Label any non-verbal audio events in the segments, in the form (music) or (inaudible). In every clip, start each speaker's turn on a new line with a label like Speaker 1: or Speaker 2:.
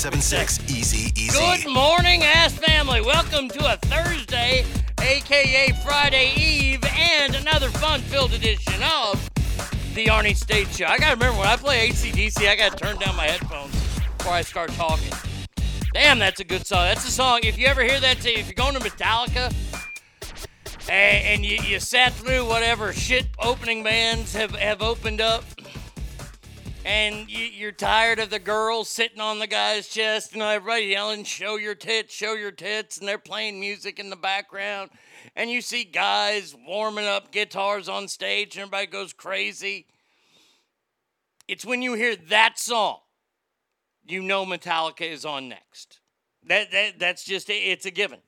Speaker 1: 775-376-EASY Easy.
Speaker 2: Good morning, ass family. Welcome to a Thursday, aka Friday Eve, and another fun-filled edition of the Arnie State Show. I gotta remember when I play ACDC, I gotta turn down my headphones before I start talking. Damn, that's a good song. That's a song. If you ever hear that, if you're going to Metallica and, and you, you sat through whatever shit opening bands have, have opened up, and you, you're tired of the girls sitting on the guy's chest and everybody yelling, show your tits, show your tits, and they're playing music in the background, and you see guys warming up guitars on stage and everybody goes crazy. It's when you hear that song, you know Metallica is on next. That, that That's just, it's a given.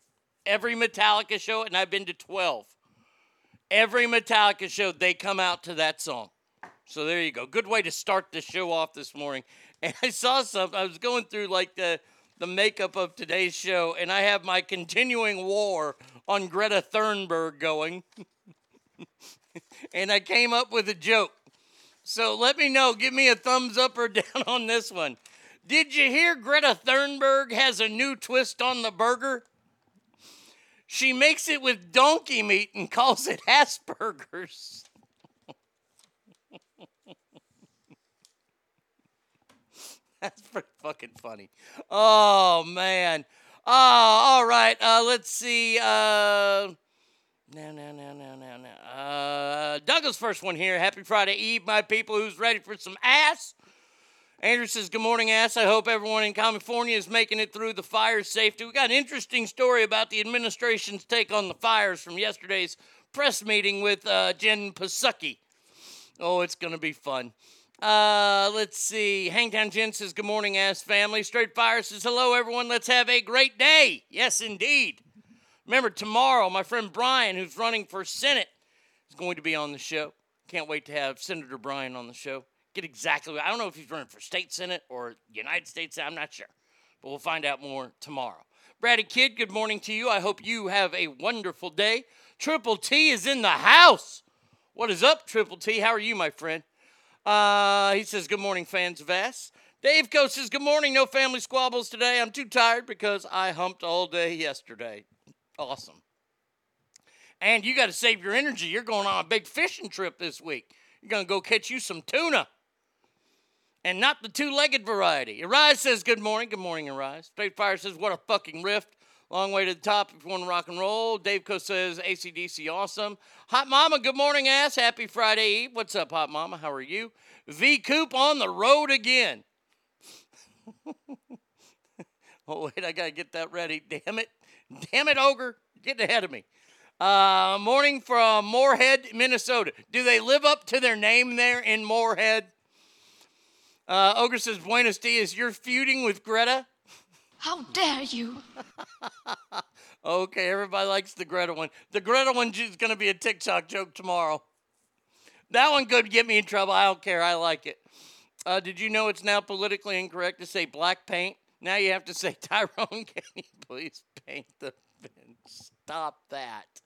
Speaker 2: Every Metallica show, and I've been to 12, every Metallica show, they come out to that song. So there you go. Good way to start the show off this morning. (laughs) And I saw something. I was going through like the the makeup of today's show, and I have my continuing war on Greta Thunberg going. (laughs) and I came up with a joke. So let me know. Give me a thumbs up or (laughs) down on this one. Did you hear Greta Thunberg has a new twist on the burger? She makes it with donkey meat and calls it Asperger's. That's pretty fucking funny. Oh man. Oh, all right. Uh, let's see. Uh, no, no, no, no, no, no. Uh, Douglas, first one here. Happy Friday Eve, my people. Who's ready for some ass? Andrew says, Good morning, ass. I hope everyone in California is making it through the fire safety. We got an interesting story about the administration's take on the fires from yesterday's press meeting with uh, Jen Psaki. Oh, it's going to be fun. Uh, let's see. Hangtown Jen says, Good morning, ass family. Straight Fire says, Hello, everyone. Let's have a great day. Yes, indeed. Remember, tomorrow, my friend Brian, who's running for Senate, is going to be on the show. Can't wait to have Senator Brian on the show. Get exactly, I don't know if he's running for state Senate or United States, I'm not sure. But we'll find out more tomorrow. Brady Kid, good morning to you. I hope you have a wonderful day. Triple T is in the house. What is up, Triple T? How are you, my friend? Uh, he says, Good morning, fans of ass. Dave Co says, Good morning. No family squabbles today. I'm too tired because I humped all day yesterday. Awesome. And you got to save your energy. You're going on a big fishing trip this week. You're going to go catch you some tuna. And not the two legged variety. Arise says, Good morning. Good morning, Arise. Straight Fire says, What a fucking rift. Long way to the top if you want to rock and roll. Dave Co says ACDC awesome. Hot Mama, good morning, ass. Happy Friday Eve. What's up, Hot Mama? How are you? V Coop on the road again. (laughs) oh, wait, I got to get that ready. Damn it. Damn it, Ogre. Get ahead of me. Uh, morning from Moorhead, Minnesota. Do they live up to their name there in Moorhead? Uh, Ogre says, Buenos dias. You're feuding with Greta?
Speaker 3: How dare you? (laughs)
Speaker 2: okay, everybody likes the Greta one. The Greta one is going to be a TikTok joke tomorrow. That one could get me in trouble. I don't care. I like it. Uh, did you know it's now politically incorrect to say black paint? Now you have to say, (laughs) Tyrone, can you please paint the bench? Stop that.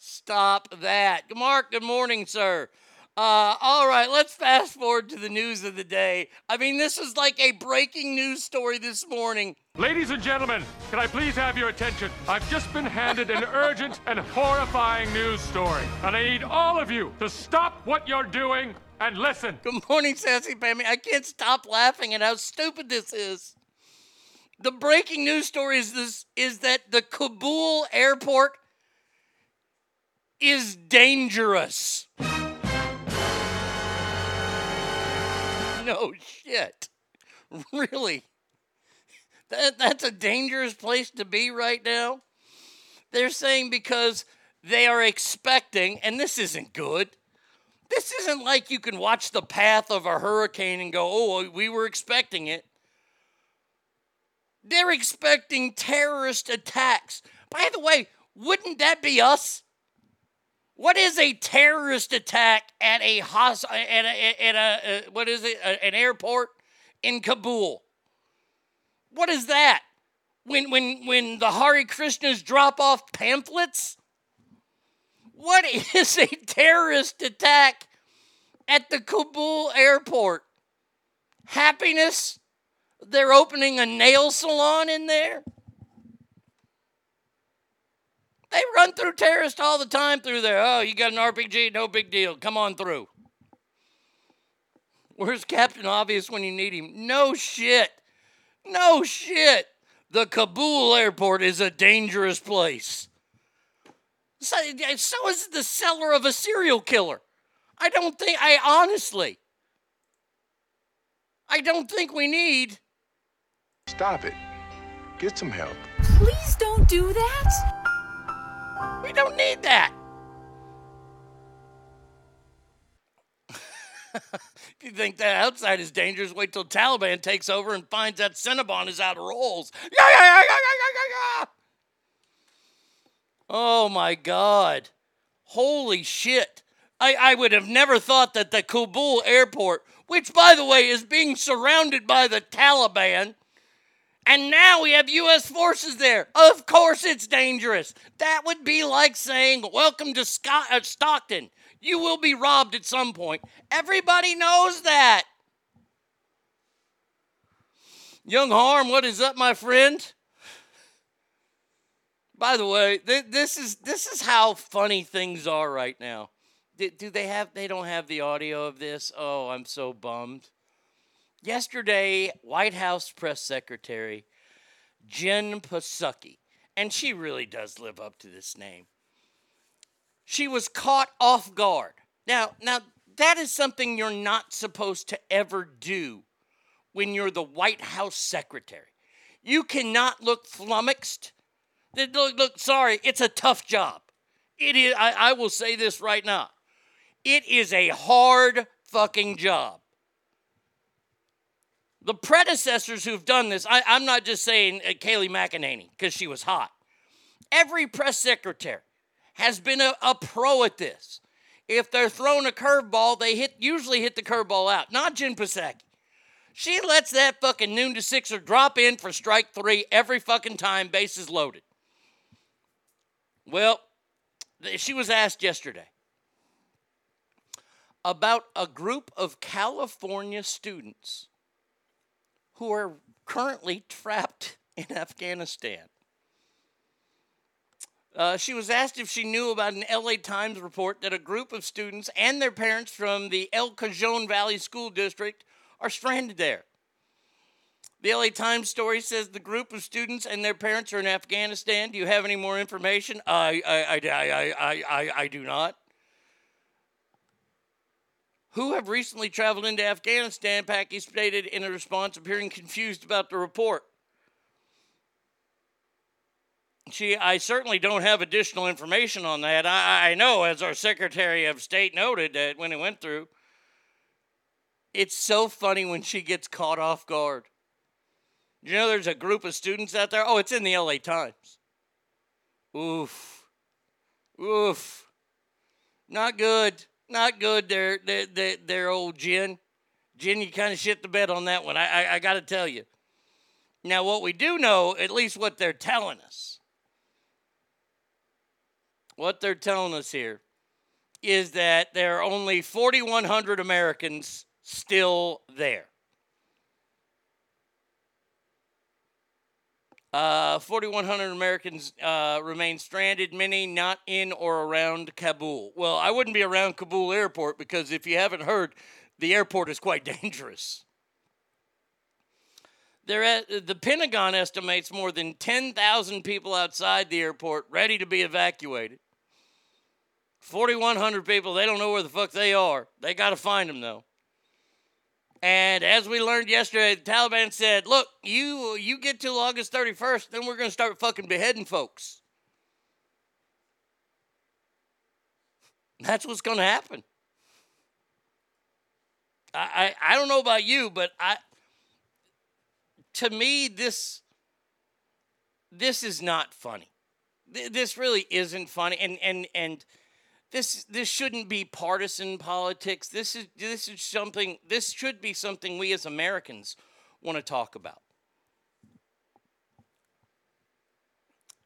Speaker 2: Stop that. Mark, good morning, sir. Uh, all right, let's fast forward to the news of the day. I mean, this is like a breaking news story this morning.
Speaker 4: Ladies and gentlemen, can I please have your attention? I've just been handed an (laughs) urgent and horrifying news story, and I need all of you to stop what you're doing and listen.
Speaker 2: Good morning, Sassy Pammy. I can't stop laughing at how stupid this is. The breaking news story is this is that the Kabul airport is dangerous. (laughs) No shit. Really? That, that's a dangerous place to be right now? They're saying because they are expecting, and this isn't good. This isn't like you can watch the path of a hurricane and go, oh, we were expecting it. They're expecting terrorist attacks. By the way, wouldn't that be us? What is a terrorist attack at a hos- at a, at a uh, what is it? A, an airport in Kabul. What is that? when when when the Hare Krishnas drop off pamphlets? What is a terrorist attack at the Kabul airport? Happiness? They're opening a nail salon in there? They run through terrorists all the time through there. Oh, you got an RPG? No big deal. Come on through. Where's Captain Obvious when you need him? No shit. No shit. The Kabul airport is a dangerous place. So, so is the cellar of a serial killer. I don't think, I honestly, I don't think we need.
Speaker 5: Stop it. Get some help.
Speaker 6: Please don't do that.
Speaker 2: We don't need that. if (laughs) you think that outside is dangerous, wait till Taliban takes over and finds that Cinnabon is out of rolls. Yeah, yeah, yeah, yeah, yeah, yeah, yeah. Oh my God. Holy shit. I, I would have never thought that the Kabul airport, which by the way is being surrounded by the Taliban, and now we have U.S. forces there. Of course, it's dangerous. That would be like saying, Welcome to Scott- uh, Stockton. You will be robbed at some point. Everybody knows that. Young Harm, what is up, my friend? By the way, th- this is this is how funny things are right now. Do, do they have? They don't have the audio of this. Oh, I'm so bummed. Yesterday, White House press secretary Jen Psaki, and she really does live up to this name. She was caught off guard. Now, now that is something you're not supposed to ever do when you're the White House secretary. You cannot look flummoxed. Look, look, sorry, it's a tough job. It is. I, I will say this right now. It is a hard fucking job. The predecessors who've done this, I, am not just saying uh, Kayleigh McEnany because she was hot. Every press secretary has been a, a pro at this. If they're throwing a curveball, they hit usually hit the curveball out. Not Jen Psaki. She lets that fucking noon to sixer drop in for strike three every fucking time, bases loaded. Well, she was asked yesterday about a group of California students who are currently trapped in Afghanistan. Uh, she was asked if she knew about an LA Times report that a group of students and their parents from the El Cajon Valley School District are stranded there. The LA Times story says the group of students and their parents are in Afghanistan. Do you have any more information? I, I, I, I, I, I, I do not. Who have recently traveled into Afghanistan, Psaki stated in a response, appearing confused about the report. She, I certainly don't have additional information on that. I, I know, as our Secretary of State noted, that when it went through, it's so funny when she gets caught off guard. You know, there's a group of students out there. Oh, it's in the LA Times. Oof. Oof. Not good. Not good there, there, there old Jen. Jen, you kind of shit the bed on that one. I, I, I got to tell you. Now, what we do know, at least what they're telling us, what they're telling us here is that there are only 4,100 Americans still there. Uh, 4,100 Americans uh, remain stranded, many not in or around Kabul. Well, I wouldn't be around Kabul airport because if you haven't heard, the airport is quite (laughs) dangerous. There, at, the Pentagon estimates more than 10,000 people outside the airport ready to be evacuated. 4,100 people, they don't know where the fuck they are. They got to find them, though. And as we learned yesterday, the Taliban said, "Look, you you get till August 31st, then we're going to start fucking beheading folks." That's what's going to happen. I, I I don't know about you, but I to me this this is not funny. This really isn't funny, and and and this this shouldn't be partisan politics. This is this is something this should be something we as Americans want to talk about.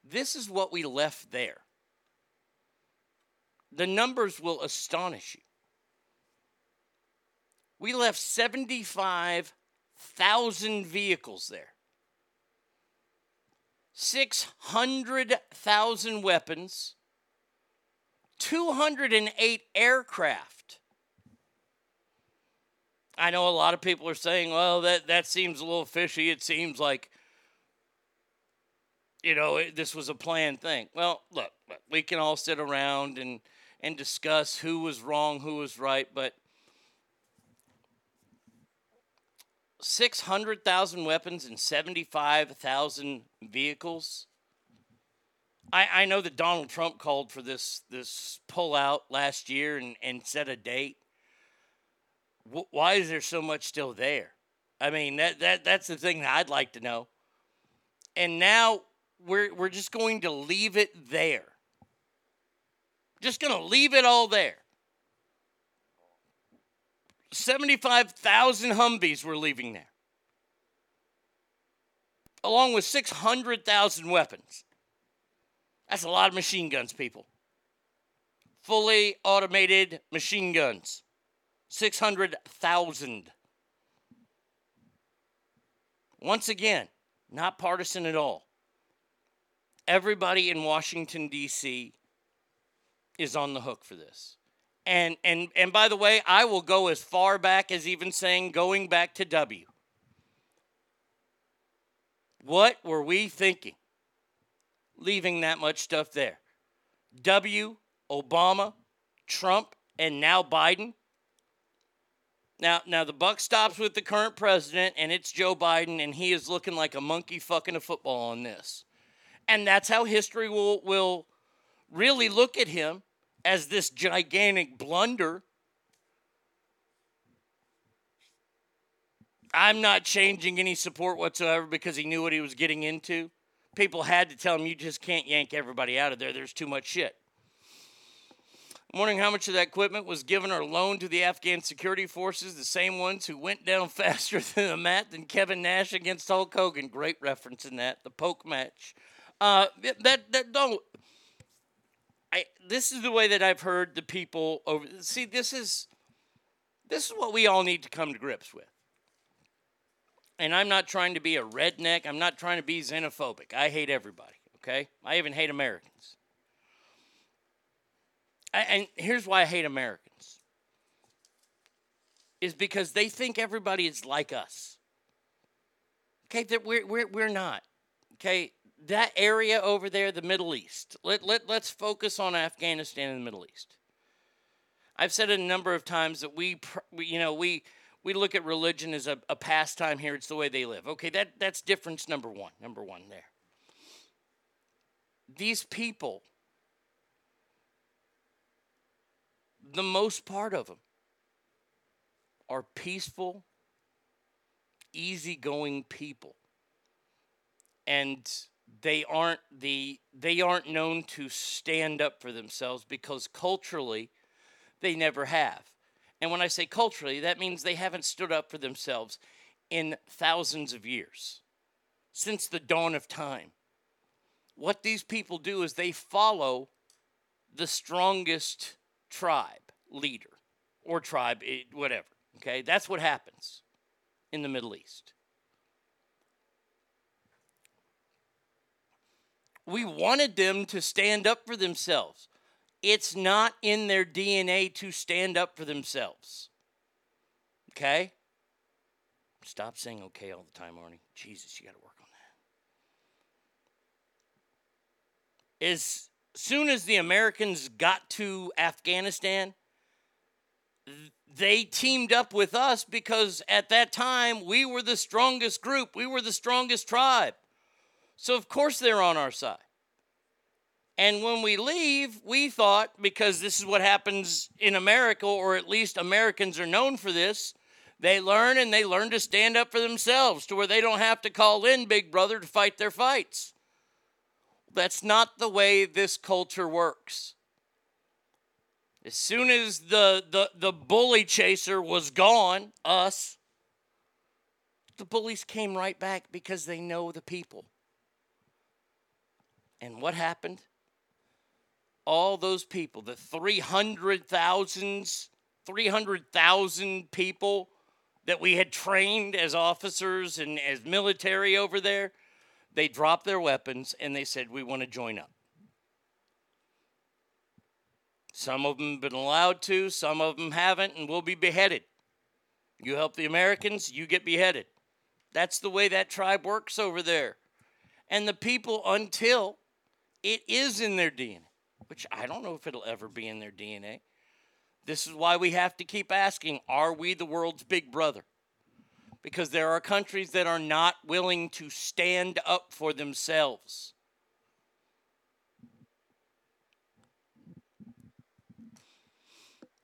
Speaker 2: This is what we left there. The numbers will astonish you. We left 75,000 vehicles there. 600,000 weapons, 208 aircraft. I know a lot of people are saying, well, that, that seems a little fishy. It seems like, you know, it, this was a planned thing. Well, look, look, we can all sit around and, and discuss who was wrong, who was right, but 600,000 weapons and 75,000 vehicles. I, I know that Donald Trump called for this this pullout last year and, and set a date. W- why is there so much still there? I mean, that, that that's the thing that I'd like to know. And now we're we're just going to leave it there. Just going to leave it all there. 75,000 Humvees were leaving there, along with 600,000 weapons. That's a lot of machine guns, people. Fully automated machine guns. 600,000. Once again, not partisan at all. Everybody in Washington, D.C. is on the hook for this. And, and, and by the way, I will go as far back as even saying going back to W. What were we thinking? Leaving that much stuff there. W, Obama, Trump, and now Biden. Now, now the buck stops with the current president, and it's Joe Biden, and he is looking like a monkey fucking a football on this. And that's how history will will really look at him as this gigantic blunder. I'm not changing any support whatsoever because he knew what he was getting into. People had to tell him you just can't yank everybody out of there. There's too much shit. I'm wondering how much of that equipment was given or loaned to the Afghan security forces, the same ones who went down (laughs) faster than the mat than Kevin Nash against Hulk Hogan. Great reference in that, the poke match. Uh, that that don't. I this is the way that I've heard the people over. See, this is this is what we all need to come to grips with. And I'm not trying to be a redneck. I'm not trying to be xenophobic. I hate everybody. Okay, I even hate Americans. I, and here's why I hate Americans. Is because they think everybody is like us. Okay, that we're, we're, we're not. Okay, that area over there, the Middle East. Let, let, let's focus on Afghanistan and the Middle East. I've said it a number of times that we, we you know, we, we look at religion as a, a pastime here. It's the way they live. Okay, that, that's difference number one. Number one there. These people, the most part of them, are peaceful, easygoing people. And they aren't the they aren't known to stand up for themselves because culturally they never have. And when I say culturally, that means they haven't stood up for themselves in thousands of years, since the dawn of time. What these people do is they follow the strongest tribe leader or tribe, eh, whatever. Okay, that's what happens in the Middle East. We wanted them to stand up for themselves. It's not in their DNA to stand up for themselves. Okay? Stop saying okay all the time, Arnie. Jesus, you got to work on that. As soon as the Americans got to Afghanistan, they teamed up with us because at that time we were the strongest group, we were the strongest tribe. So, of course, they're on our side. And when we leave, we thought, because this is what happens in America, or at least Americans are known for this, they learn and they learn to stand up for themselves to where they don't have to call in Big Brother to fight their fights. That's not the way this culture works. As soon as the, the, the bully chaser was gone, us, the bullies came right back because they know the people And what happened? All those people, the 300,000 300,000 people that we had trained as officers and as military over there, they dropped their weapons and they said, We want to join up. Some of them have been allowed to, some of them haven't, and we'll be beheaded. You help the Americans, you get beheaded. That's the way that tribe works over there. And the people, until it is in their DNA, which I don't know if it'll ever be in their DNA. This is why we have to keep asking Are we the world's big brother? Because there are countries that are not willing to stand up for themselves.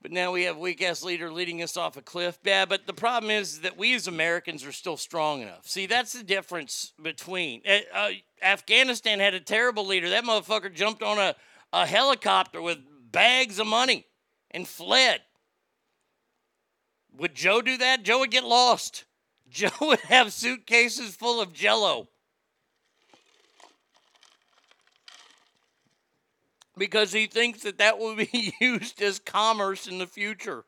Speaker 2: But now we have weak ass leader leading us off a cliff. Yeah, but the problem is that we as Americans are still strong enough. See, that's the difference between. Uh, uh, Afghanistan had a terrible leader. That motherfucker jumped on a, a helicopter with bags of money and fled. Would Joe do that? Joe would get lost. (laughs) Joe would have suitcases full of jello. Because he thinks that that will be (laughs) used as commerce in the future.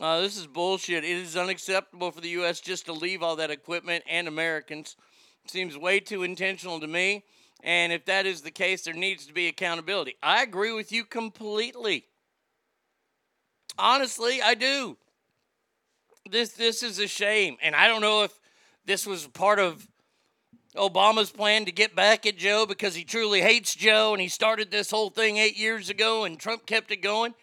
Speaker 2: Uh, this is bullshit. It is unacceptable for the U.S. just to leave all that equipment and Americans. Seems way too intentional to me. And if that is the case, there needs to be accountability. I agree with you completely. Honestly, I do. This this is a shame, and I don't know if this was part of Obama's plan to get back at Joe because he truly hates Joe, and he started this whole thing eight years ago, and Trump kept it going.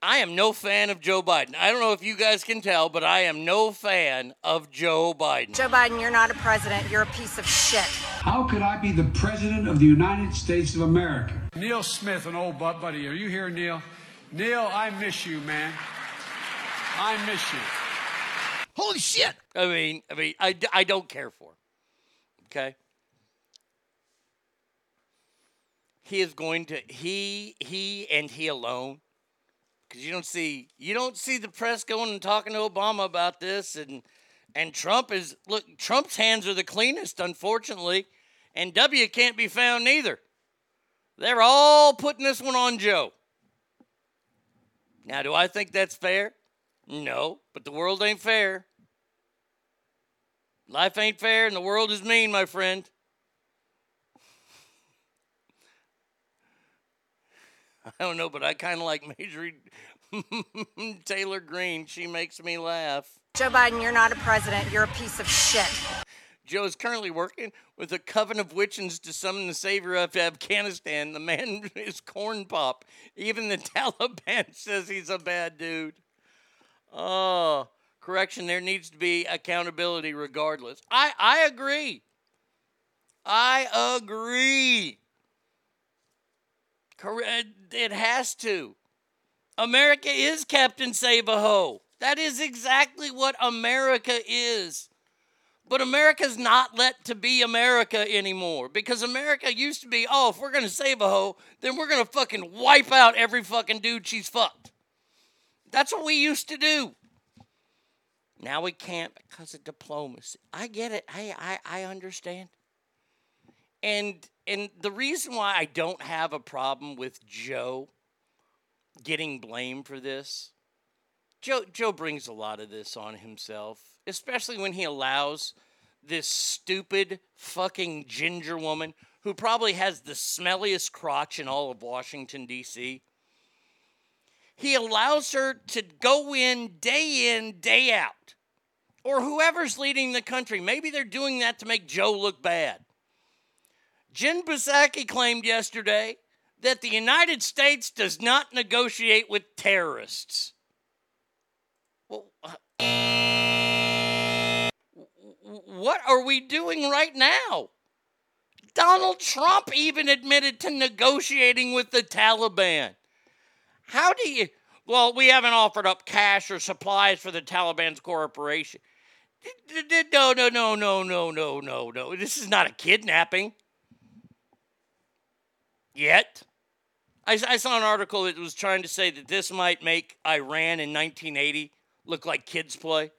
Speaker 2: I am no fan of Joe Biden. I don't know if you guys can tell, but I am no fan of Joe Biden.
Speaker 6: Joe Biden, you're not a president. You're a piece of shit.
Speaker 7: How could I be the president of the United States of America?
Speaker 8: Neil Smith, an old butt buddy. Are you here, Neil? Neil, I miss you, man. I miss you.
Speaker 2: Holy shit! I mean, I mean, I, I don't care for him. Okay. He is going to he he and he alone because you don't see you don't see the press going and talking to Obama about this, and and Trump is look Trump's hands are the cleanest, unfortunately, and W can't be found neither. They're all putting this one on Joe. Now, do I think that's fair? No, but the world ain't fair. Life ain't fair, and the world is mean, my friend. (laughs) I don't know, but I kind of like Marjorie (laughs) Taylor Greene. She makes me laugh.
Speaker 6: Joe Biden, you're not a president. You're a piece of shit.
Speaker 2: Joe is currently working with a coven of witches to summon the savior of Afghanistan. The man (laughs) is corn pop. Even the (laughs) Taliban (laughs) says he's a bad dude. Oh, correction. There needs to be accountability regardless. I, I agree. I agree. Correct. It has to. America is Captain Save a Ho. That is exactly what America is. But America's not let to be America anymore because America used to be, oh, if we're going to save a hoe, then we're going to fucking wipe out every fucking dude she's fucked. That's what we used to do. Now we can't because of diplomacy. I get it. I, I, I understand. And and the reason why I don't have a problem with Joe getting blamed for this, Joe Joe brings a lot of this on himself, especially when he allows this stupid fucking ginger woman who probably has the smelliest crotch in all of Washington D.C. He allows her to go in day in, day out. Or whoever's leading the country. Maybe they're doing that to make Joe look bad. Jen Psaki claimed yesterday that the United States does not negotiate with terrorists. What are we doing right now? Donald Trump even admitted to negotiating with the Taliban. How do you? Well, we haven't offered up cash or supplies for the Taliban's corporation. No, no, no, no, no, no, no, no. This is not a kidnapping. Yet. I, I saw an article that was trying to say that this might make Iran in 1980 look like kids' play.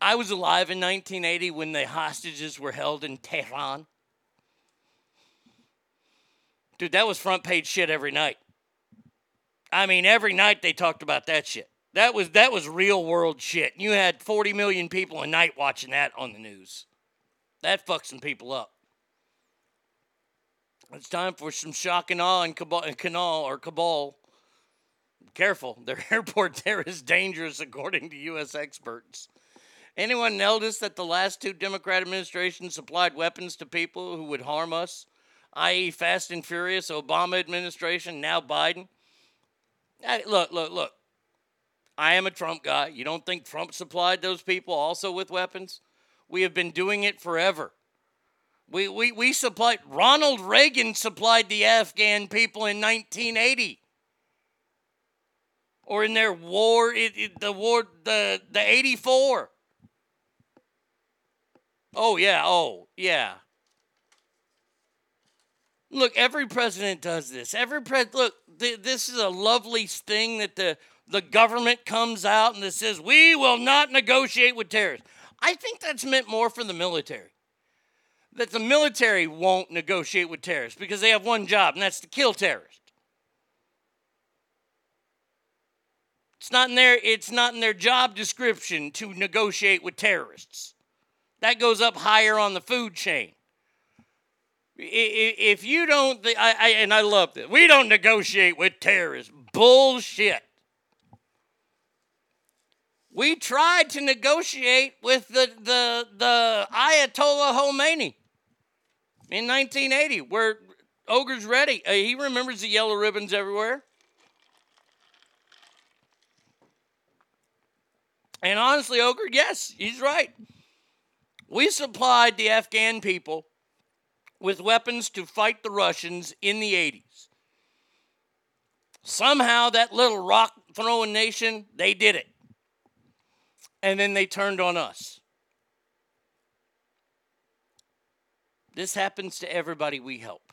Speaker 2: I was alive in 1980 when the hostages were held in Tehran. Dude, that was front page shit every night. I mean, every night they talked about that shit. That was that was real world shit. You had 40 million people a night watching that on the news. That fucks some people up. It's time for some shock and awe in Kabul, in Canal or Kabul. Careful, their (laughs) airport there is dangerous, according to U.S. experts. Anyone notice that the last two Democrat administrations supplied weapons to people who would harm us, i.e., Fast and Furious, Obama administration, now Biden? Hey, look, look, look. I am a Trump guy. You don't think Trump supplied those people also with weapons? We have been doing it forever. We, we, we supplied, Ronald Reagan supplied the Afghan people in 1980. Or in their war, it, it, the war, the, the 84. Oh, yeah, oh, yeah. Look, every president does this. Every pres look, th- this is a lovely thing that the the government comes out and it says we will not negotiate with terrorists. I think that's meant more for the military. That the military won't negotiate with terrorists because they have one job, and that's to kill terrorists. It's not in their it's not in their job description to negotiate with terrorists. That goes up higher on the food chain. If you don't, I, I and I love this. We don't negotiate with terrorists. Bullshit. We tried to negotiate with the, the, the Ayatollah Khomeini in 1980, where Ogre's ready. Uh, he remembers the yellow ribbons everywhere. And honestly, Ogre, yes, he's right. We supplied the Afghan people with weapons to fight the Russians in the 80s. Somehow, that little rock throwing nation, they did it and then they turned on us. This happens to everybody we help.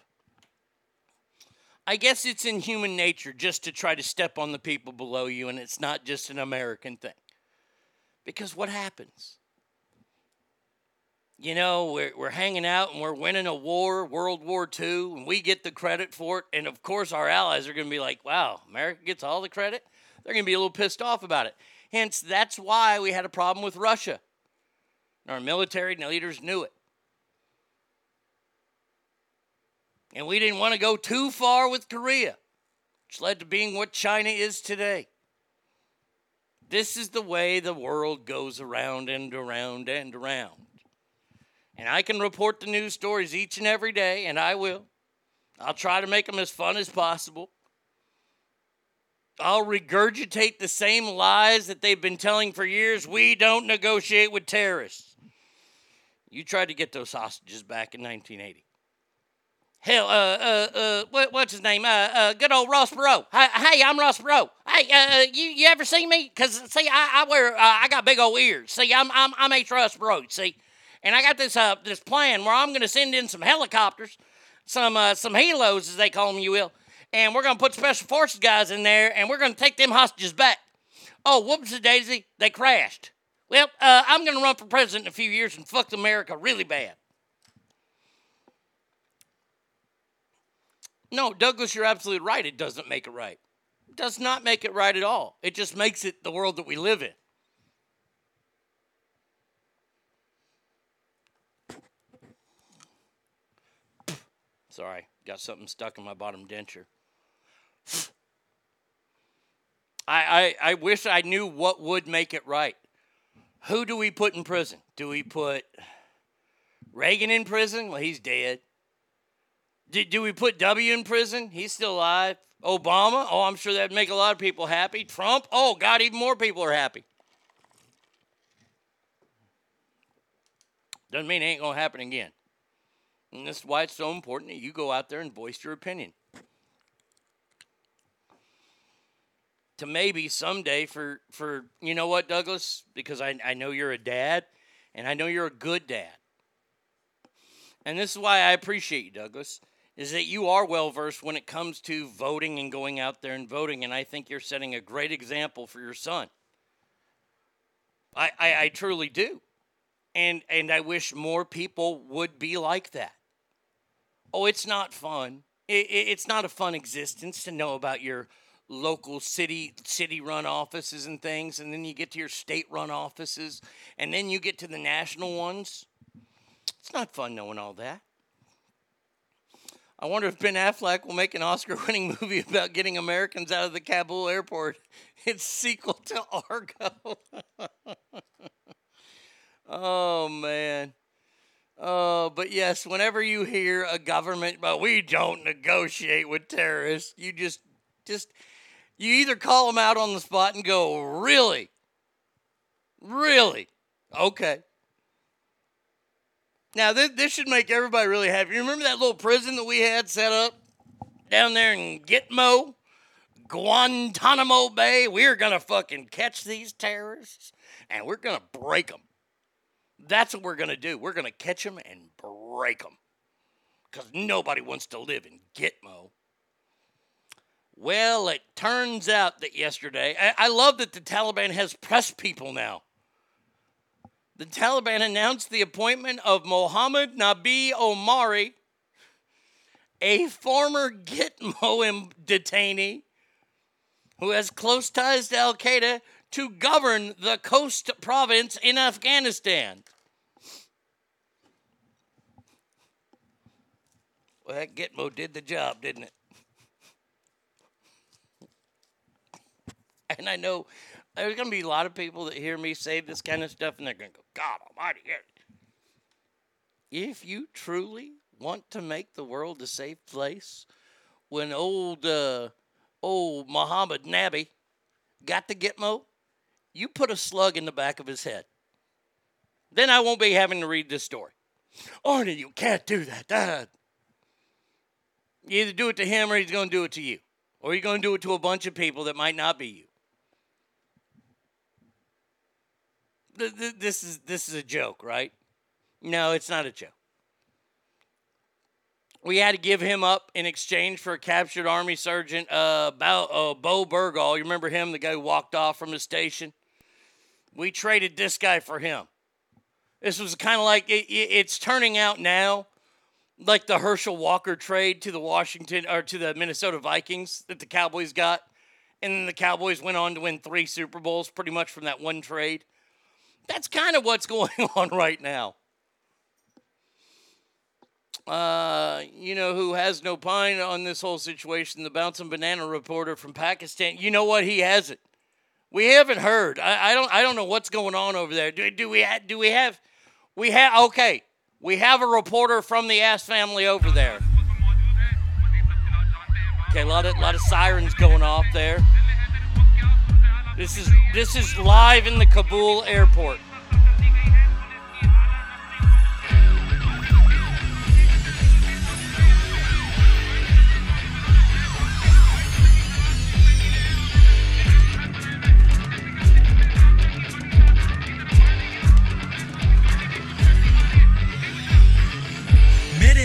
Speaker 2: I guess it's in human nature just to try to step on the people below you, and it's not just an American thing. Because what happens? You know, we're, we're hanging out and we're winning a war, World War II, and we get the credit for it. And of course, our allies are going to be like, wow, America gets all the credit. They're going to be a little pissed off about it. Hence, that's why we had a problem with Russia. And Our military leaders knew it. And we didn't want to go too far with Korea, which led to being what China is today. This is the way the world goes around and around and around. And I can report the news stories each and every day, and I will. I'll try to make them as fun as possible. I'll regurgitate the same lies that they've been telling for years. We don't negotiate with terrorists. You tried to get those hostages back in 1980. Hell, uh, uh, uh, what, what's his name? Uh, uh, good old Ross Perot. Hey, I'm Ross Perot. Hey, uh, you, you ever see me? Cause see, I, I wear, uh, I got big old ears. See, I'm, I'm, I'm H. Ross Perot. See, and I got this, uh, this plan where I'm going to send in some helicopters, some, uh, some helos as they call them, you will and we're going to put special forces guys in there, and we're going to take them hostages back. Oh, whoops daisy, they crashed. Well, uh, I'm going to run for president in a few years and fuck America really bad. No, Douglas, you're absolutely right. It doesn't make it right. It does not make it right at all. It just makes it the world that we live in. Sorry, got something stuck in my bottom denture. I, I, I wish I knew what would make it right. Who do we put in prison? Do we put Reagan in prison? Well, he's dead. Do, do we put W in prison? He's still alive. Obama? Oh, I'm sure that'd make a lot of people happy. Trump? Oh, God, even more people are happy. Doesn't mean it ain't going to happen again. And this is why it's so important that you go out there and voice your opinion. to maybe someday for for you know what douglas because I, I know you're a dad and i know you're a good dad and this is why i appreciate you douglas is that you are well versed when it comes to voting and going out there and voting and i think you're setting a great example for your son I, I, I truly do. And and I wish more people would be like that. Oh, it's not fun. It, it, it's not a fun existence to know about your local city city run offices and things and then you get to your state run offices and then you get to the national ones. It's not fun knowing all that. I wonder if Ben Affleck will make an Oscar winning (laughs) movie about getting Americans out of the Kabul airport. (laughs) It's sequel to Argo. (laughs) oh man. Oh, but yes, whenever you hear a government, but we don't negotiate with terrorists, you just just you either call them out on the spot and go, "Really? Really? Okay." Now, this, this should make everybody really happy. You remember that little prison that we had set up down there in Gitmo, Guantanamo Bay? We're to fucking catch these terrorists and we're to break them. That's what we're going to do. We're going to catch them and break them because nobody wants to live in Gitmo. Well, it turns out that yesterday, I, I love that the Taliban has press people now the Taliban announced the appointment of Mohammed Nabi Omari, a former Gitmo (laughs) detainee who has close ties to Al Qaeda, to govern the Khost province in Afghanistan. Well, that Gitmo did the job, didn't it? And I know there's going to be a lot of people that hear me say this kind of stuff and they're going to go, God almighty. If you truly want to make the world a safe place, when old, uh, old Muhammad Nabi got the Gitmo, you put a slug in the back of his head. Then I won't be having to read this story. Arnie, you can't do that. Dad. You either do it to him or he's going to do it to you. Or you're going to do it to a bunch of people that might not be you. this is this is a joke, right? No, it's not a joke. We had to give him up in exchange for a captured Army Sergeant uh, Bowe, uh, Bowe Bergdahl. You remember him, the guy who walked off from his station? We traded this guy for him. This was kind of like it, it, it's turning out now like the Herschel Walker trade to the Washington or to the Minnesota Vikings that the Cowboys got. And then the Cowboys went on to win three Super Bowls pretty much from that one trade. That's kind of what's (laughs) going on right now. Uh, you know who has no pine on this whole situation? The bouncing banana reporter from Pakistan. You know what? He has it. We haven't heard. I, I don't. I don't know what's going on over there. Do, do we? Ha- do we have? We have. Okay. We have a reporter from the Ass family over there. Okay, a lot of lot of sirens going off there. This is this is live in the Kabul airport.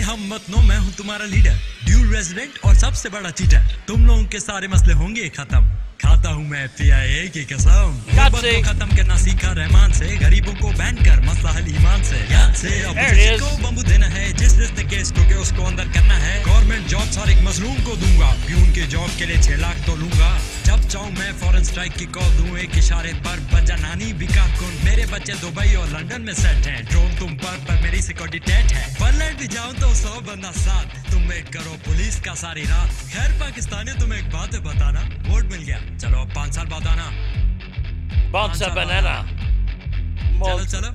Speaker 9: मेरे मत no, मैं हूँ तुम्हारा leader due resident और सबसे बड़ा cheater तुम लोगों के सारे मसले होंगे खत्म। खाता हूँ मैं पीआईए की कसम। को खत्म करना सीखा रहमान से। गरीबों को बैन कर मसला हल ईमान से। याद से। अपोजिशन को बम्बू देना है। जिस रिश्ते को के उसको अंदर करना है। गवर्नमेंट जॉब हर एक मजलूम को दूँगा। प्यून के जॉब के लिए छह लाख तो लूँगा। जब चाहूँ मैं फॉरन स्ट्राइक की कॉल दूँ एक इशारे पर बजा नानी बिका कुन मेरे बच्चे दुबई और लंदन में सेट हैं। ड्रोन तुम पर पर मेरी सिक्योरिटी टेट है। बर्लैंड भी जाऊँ तो सौ बंदा साथ। तुम एक करो पुलिस का सारी रात। खैर पाकिस्तानी तुम्हें एक बात बताना। वोट मिल गया। चलो अब पाँच साल बाद आना
Speaker 2: Bounce a banana.
Speaker 9: चलो चलो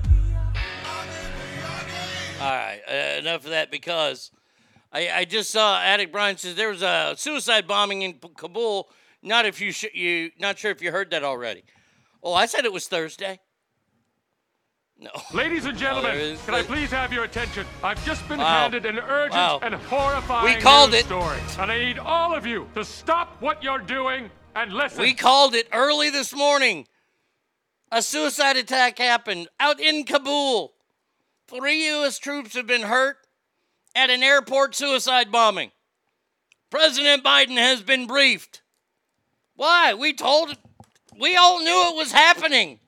Speaker 2: All right, uh, enough of that because I, I just saw Attic Brian says there was a suicide bombing in P- Kabul. Not if you sh- you not sure if you heard that already. Oh, I said it was Thursday. No.
Speaker 4: Ladies and
Speaker 2: Oh,
Speaker 4: gentlemen,
Speaker 2: there is-
Speaker 4: can I please have your attention? I've just been
Speaker 2: Wow.
Speaker 4: handed an urgent
Speaker 2: Wow.
Speaker 4: and horrifying
Speaker 2: We called
Speaker 4: news
Speaker 2: it.
Speaker 4: story, and I need all of you to stop what you're doing and listen.
Speaker 2: We called it early this morning. A suicide attack happened out in Kabul. Three U.S. troops have been hurt at an airport suicide bombing. President Biden has been briefed. Why? We told, we all knew it was happening.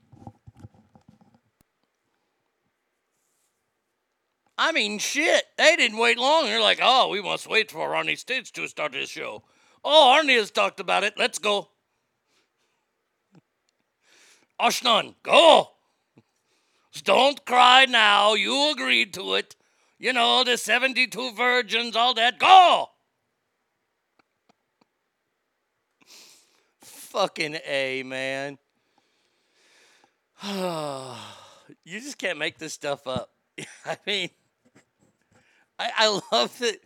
Speaker 2: I mean, shit. They didn't wait long. They're like, oh, we must wait for Ronnie States to start his show. Oh, Arnie has talked about it. Let's go. Ashnan, go. Don't cry now. You agreed to it. You know, the 72 virgins, all that. Go. Fucking A, man. (sighs) you just can't make this stuff up. (laughs) I mean, I, I love that.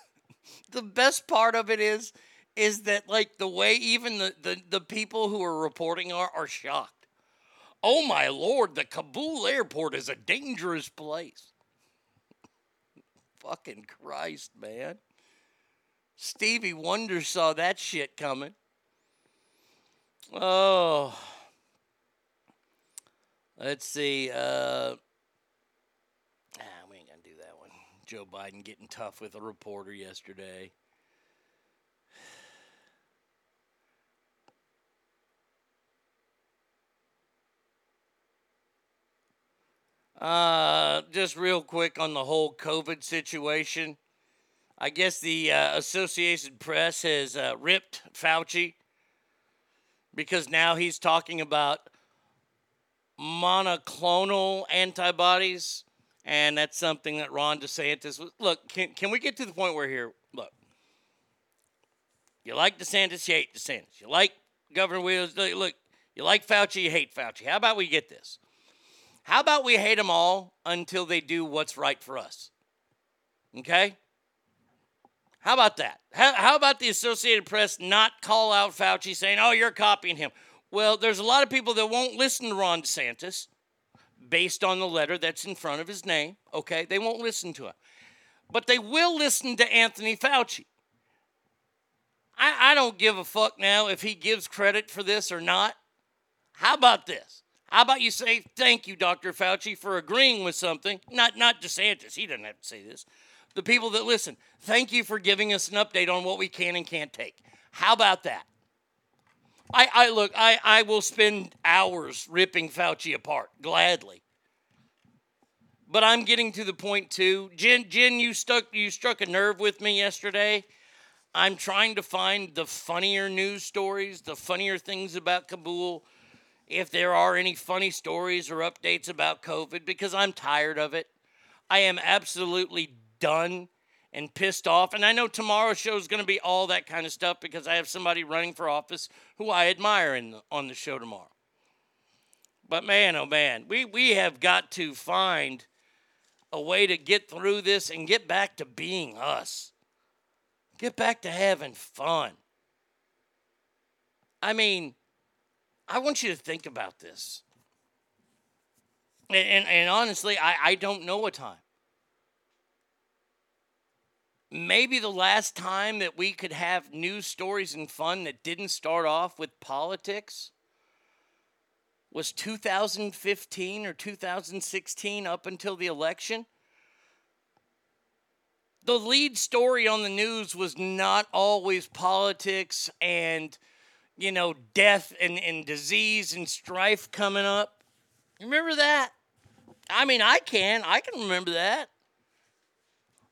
Speaker 2: (laughs) the best part of it is, is that like the way even the, the, the people who are reporting are are shocked. Oh my lord, the Kabul airport is a dangerous place. Fucking Christ, man. Stevie Wonder saw that shit coming. Oh. Let's see. Uh, we ain't gonna do that one. Joe Biden getting tough with a reporter yesterday. Uh, just real quick on the whole COVID situation. I guess the uh, Associated Press has uh, ripped Fauci because now he's talking about monoclonal antibodies, and that's something that Ron DeSantis. Was. Look, can, can we get to the point where here? Look, you like DeSantis, you hate DeSantis. You like Governor Williams. Look, you like Fauci, you hate Fauci. How about we get this? How about we hate them all until they do what's right for us? Okay? How about that? How, how about the Associated Press not call out Fauci saying, oh, you're copying him? Well, there's a lot of people that won't listen to Ron DeSantis based on the letter that's in front of his name. Okay? They won't listen to him. But they will listen to Anthony Fauci. I, I don't give a fuck now if he gives credit for this or not. How about this? How about you say thank you, Dr. Fauci, for agreeing with something? Not not DeSantis. He doesn't have to say this. The people that listen, thank you for giving us an update on what we can and can't take. How about that? I, I look, I, I will spend hours ripping Fauci apart, gladly. But I'm getting to the point too. Jen, Jen, you stuck you struck a nerve with me yesterday. I'm trying to find the funnier news stories, the funnier things about Kabul if there are any funny stories or updates about COVID because I'm tired of it. I am absolutely done and pissed off. And I know tomorrow's show is going to be all that kind of stuff because I have somebody running for office who I admire in the, on the show tomorrow. But man, oh man, we, we have got to find a way to get through this and get back to being us. Get back to having fun. I mean, I want you to think about this. And, and, and honestly, I, I don't know a time. Maybe the last time that we could have news stories and fun that didn't start off with politics was 2015 or 2016 up until the election. The lead story on the news was not always politics and you know, death and, and disease and strife coming up. Remember that? I mean, I can. I can remember that.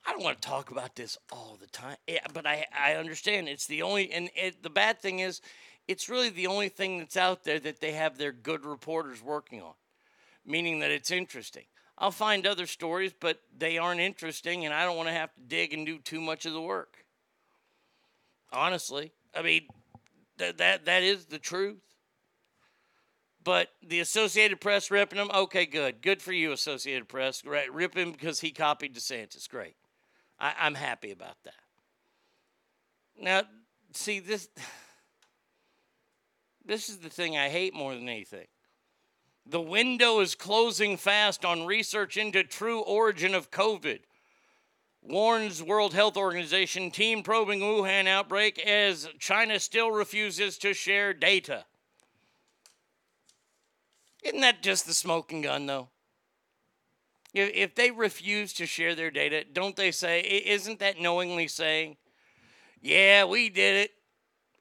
Speaker 2: I don't want to talk about this all the time. Yeah, but I, I understand it's the only, and it, the bad thing is, it's really the only thing that's out there that they have their good reporters working on, meaning that it's interesting. I'll find other stories, but they aren't interesting, and I don't want to have to dig and do too much of the work. Honestly, I mean, that that that is the truth. But the Associated Press ripping him, okay, good, good for you, Associated Press. Right, rip him because he copied DeSantis. Great, I, I'm happy about that. Now, see this. (sighs) This is the thing I hate more than anything. The window is closing fast on research into true origin of COVID warns World Health Organization team probing Wuhan outbreak as China still refuses to share data. Isn't that just the smoking gun, though? If they refuse to share their data, don't they say, isn't that knowingly saying, yeah, we did it.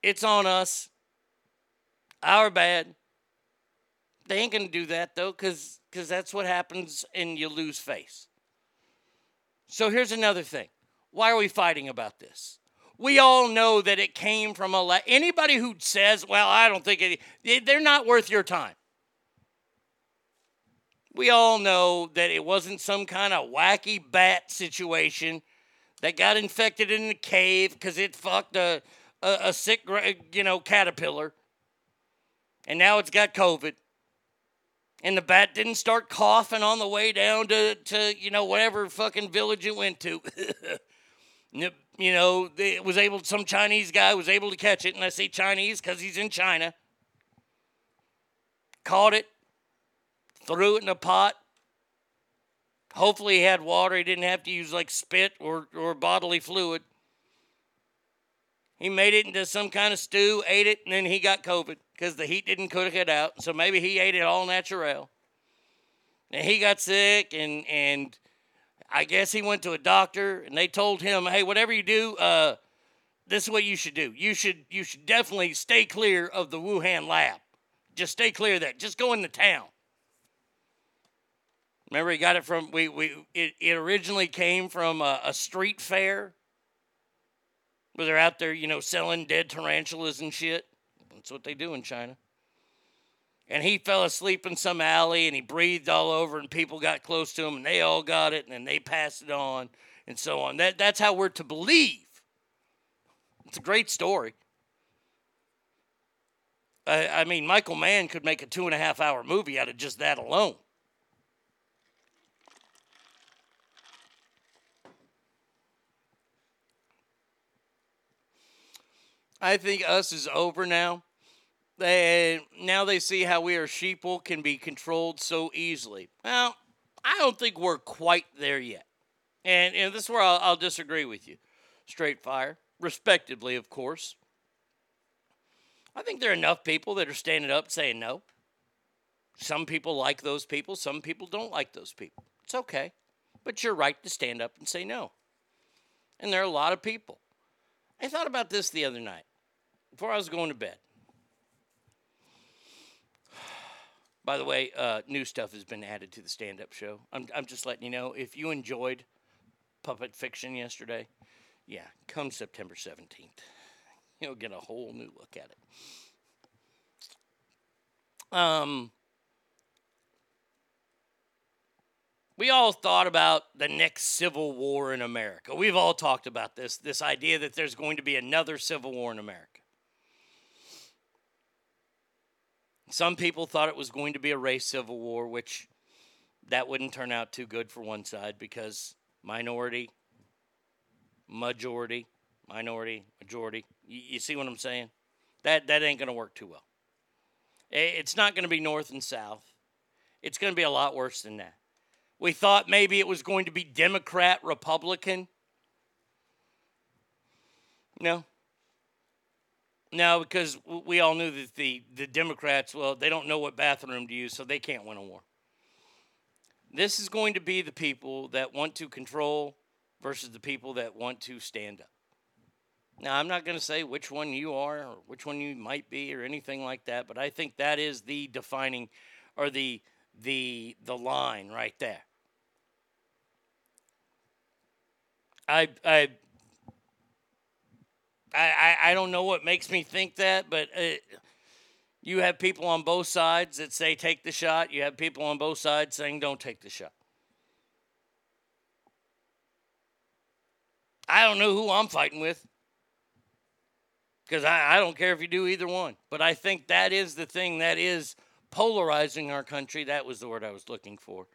Speaker 2: It's on us. Our bad. They ain't going to do that, though, because that's what happens and you lose face. So here's another thing. Why are we fighting about this? We all know that it came from a la- anybody who says, "Well, I don't think it," they- they're not worth your time. We all know that it wasn't some kind of wacky bat situation that got infected in the cave because it fucked a, a, a sick, you know, caterpillar, and now it's got COVID. And the bat didn't start coughing on the way down to, to you know, whatever fucking village it went to. (laughs) You know, it was able. Some Chinese guy was able to catch it, and I say Chinese because he's in China. Caught it, threw it in a pot. Hopefully, he had water. He didn't have to use like spit or or bodily fluid. He made it into some kind of stew, ate it, and then he got COVID because the heat didn't cook it out. So maybe he ate it all natural. And he got sick, and and I guess he went to a doctor and they told him, "Hey, whatever you do, uh, this is what you should do. You should you should definitely stay clear of the Wuhan lab. Just stay clear of that. Just go into town." Remember, he got it from we we it, it originally came from a, a street fair where they're out there, you know, selling dead tarantulas and shit. That's what they do in China. And he fell asleep in some alley and he breathed all over and people got close to him and they all got it and then they passed it on and so on. That, that's how we're to believe. It's a great story. I, I mean michael mann could make a two and a half hour movie out of just that alone i think us is over now they now they see how we are sheeple can be controlled so easily. Well, I don't think we're quite there yet, and and this is where I'll, I'll disagree with you. Straight fire, respectively, of course. I think there are enough people that are standing up saying no. Some people like those people. Some people don't like those people. It's okay, but you're right to stand up and say no. And there are a lot of people. I thought about this the other night before I was going to bed. By the way, uh, new stuff has been added to the stand up show. I'm, I'm just letting you know if you enjoyed Puppet Fiction yesterday, yeah, come September 17th, you'll get a whole new look at it. Um, we all thought about the next civil war in America. We've all talked about this this idea that there's going to be another civil war in America. Some people thought it was going to be a race civil war, which that wouldn't turn out too good for one side because minority, majority, minority, majority. You, you see what I'm saying? That that ain't going to work too well. It's not going to be north and south. It's going to be a lot worse than that. We thought maybe it was going to be Democrat, Republican. No, no, because we all knew that the, the Democrats, well, they don't know what bathroom to use, so they can't win a war. This is going to be the people that want to control versus the people that want to stand up. Now, I'm not going to say which one you are or which one you might be or anything like that, but I think that is the defining or the the the line right there. I I I, I, I don't know what makes me think that, but uh, you have people on both sides that say take the shot. You have people on both sides saying don't take the shot. I don't know who I'm fighting with because I, I don't care if you do either one. But I think that is the thing that is polarizing our country. That was the word I was looking for.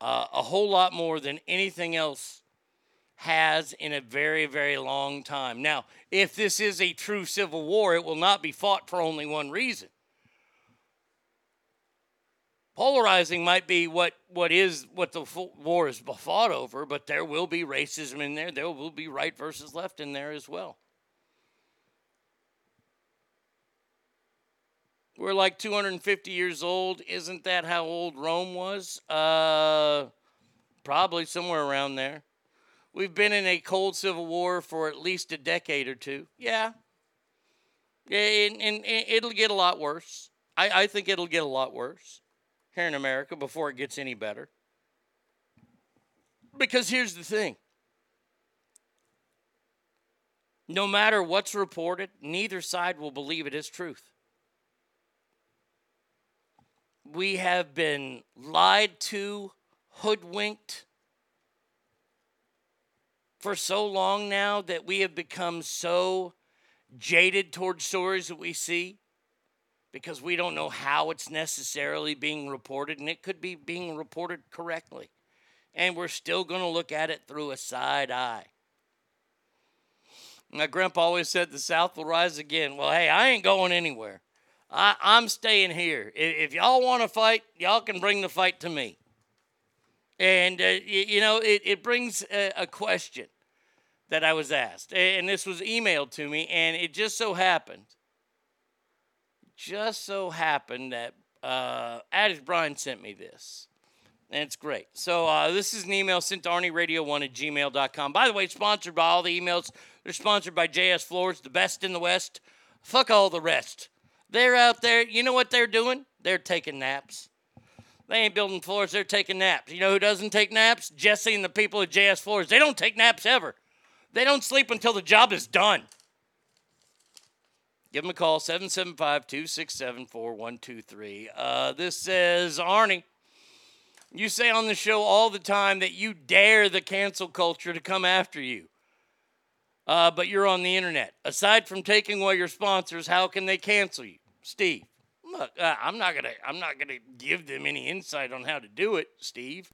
Speaker 2: Uh, a whole lot more than anything else has in a very, very long time. Now, if this is a true civil war, it will not be fought for only one reason. Polarizing might be what, what is what the war is fought over, but there will be racism in there. There will be right versus left in there as well. We're like 250 years old. Isn't that how old Rome was? Uh, probably somewhere around there. We've been in a cold civil war for at least a decade or two. Yeah. And, and, and it'll get a lot worse. I, I think it'll get a lot worse here in America before it gets any better. Because here's the thing no matter what's reported, neither side will believe it is truth. We have been lied to, hoodwinked for so long now that we have become so jaded towards stories that we see because we don't know how it's necessarily being reported, and it could be being reported correctly. And we're still going to look at it through a side eye. My grandpa always said the South will rise again. Well, hey, I ain't going anywhere. I, I'm staying here. If, if y'all want to fight, y'all can bring the fight to me. And, uh, you, you, know, it, it brings a, a question that I was asked. And this was emailed to me, and it just so happened, just so happened that uh, Addis Brian sent me this. And it's great. So uh, this is an email sent to ArnieRadio1 at gmail.com. By the way, sponsored by all the emails. They're sponsored by JS Floors, the best in the West. Fuck all the rest. They're out there. You know what they're doing? They're taking naps. They ain't building floors, they're taking naps. You know who doesn't take naps? Jesse and the people at JS Floors. They don't take naps ever. They don't sleep until the job is done. Give them a call, 775 267 4123. Uh, this says, Arnie, you say on the show all the time that you dare the cancel culture to come after you. Uh, but you're on the internet. Aside from taking away your sponsors, how can they cancel you? Steve. Look, uh, I'm not gonna I'm not gonna give them any insight on how to do it, Steve.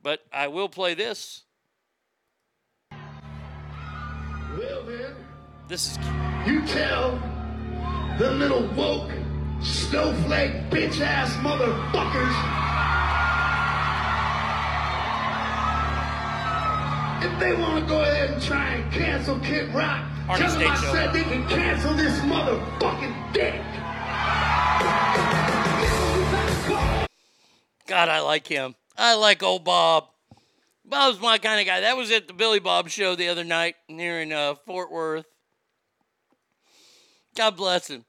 Speaker 2: But I will play this.
Speaker 10: Well then,
Speaker 2: This is
Speaker 10: you tell the little woke snowflake bitch ass motherfuckers if they want to go ahead and try and cancel Kid Rock,
Speaker 2: Arnie
Speaker 10: tell them I
Speaker 2: Show.
Speaker 10: said they can cancel this motherfucking dick.
Speaker 2: God, I like him. I like old Bob. Bob's my kind of guy. That was at the Billy Bob show the other night near in uh, Fort Worth. God bless him.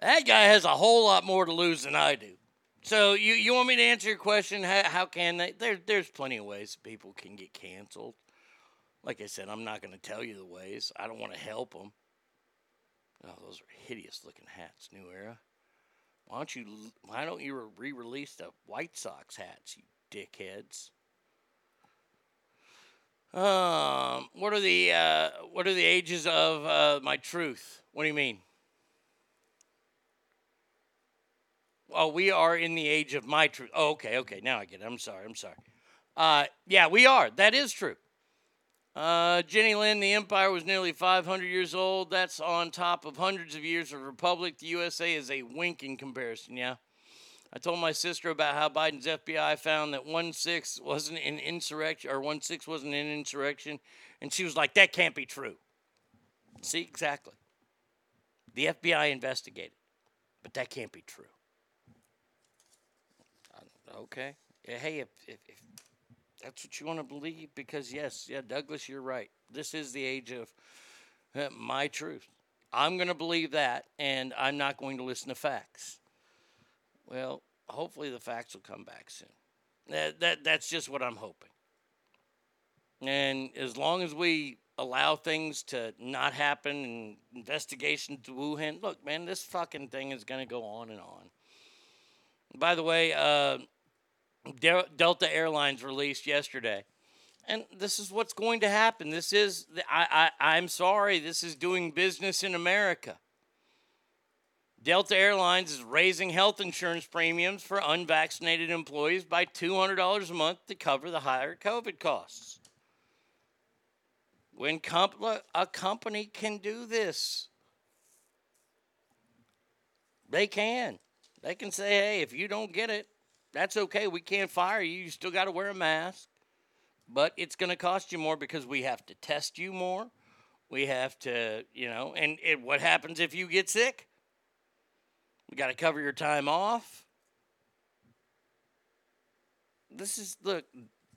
Speaker 2: That guy has a whole lot more to lose than I do. So you, you want me to answer your question? How, how can they? There, there's plenty of ways people can get canceled. Like I said, I'm not going to tell you the ways. I don't want to help them. Oh, those are hideous looking hats, New Era. Why don't you? Why don't you re-release the White Sox hats, you dickheads? Um, what are the uh, what are the ages of uh, my truth? What do you mean? Oh, we are in the age of my truth. Oh, okay, okay. Now I get it. I'm sorry. I'm sorry. Uh, yeah, we are. That is true. Uh, Jenny Lynn, the empire was nearly 500 years old. That's on top of hundreds of years of republic. The USA is a wink in comparison, yeah. I told my sister about how Biden's FBI found that 1 6 wasn't an insurrection, or 1 6 wasn't an insurrection, and she was like, that can't be true. See, exactly. The FBI investigated, but that can't be true. Uh, Okay. Hey, if, if, if that's what you want to believe, because yes, yeah, Douglas, you're right. This is the age of uh, my truth. I'm going to believe that, and I'm not going to listen to facts. Well, hopefully the facts will come back soon. That, that that's just what I'm hoping. And as long as we allow things to not happen and investigations to Wuhan, look, man, this fucking thing is going to go on and on. By the way, uh, Del- Delta Airlines released yesterday. And this is what's going to happen. This is, I, I, I'm sorry, this is doing business in America. Delta Airlines is raising health insurance premiums for unvaccinated employees by $200 a month to cover the higher COVID costs. When comp- a company can do this, they can. They can say, hey, if you don't get it, that's okay. We can't fire you. You still got to wear a mask. But it's going to cost you more because we have to test you more. We have to, you know, and it, what happens if you get sick? We got to cover your time off. This is, look,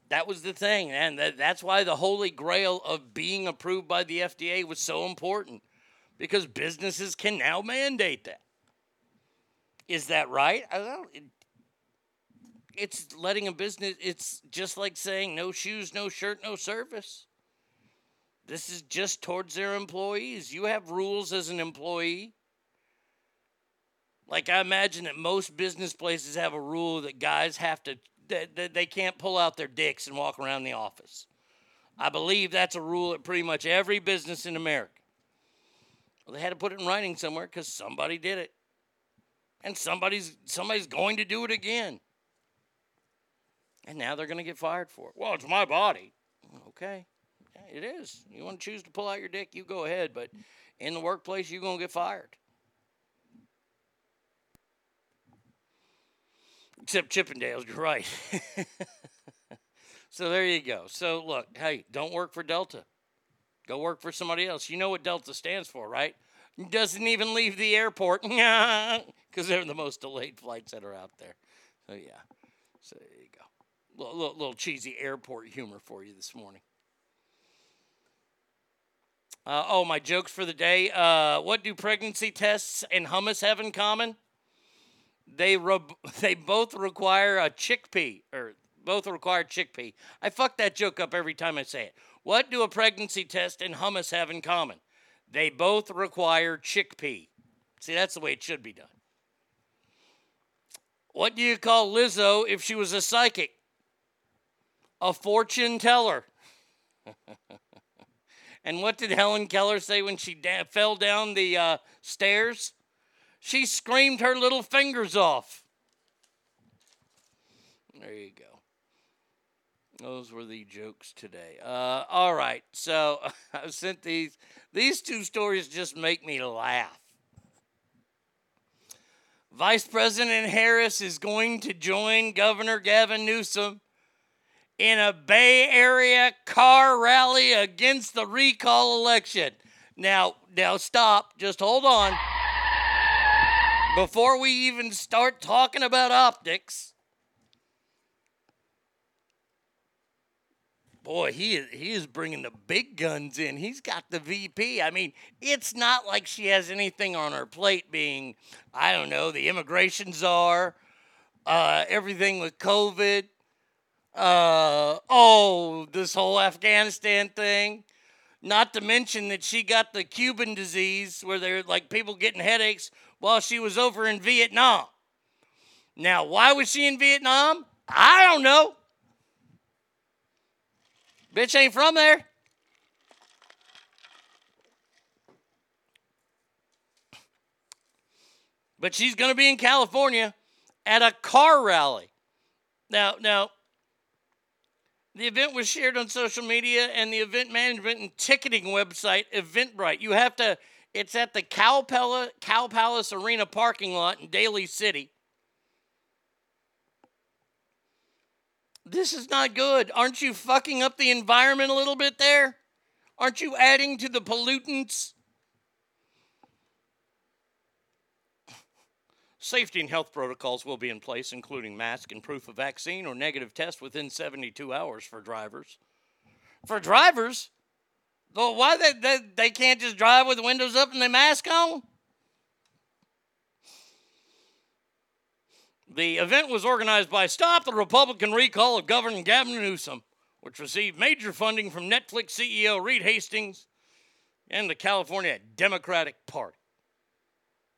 Speaker 2: that was the thing. And that, that's why the holy grail of being approved by the FDA was so important because businesses can now mandate that. Is that right? I don't, it's letting a business. It's just like saying no shoes, no shirt, no service. This is just towards their employees. You have rules as an employee. Like I imagine that most business places have a rule that guys have to that, they can't pull out their dicks and walk around the office. I believe that's a rule at pretty much every business in America. Well, they had to put it in writing somewhere because somebody did it, and somebody's somebody's going to do it again. And now they're going to get fired for it. Well, it's my body. Okay, yeah, it is. You want to choose to pull out your dick, you go ahead. But in the workplace, you're going to get fired. Except Chippendales, you're right. (laughs) so there you go. So look, hey, don't work for Delta. Go work for somebody else. You know what Delta stands for, right? Doesn't even leave the airport (laughs) because they're the most delayed flights that are out there. So yeah. So there you go. Little, little, little cheesy airport humor for you this morning. Uh, oh, my jokes for the day. Uh, what do pregnancy tests and hummus have in common? They re- (laughs) they both require a chickpea, or both require chickpea. I fuck that joke up every time I say it. What do a pregnancy test and hummus have in common? They both require chickpea. See, that's the way it should be done. What do you call Lizzo if she was a psychic? A fortune teller. (laughs) and what did Helen Keller say when she da- fell down the uh, stairs? She screamed her little fingers off. There you go. Those were the jokes today. Uh, all right, so (laughs) I sent these. These two stories just make me laugh. Vice President Harris is going to join Governor Gavin Newsom in a Bay Area car rally against the recall election. Now, now stop. Just hold on. Before we even start talking about optics, boy, he is, he is bringing the big guns in. He's got the VP. I mean, it's not like she has anything on her plate being, I don't know, the immigration czar, uh, everything with COVID, uh, oh, this whole Afghanistan thing. Not to mention that she got the Cuban disease where they're like people getting headaches while she was over in Vietnam. Now, why was she in Vietnam? I don't know. Bitch ain't from there. But she's going to be in California at a car rally. Now, now, the event was shared on social media and the event management and ticketing website Eventbrite. You have to, it's at the Cow, Cow Palace Arena parking lot in Daly City. This is not good. Aren't you fucking up the environment a little bit there? Aren't you adding to the pollutants? Safety and health protocols will be in place, including mask and proof of vaccine or negative test within 72 hours for drivers. For drivers? Well, why they, they, they can't just drive with the windows up and their mask on? The event was organized by Stop the Republican Recall of Governor Gavin Newsom, which received major funding from Netflix CEO Reed Hastings and the California Democratic Party.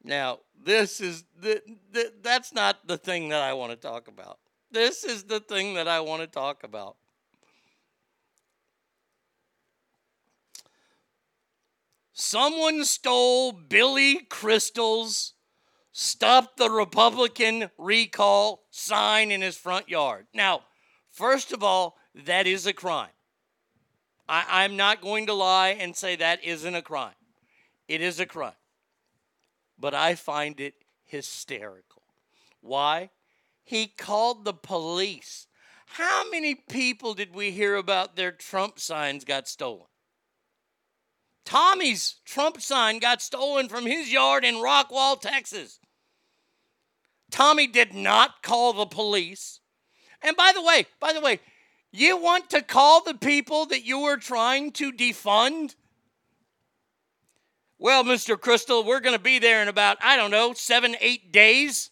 Speaker 2: Now, this is the, the, that's not the thing that I want to talk about. This is the thing that I want to talk about. Someone stole Billy Crystal's stop the Republican recall sign in his front yard. Now, first of all, that is a crime. I, am not going to lie and say that isn't a crime. It is a crime. But I find it hysterical. Why? He called the police. How many people did we hear about their Trump signs got stolen? Tommy's Trump sign got stolen from his yard in Rockwall, Texas. Tommy did not call the police. And by the way, by the way, you want to call the people that you were trying to defund? Well, Mr. Crystal, we're going to be there in about, I don't know, seven, eight days.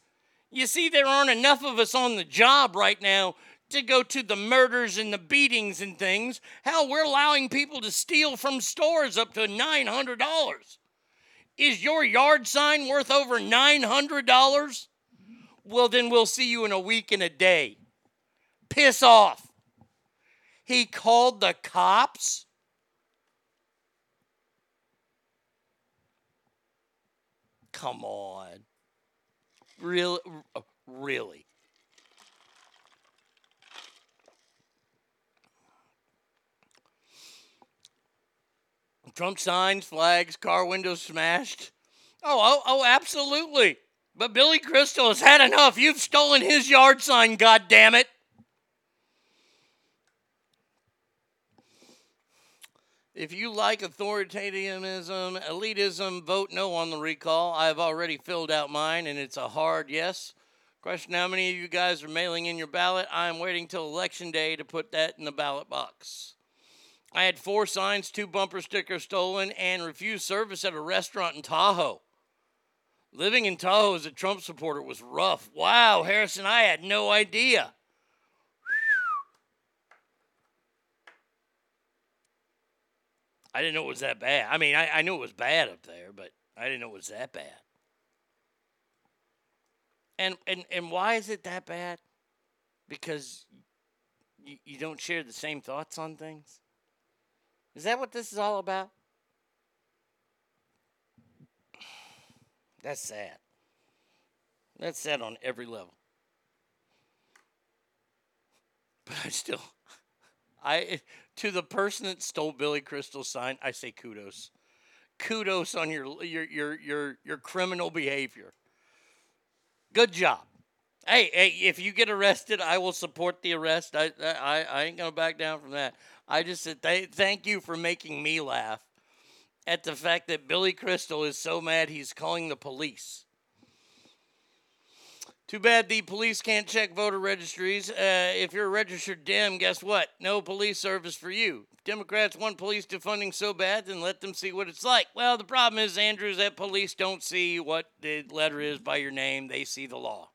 Speaker 2: You see, there aren't enough of us on the job right now to go to the murders and the beatings and things. Hell, we're allowing people to steal from stores up to $900. Is your yard sign worth over $900? Well, then we'll see you in a week and a day. Piss off. He called the cops. Come on. Uh, really? Really? Trump signs, flags, car windows smashed. Oh, oh, oh, absolutely. But Billy Crystal has had enough. You've stolen his yard sign, God damn it. If you like authoritarianism, elitism, vote no on the recall. I've already filled out mine, and it's a hard yes. Question How many of you guys are mailing in your ballot? I'm waiting till election day to put that in the ballot box. I had four signs, two bumper stickers stolen, and refused service at a restaurant in Tahoe. Living in Tahoe as a Trump supporter was rough. Wow, Harrison, I had no idea. I didn't know it was that bad. I mean, I, I knew it was bad up there, but I didn't know it was that bad. And and and why is it that bad? Because you, you don't share the same thoughts on things? Is that what this is all about? That's sad. That's sad on every level. But I still, I to the person that stole Billy Crystal's sign, I say kudos. Kudos on your your your your your criminal behavior. Good job. Hey, hey, if you get arrested, I will support the arrest. I I, I ain't gonna back down from that. I just said th- thank you for making me laugh at the fact that Billy Crystal is so mad he's calling the police. Too bad the police can't check voter registries. Uh, if you're a registered Dem, guess what? No police service for you. Democrats want police defunding so bad, then let them see what it's like. Well, the problem is, Andrew, is that police don't see what the letter is by your name, they see the law.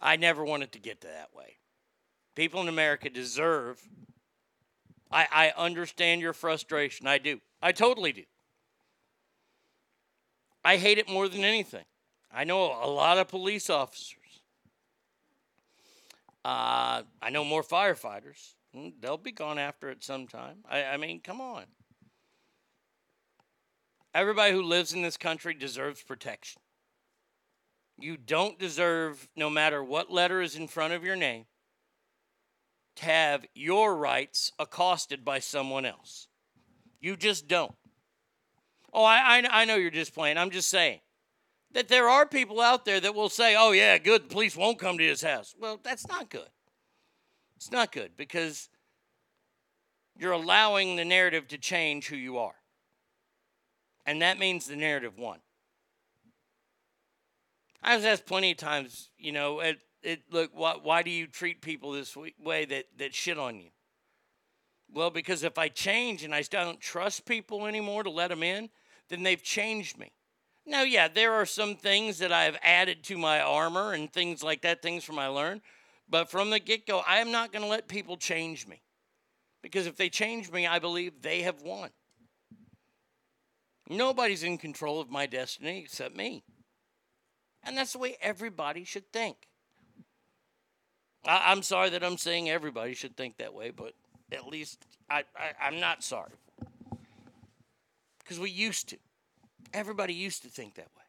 Speaker 2: I never wanted to get to that way. People in America deserve. I, I understand your frustration. I do. I totally do. I hate it more than anything. I know a lot of police officers. Uh, I know more firefighters. Hmm, They'll be gone after it sometime. I, I mean, come on. Everybody who lives in this country deserves protection. You don't deserve, no matter what letter is in front of your name, have your rights accosted by someone else. You just don't. Oh, I, I, I know you're just playing. I'm just saying that there are people out there that will say, oh, yeah, good, the police won't come to his house. Well, that's not good. It's not good because you're allowing the narrative to change who you are. And that means the narrative won. I was asked plenty of times, you know, it, it look, why, why do you treat people this way that, that shit on you? Well, because if I change and I don't trust people anymore to let them in, then they've changed me. Now, yeah, there are some things that I've added to my armor and things like that, things from I learned. But from the get go, I am not going to let people change me. Because if they change me, I believe they have won. Nobody's in control of my destiny except me. And that's the way everybody should think. I, am sorry that I'm saying everybody should think that way, but at least I, I, I'm not sorry. Because we used to. Everybody used to think that way.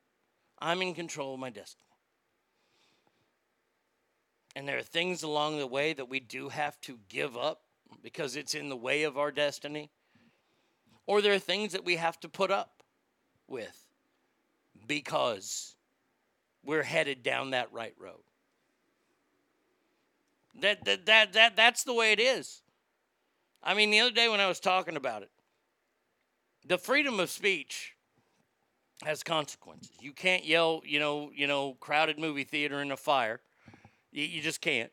Speaker 2: I'm in control of my destiny. And there are things along the way that we do have to give up because it's in the way of our destiny. Or there are things that we have to put up with because we're headed down that right road. That, that, that, that, that's the way it is. I mean, the other day when I was talking about it, the freedom of speech has consequences. You can't yell, you know, you know, crowded movie theater in a fire. You, you just can't.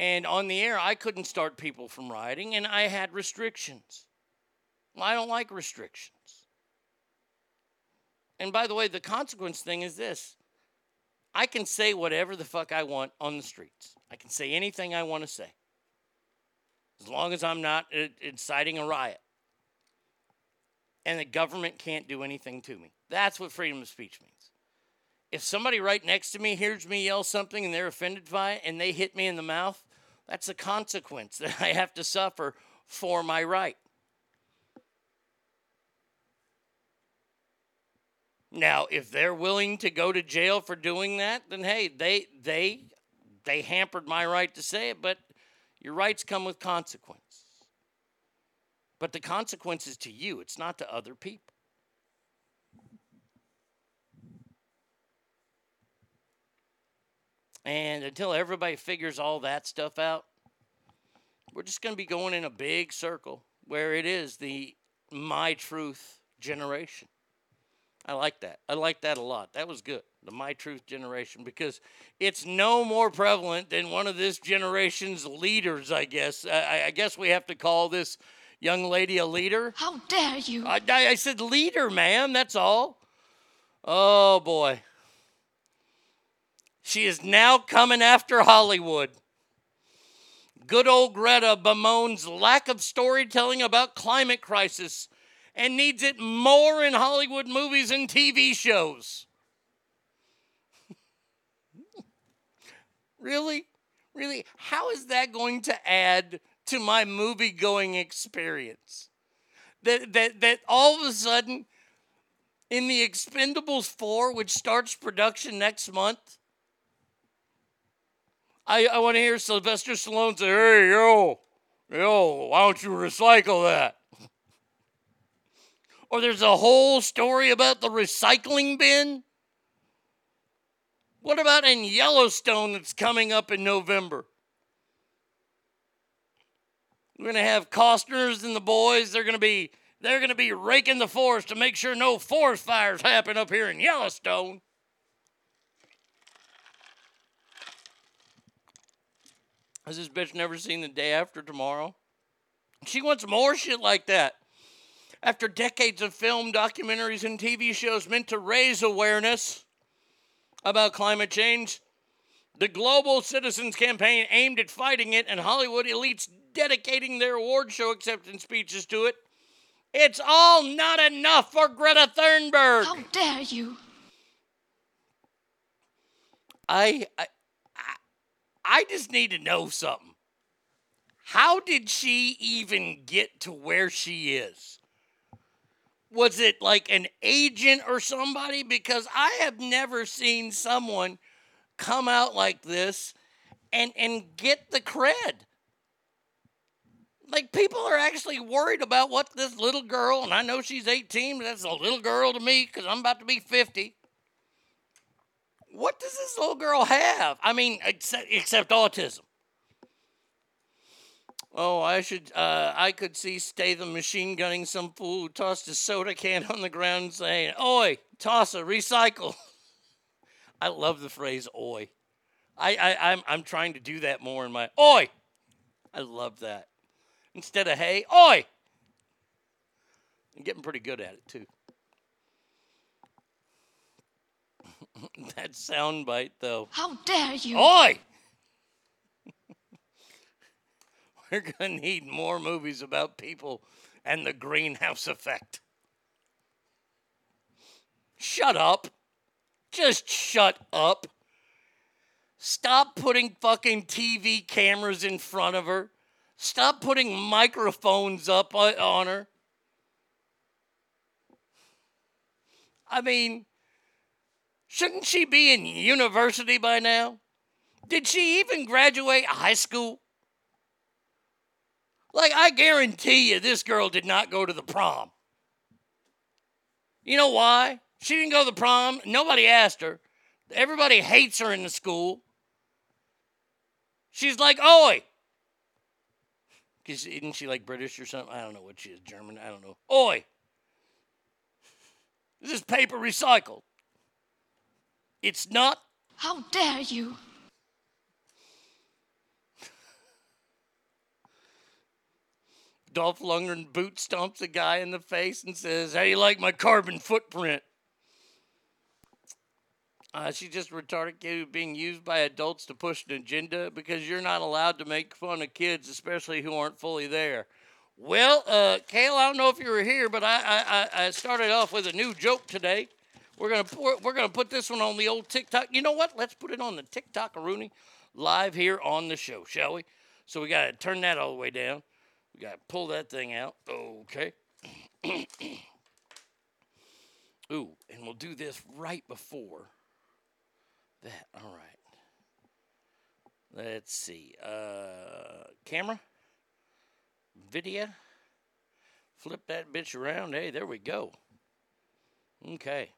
Speaker 2: And on the air, I couldn't start people from rioting, and I had restrictions. I don't like restrictions. And by the way, the consequence thing is this I can say whatever the fuck I want on the streets, I can say anything I want to say. As long as I'm not uh, inciting a riot. And the government can't do anything to me. That's what freedom of speech means. If somebody right next to me hears me yell something and they're offended by it and they hit me in the mouth, that's a consequence (laughs) that I have to suffer for my right. Now, if they're willing to go to jail for doing that, then hey, they they they hampered my right to say it, but your rights come with consequence. But the consequence is to you, it's not to other people. And until everybody figures all that stuff out, we're just going to be going in a big circle where it is the my truth generation. I like that. I like that a lot. That was good. The My Truth generation because it's no more prevalent than one of this generation's leaders, I guess. I, I guess we have to call this young lady a leader.
Speaker 3: How dare you?
Speaker 2: I, I said leader, ma'am. That's all. Oh, boy. She is now coming after Hollywood. Good old Greta bemoans lack of storytelling about climate crisis and needs it more in Hollywood movies and TV shows. (laughs) really? Really? How is that going to add to my movie going experience? That, that, that all of a sudden, in The Expendables 4, which starts production next month, I, I want to hear Sylvester Stallone say, hey, yo, yo, why don't you recycle that? Or there's a whole story about the recycling bin. What about in Yellowstone that's coming up in November? We're going to have Costners and the boys. They're going to be they're going to be raking the forest to make sure no forest fires happen up here in Yellowstone. Has this bitch never seen the day after tomorrow? She wants more shit like that. After decades of film, documentaries, and TV shows meant to raise awareness about climate change, the Global Citizens Campaign aimed at fighting it, and Hollywood elites dedicating their award show acceptance speeches to it. It's all not enough for Greta Thunberg.
Speaker 3: How dare you?
Speaker 2: I, I, I just need to know something. How did she even get to where she is? Was it like an agent or somebody? Because I have never seen someone come out like this and and get the cred. Like people are actually worried about what this little girl, and I know she's 18, but that's a little girl to me because I'm about to be 50 what does this little girl have? I mean, except, except autism. Oh, I should. Uh, I could see Statham machine gunning some fool who tossed a soda can on the ground, saying, "Oi, toss a recycle." (laughs) I love the phrase "oi." I, I I'm I'm trying to do that more in my "oi." I love that instead of "hey, oi." I'm getting pretty good at it too. (laughs) that soundbite, though.
Speaker 3: How dare you?
Speaker 2: Oi! (laughs) We're going to need more movies about people and the greenhouse effect. Shut up. Just shut up. Stop putting fucking TV cameras in front of her. Stop putting microphones up on her. I mean, Shouldn't she be in university by now? Did she even graduate high school? Like, I guarantee you, this girl did not go to the prom. You know why? She didn't go to the prom. Nobody asked her. Everybody hates her in the school. She's like, oi. Because isn't she like British or something? I don't know what she is, German. I don't know. Oi. This is paper recycled. It's not.
Speaker 3: How dare you?
Speaker 2: Dolph Lundgren boot stomps a guy in the face and says, How you like my carbon footprint? Uh, she's just retarded kid being used by adults to push an agenda because you're not allowed to make fun of kids, especially who aren't fully there. Well, uh, Kale, I don't know if you were here, but I, I, I- I started off with a new joke today. We're gonna pour, we're gonna put this one on the old TikTok. You know what? Let's put it on the TikTok Rooney live here on the show, shall we? So we gotta turn that all the way down. We gotta pull that thing out. Okay. (clears throat) Ooh, and we'll do this right before that. All right. Let's see. Uh, camera, video. Flip that bitch around. Hey, there we go. Okay.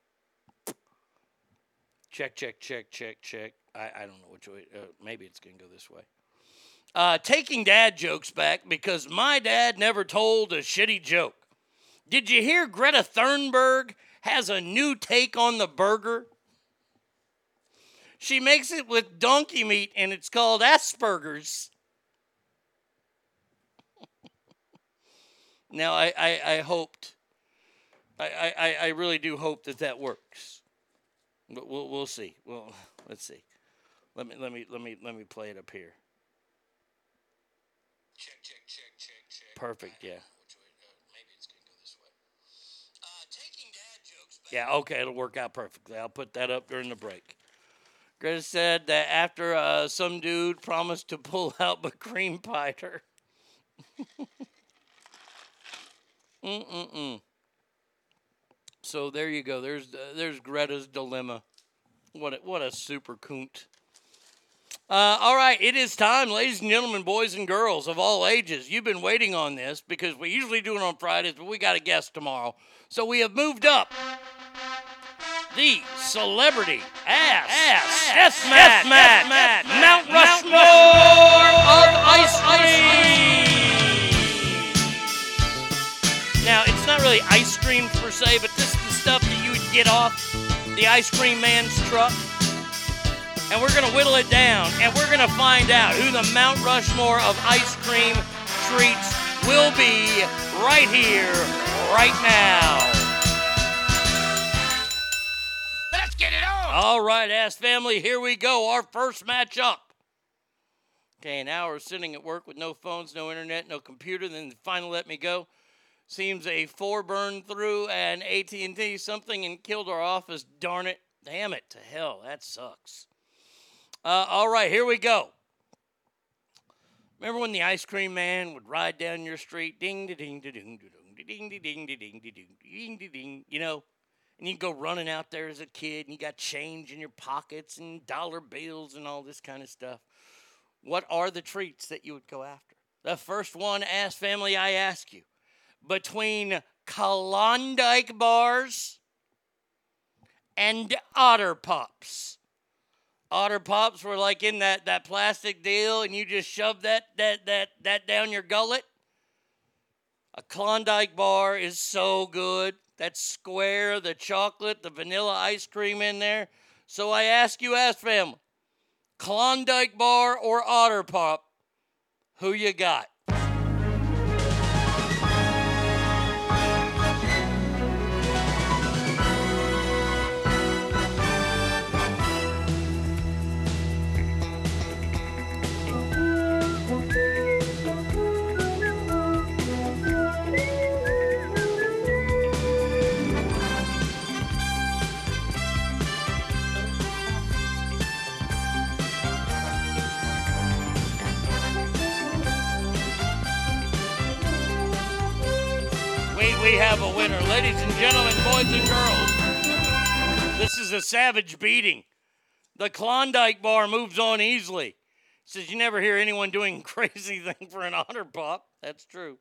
Speaker 2: Check, check, check, check, check. I, I don't know which way. Uh, maybe it's going to go this way. Uh, taking dad jokes back because my dad never told a shitty joke. Did you hear Greta Thunberg has a new take on the burger? She makes it with donkey meat and it's called Asperger's. (laughs) now, I, I, I hoped, I, I, I really do hope that that works. But we'll, we'll see. Well, (laughs) let's see. Let me, let me, let me, let me play it up here. Check, check, check, check, check. Perfect, yeah. Yeah, okay, it'll work out perfectly. I'll put that up during the break. Greta said that after uh, some dude promised to pull (laughs) out but cream pied her. (laughs) Mm-mm-mm. So there you go. There's uh, there's Greta's dilemma. What a, what a super coont. Uh, all right, it is time, ladies and gentlemen, boys and girls of all ages. You've been waiting on this because we usually do it on Fridays, but we got a guest tomorrow. So we have moved up the celebrity ass ass death match, death match, Mount Rushmore of ice cream. Now it's not really ice cream per se, but this is the stuff that you would get off the ice cream man's truck. And we're gonna whittle it down, and we're gonna find out who the Mount Rushmore of ice cream treats will be right here, right now.
Speaker 1: Let's get it on.
Speaker 2: All right, ass family, here we go. Our first match up. Okay, an hour sitting at work with no phones, no internet, no computer, then finally let me go. Seems a four burned through an AT&T something and killed our office. Darn it. Damn it to hell. That sucks. Uh, all right, here we go. Remember when the ice cream man would ride down your street, ding, ding, ding, ding, ding, ding, ding, da, ding, ding, da, ding, you know, and you'd go running out there as a kid, and you got change in your pockets and dollar bills and all this kind of stuff. What are the treats that you would go after? The first one, ass family, I ask you, between Klondike bars and Otter Pops. Otter Pops were like in that, that plastic deal, and you just shove that, that, that, that down your gullet. A Klondike bar is so good. That square, the chocolate, the vanilla ice cream in there. So I ask you, ask family, Klondike bar or Otter Pop, who you got? Have a winner. Ladies and gentlemen, boys and girls, this is a savage beating. The Klondike bar moves on easily. Says you never hear anyone doing (laughs) crazy thing for an otter pop. That's true.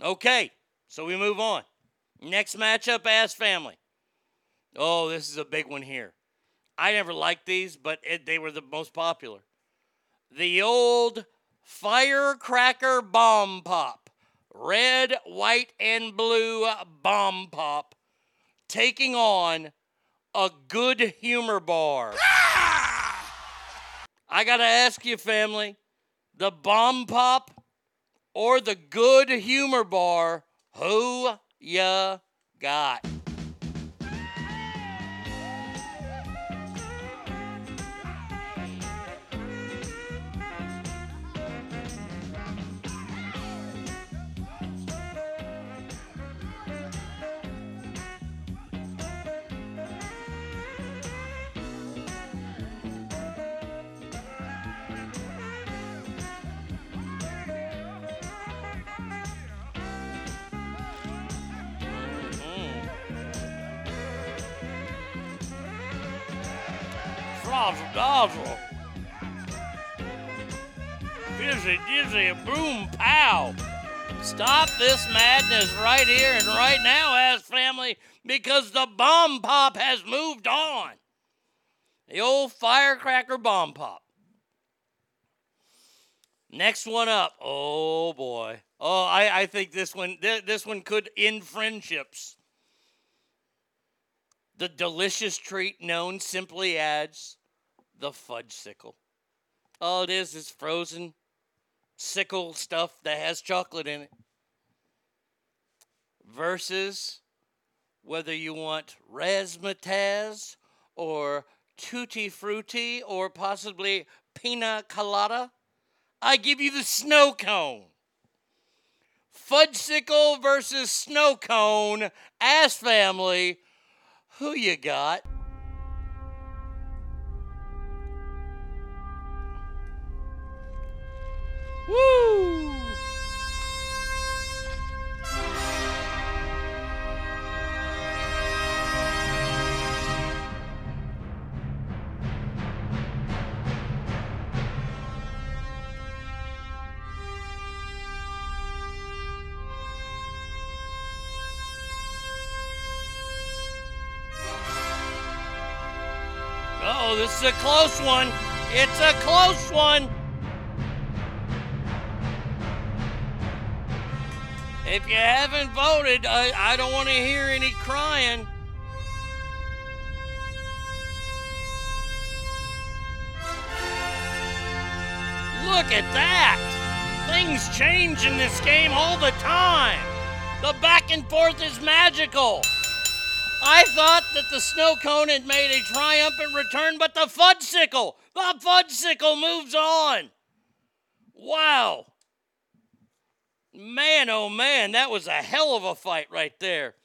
Speaker 2: Okay, so we move on. Next matchup, Ass Family. Oh, this is a big one here. I never liked these, but it, they were the most popular. The old firecracker bomb pop. Red, white, and blue bomb pop taking on a good humor bar. I got to ask you, family the bomb pop or the good humor bar, who ya got? Dazzle. Dizzy, dizzy, boom, pow. Stop this madness right here and right now, ass family, because the bomb pop has moved on. The old firecracker bomb pop. Next one up. Oh boy. Oh, I, I think this one th- this one could end friendships. The delicious treat known simply as the fudgesicle. All it is is frozen sickle stuff that has chocolate in it. Versus whether you want razzmatazz or tutti frutti or possibly pina colada, I give you the snow cone. Fudgesicle versus snow cone, ass family. Who you got? A close one. It's a close one. If you haven't voted, I, I don't want to hear any crying. Look at that! Things change in this game all the time. The back and forth is magical. I thought that the snow cone had made a triumphant return, but the fudgesicle, the fudgesicle moves on. Wow. Man, oh man, that was a hell of a fight right there.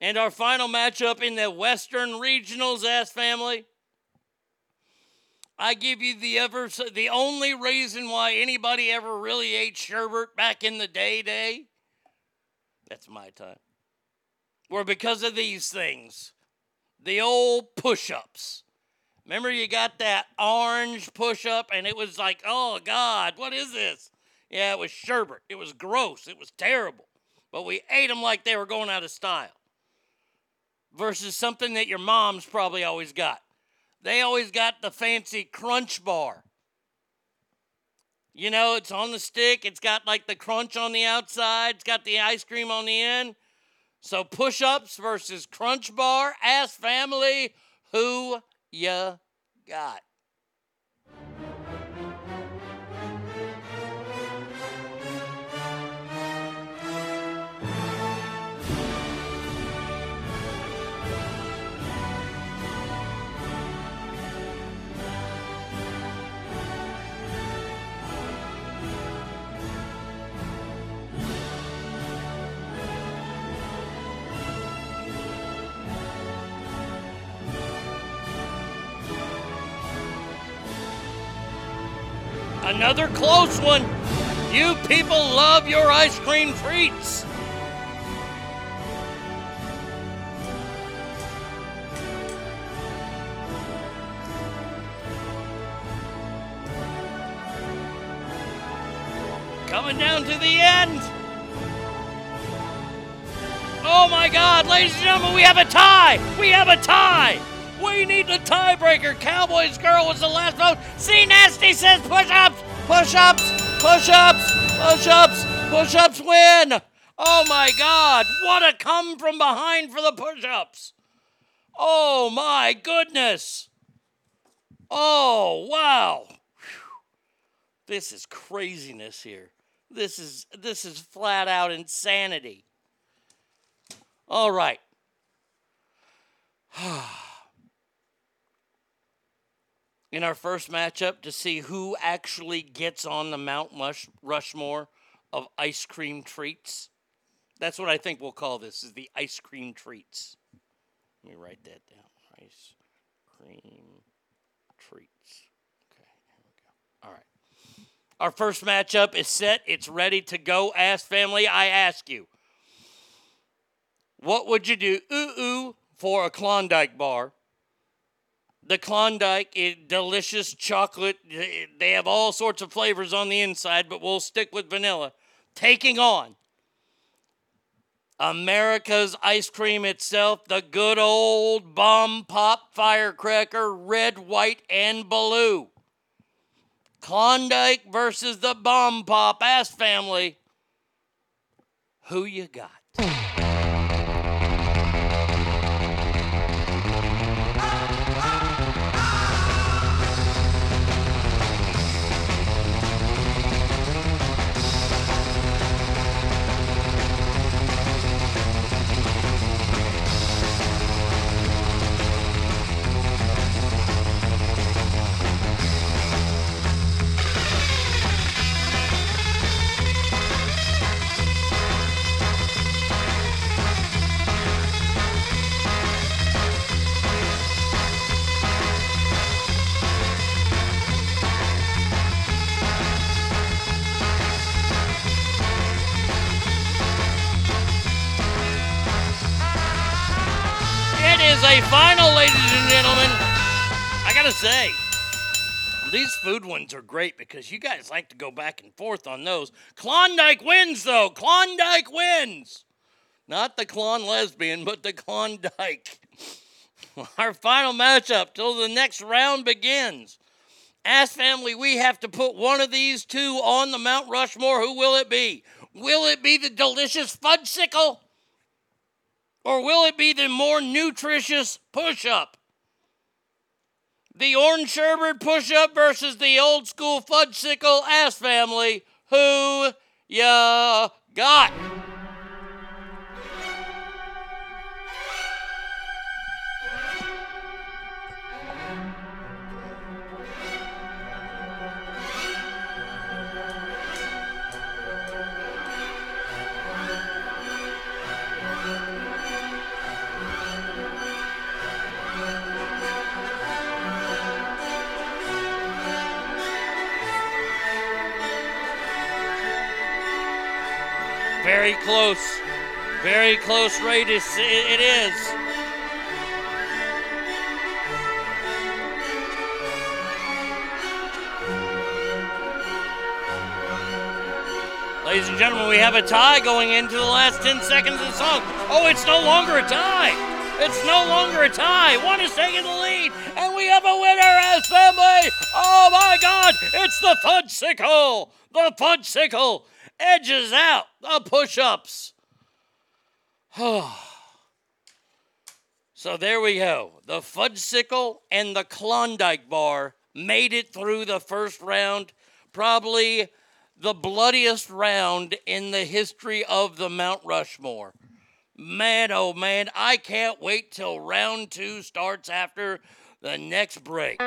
Speaker 2: And our final matchup in the Western Regionals, ass family. I give you the ever the only reason why anybody ever really ate sherbet back in the day day. That's my time. Were because of these things. The old push-ups. Remember you got that orange push-up and it was like, "Oh god, what is this?" Yeah, it was sherbet. It was gross. It was terrible. But we ate them like they were going out of style. Versus something that your mom's probably always got. They always got the fancy crunch bar. You know, it's on the stick, it's got like the crunch on the outside, it's got the ice cream on the end. So push ups versus crunch bar. Ask family who you got. Another close one. You people love your ice cream treats. Coming down to the end. Oh my God, ladies and gentlemen, we have a tie. We have a tie. We need the tiebreaker. Cowboys girl was the last vote. C Nasty says push ups, push ups, push ups, push ups, push ups win. Oh my God, what a come from behind for the push ups. Oh my goodness. Oh wow. This is craziness here. This is this is flat out insanity. All right. (sighs) in our first matchup to see who actually gets on the Mount Rushmore of ice cream treats. That's what I think we'll call this is the ice cream treats. Let me write that down. Ice cream treats. Okay, here we go. All right. Our first matchup is set. It's ready to go. Ask family, I ask you. What would you do ooh ooh for a Klondike bar? The Klondike, it, delicious chocolate. eh, They have all sorts of flavors on the inside, but we'll stick with vanilla. Taking on America's ice cream itself, the good old bomb pop firecracker, red, white, and blue. Klondike versus the bomb pop ass family. Who you got? Food ones are great because you guys like to go back and forth on those. Klondike wins, though. Klondike wins. Not the Klon lesbian, but the Klondike. (laughs) Our final matchup till the next round begins. Ask family, we have to put one of these two on the Mount Rushmore. Who will it be? Will it be the delicious fudgesicle? Or will it be the more nutritious push up? The orange sherbet push up versus the old school fudgesicle ass family. Who ya got? Very close. Very close rate. Is, it is. Ladies and gentlemen, we have a tie going into the last 10 seconds of the song. Oh, it's no longer a tie. It's no longer a tie. One is taking the lead, and we have a winner as family. Oh my God! It's the Fudgesicle. The Fudgesicle edges out the push-ups. (sighs) so there we go. The Fudgesicle and the Klondike Bar made it through the first round. Probably the bloodiest round in the history of the Mount Rushmore. Man, oh man, I can't wait till round two starts after the next break.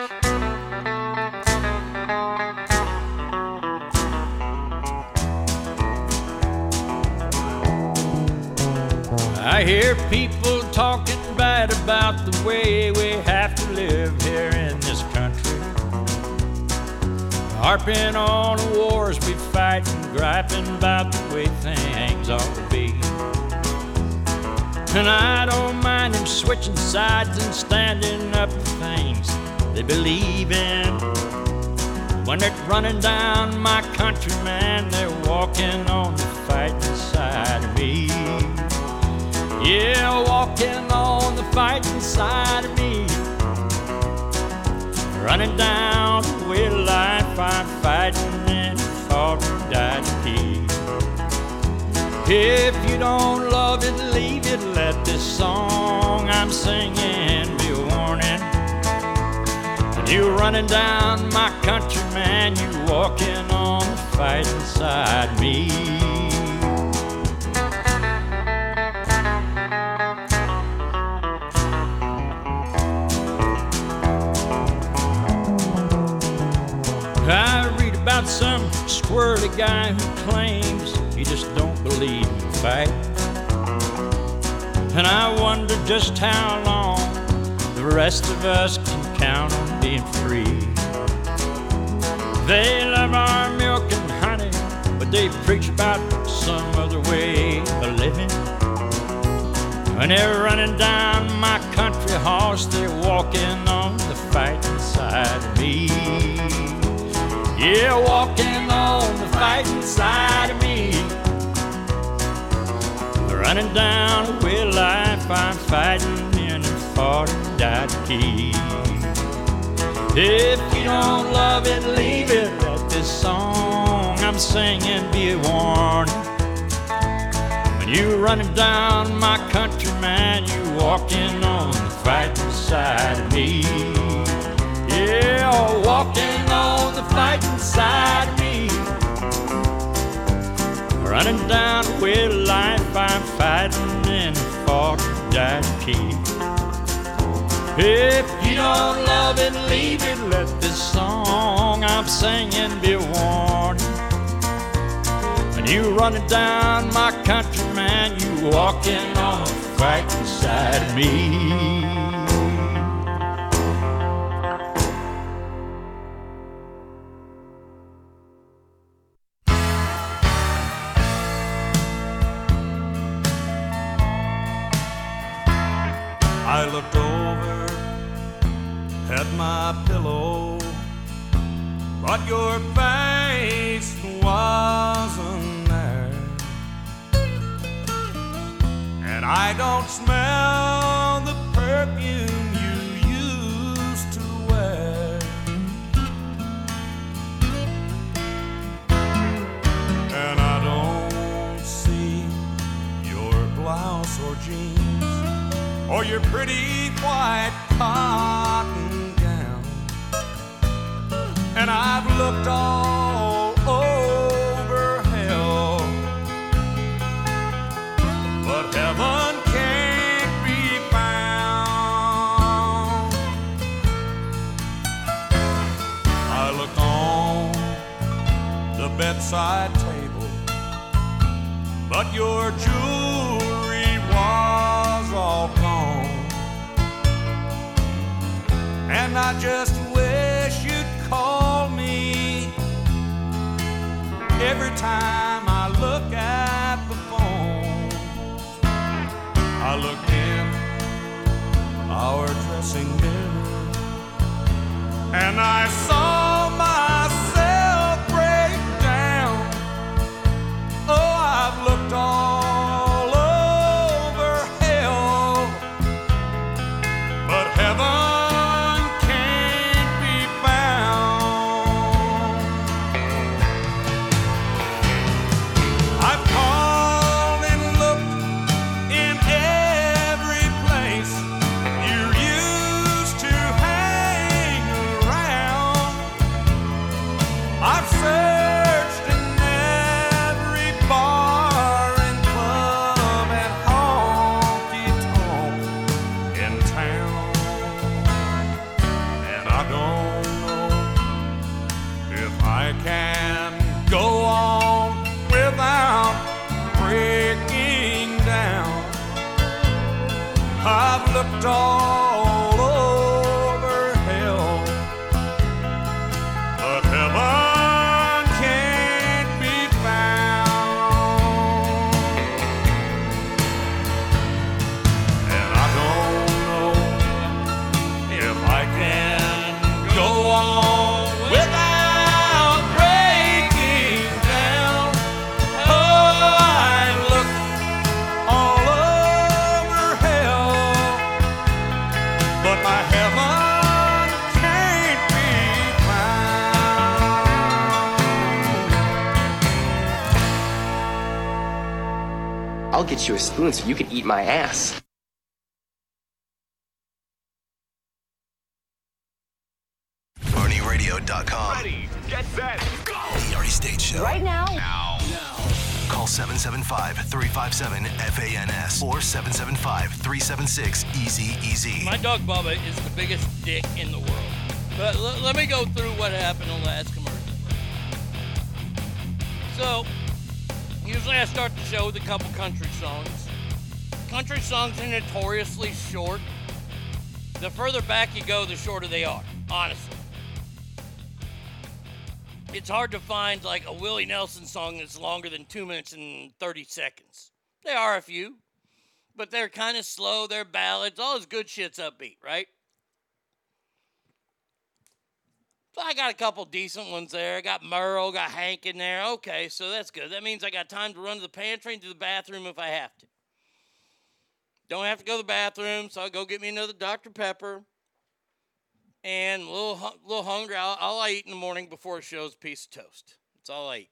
Speaker 11: I hear people talking bad about the way we have to live here in this country. Harping on the wars we fight and griping about the way things ought to be. And I don't mind them switching sides and standing up for things they believe in. When they're running down my country, man, they're walking on the fighting side of me. Yeah, walking on the fighting side of me. Running down the way life, I'm fighting and fought and died to. If you don't love it, leave it. Let this song I'm singing be a warning. You running down my country, man, you walking on the fighting side of me. Some squirrely guy who claims he just don't believe in fight. And I wonder just how long the rest of us can count on being free. They love our milk and honey, but they preach about some other way of living. When they're running down my country horse, they're walking on the
Speaker 12: fighting side of me. Yeah, walking on the fighting inside of me. Running down with life, I'm fighting in a and died key. If you don't love it, leave it. Let this song I'm singing be a warning. When you running down my country, man, you walking on the fighting side of me. Yeah, walking on the fighting side. Running down with life, I'm fighting in and died key. If you don't love it, leave it. Let this song I'm singing be a warning. When you running down my country, man, you walking on the fighting side of me.
Speaker 11: Your pretty white cotton gown. And I've looked all over hell, but heaven can't be found. I look on the bedside table, but your jewelry I just wish you'd call me every time I look at the phone. I look in our dressing mirror and I
Speaker 13: spoon so you can eat my ass.
Speaker 14: ArnieRadio.com.
Speaker 15: Ready, get set, go!
Speaker 14: The Arnie State Show.
Speaker 15: Right now?
Speaker 14: Now. Call 775-357-FANS or 775-376-EASY-EASY.
Speaker 2: My dog Bubba is the biggest dick in the world. But l- let me go through what happened on the last commercial. So, usually I start the show with a couple country songs. Country songs are notoriously short. The further back you go, the shorter they are, honestly. It's hard to find like a Willie Nelson song that's longer than two minutes and 30 seconds. There are a few, but they're kind of slow. They're ballads. All his good shit's upbeat, right? So I got a couple decent ones there. I got Merle, got Hank in there. Okay, so that's good. That means I got time to run to the pantry and to the bathroom if I have to. Don't have to go to the bathroom, so I'll go get me another Dr. Pepper. And a little, hu- little hungry. All, all I eat in the morning before a show is a piece of toast. That's all I eat.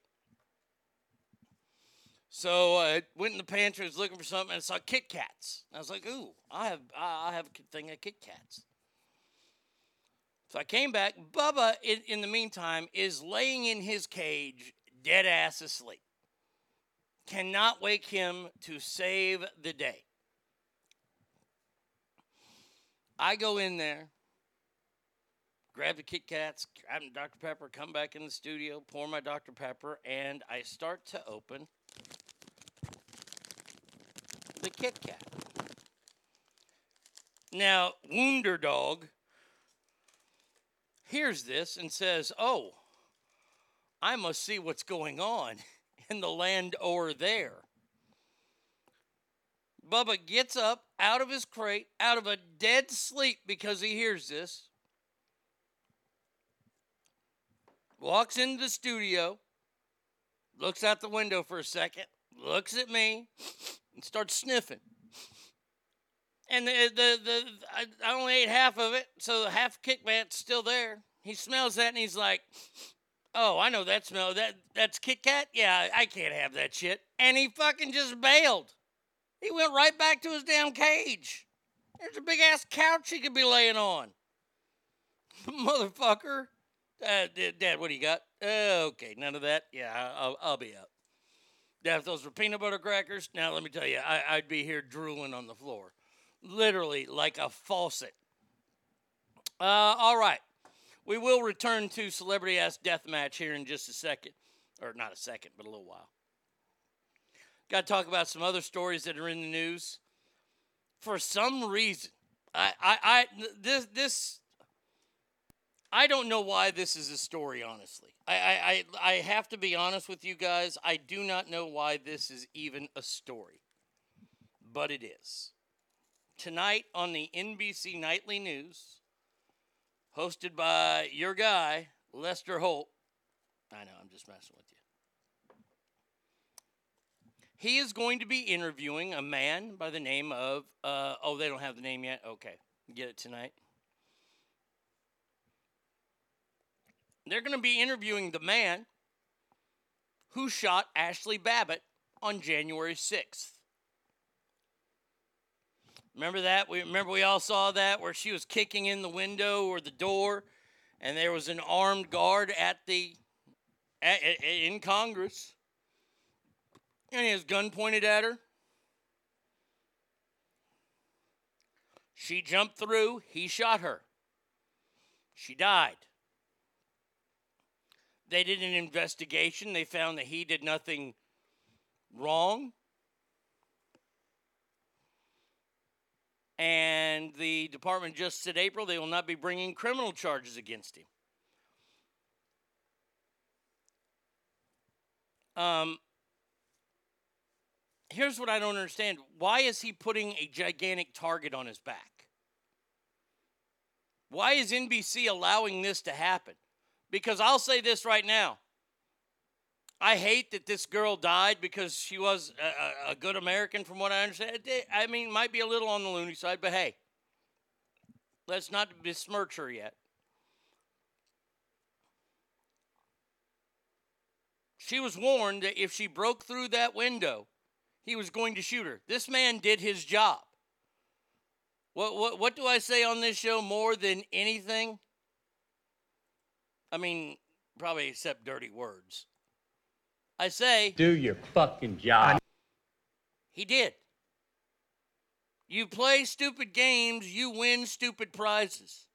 Speaker 2: So uh, I went in the pantry, was looking for something, and I saw Kit Kats. I was like, "Ooh, I have, I have a thing of Kit Kats." So I came back. Bubba, in, in the meantime, is laying in his cage, dead ass asleep. Cannot wake him to save the day. I go in there, grab the Kit Kats, grab the Dr. Pepper, come back in the studio, pour my Dr. Pepper, and I start to open the Kit Kat. Now, Wonder Dog hears this and says, Oh, I must see what's going on in the land over there. Bubba gets up out of his crate, out of a dead sleep because he hears this, walks into the studio, looks out the window for a second, looks at me, and starts sniffing. And the the, the I, only ate half of it, so the half Kit Kat's still there. He smells that and he's like, "Oh, I know that smell. That that's Kit Kat. Yeah, I can't have that shit." And he fucking just bailed. He went right back to his damn cage. There's a big ass couch he could be laying on. (laughs) Motherfucker. Uh, Dad, what do you got? Uh, okay, none of that. Yeah, I'll, I'll be up. Dad, if those were peanut butter crackers, now let me tell you, I, I'd be here drooling on the floor. Literally like a faucet. Uh, all right. We will return to Celebrity Ass Deathmatch here in just a second. Or not a second, but a little while. Got to talk about some other stories that are in the news. For some reason, I, I, I, this, this, I don't know why this is a story. Honestly, I, I, I, I have to be honest with you guys. I do not know why this is even a story, but it is. Tonight on the NBC Nightly News, hosted by your guy Lester Holt. I know I'm just messing with you. He is going to be interviewing a man by the name of, uh, oh, they don't have the name yet? Okay. Get it tonight. They're going to be interviewing the man who shot Ashli Babbitt on January 6th. Remember that? We remember we all saw that where she was kicking in the window or the door and there was an armed guard at the at, in Congress and his gun pointed at her. She jumped through, he shot her. She died. They did an investigation. They found that he did nothing wrong. And the department just said April they will not be bringing criminal charges against him. Um, here's what I don't understand. Why is he putting a gigantic target on his back? Why is NBC allowing this to happen? Because I'll say this right now. I hate that this girl died because she was a, a, good American, from what I understand. I mean, might be a little on the loony side, but hey, let's not besmirch her yet. She was warned that if she broke through that window, he was going to shoot her. This man did his job. What, what, what do I say on this show more than anything? I mean, probably except dirty words. I say,
Speaker 16: Do your fucking job.
Speaker 2: he did. You play stupid games, you win stupid prizes.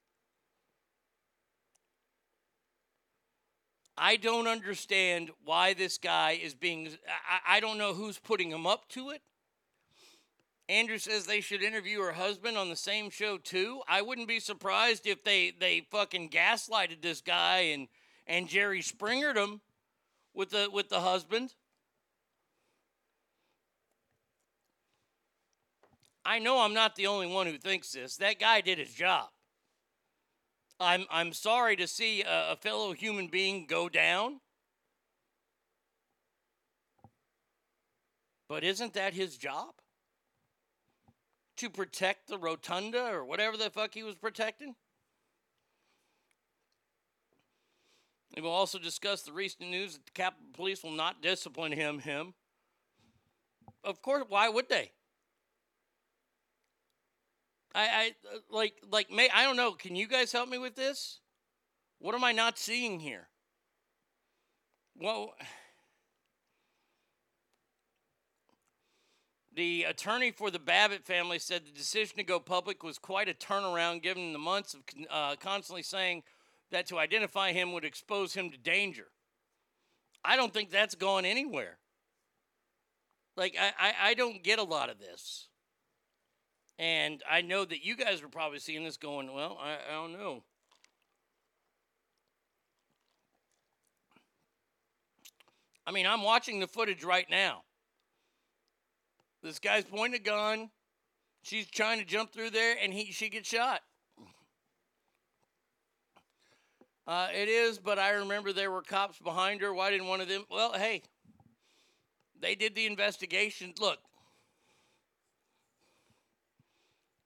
Speaker 2: I don't understand why this guy is being. I, I don't know who's putting him up to it. Andrew says they should interview her husband on the same show too. I wouldn't be surprised if they they fucking gaslighted this guy and and Jerry Springered him with the with the husband. I know I'm not the only one who thinks this. That guy did his job. I'm I'm sorry to see a, a fellow human being go down. But isn't that his job? To protect the rotunda or whatever the fuck he was protecting? We will also discuss the recent news that the Capitol Police will not discipline him. Him. Of course, why would they? I, I uh, like like may I don't know. Can you guys help me with this? What am I not seeing here? Well, the attorney for the Babbitt family said the decision to go public was quite a turnaround, given the months of uh, constantly saying that to identify him would expose him to danger. I don't think that's going anywhere. Like I, I, I don't get a lot of this. And I know that you guys are probably seeing this going, well, I, I don't know. I mean, I'm watching the footage right now. This guy's pointing a gun. She's trying to jump through there, and he she gets shot. Uh, it is, but I remember there were cops behind her. Why didn't one of them? Well, hey, they did the investigation. Look,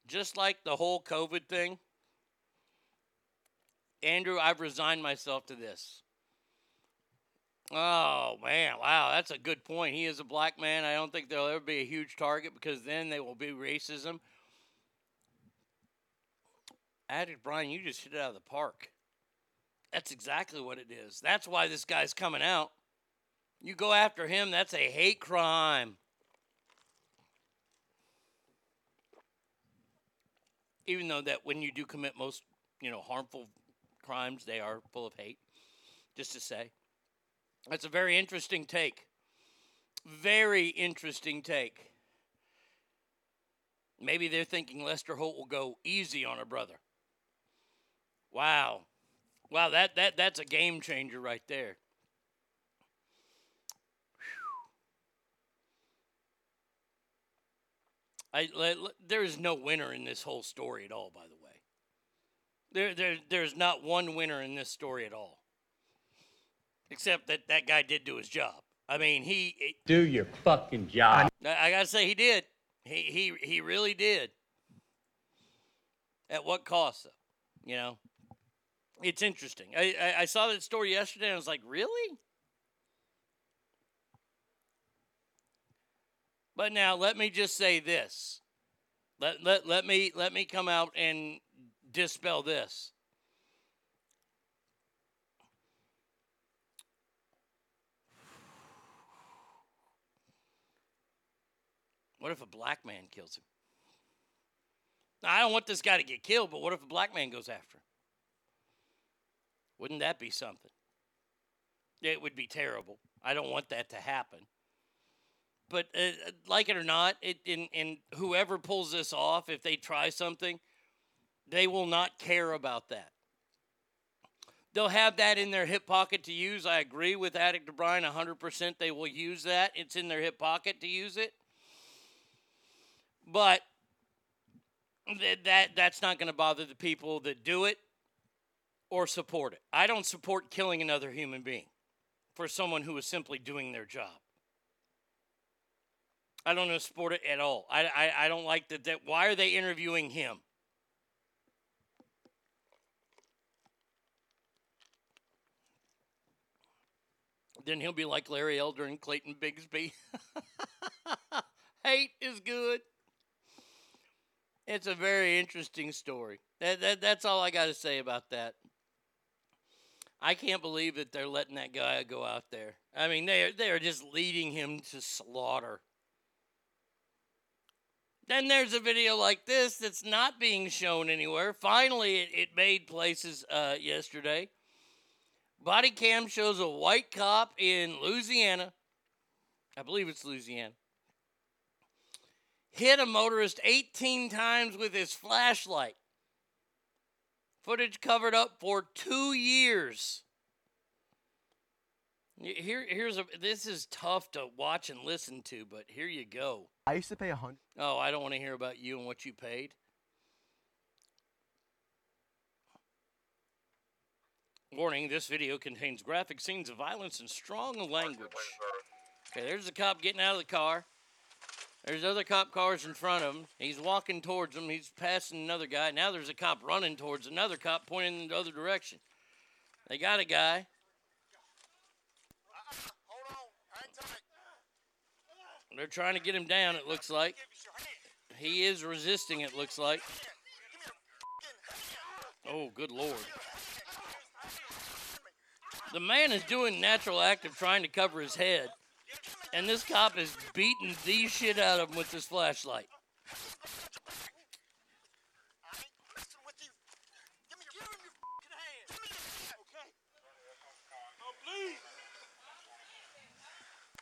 Speaker 2: just like the whole COVID thing, Andrew, I've resigned myself to this. Oh, man. Wow. That's a good point. He is a black man. I don't think there'll ever be a huge target because then they will be racism. Addict Brian, you just hit it out of the park. That's exactly what it is. That's why this guy's coming out. You go after him, that's a hate crime. Even though that when you do commit most, you know, harmful crimes, they are full of hate. Just to say. That's a very interesting take. Very interesting take. Maybe they're thinking Lester Holt will go easy on a brother. Wow. Wow, that, that that's a game changer right there. I, there is no winner in this whole story at all, by the way. There, there, there's not one winner in this story at all. Except that that guy did do his job. I mean, he. It,
Speaker 16: do your fucking job.
Speaker 2: I, I gotta say, he did. He, he, he really did. At what cost, though? You know? It's interesting. I, I, I saw that story yesterday and I was like, really? But now let me just say this. Let, let, let me let me come out and dispel this. What if a black man kills him? Now, I don't want this guy to get killed, but what if a black man goes after him? Wouldn't that be something? It would be terrible. I don't want that to happen. But uh, like it or not, it in in whoever pulls this off, if they try something, they will not care about that. They'll have that in their hip pocket to use. I agree with Addict O'Brien 100%. They will use that. It's in their hip pocket to use it. But th- that that's not going to bother the people that do it or support it. I don't support killing another human being for someone who is simply doing their job. I don't support it at all. I, I, I don't like that, that. Why are they interviewing him? Then he'll be like Larry Elder and Clayton Bigsby. (laughs) Hate is good. It's a very interesting story. That, that, that's all I got to say about that. I can't believe that they're letting that guy go out there. I mean, they are, they are just leading him to slaughter. Then there's a video like this that's not being shown anywhere. Finally, it, it made places uh, yesterday. Body cam shows a white cop in Louisiana. I believe it's Louisiana. Hit a motorist 18 times with his flashlight. Footage covered up for two years. Here, here's a. This is tough to watch and listen to, but here you go.
Speaker 17: I used to pay a hundred.
Speaker 2: Oh, I don't want to hear about you and what you paid. Warning this video contains graphic scenes of violence and strong language. Okay, there's the cop getting out of the car. There's other cop cars in front of him. He's walking towards them. He's passing another guy. Now there's a cop running towards another cop pointing in the other direction. They got a guy. They're trying to get him down, it looks like. He is resisting, it looks like. Oh, good lord. The man is doing natural act of trying to cover his head. And this cop is beating the shit out of him with his flashlight.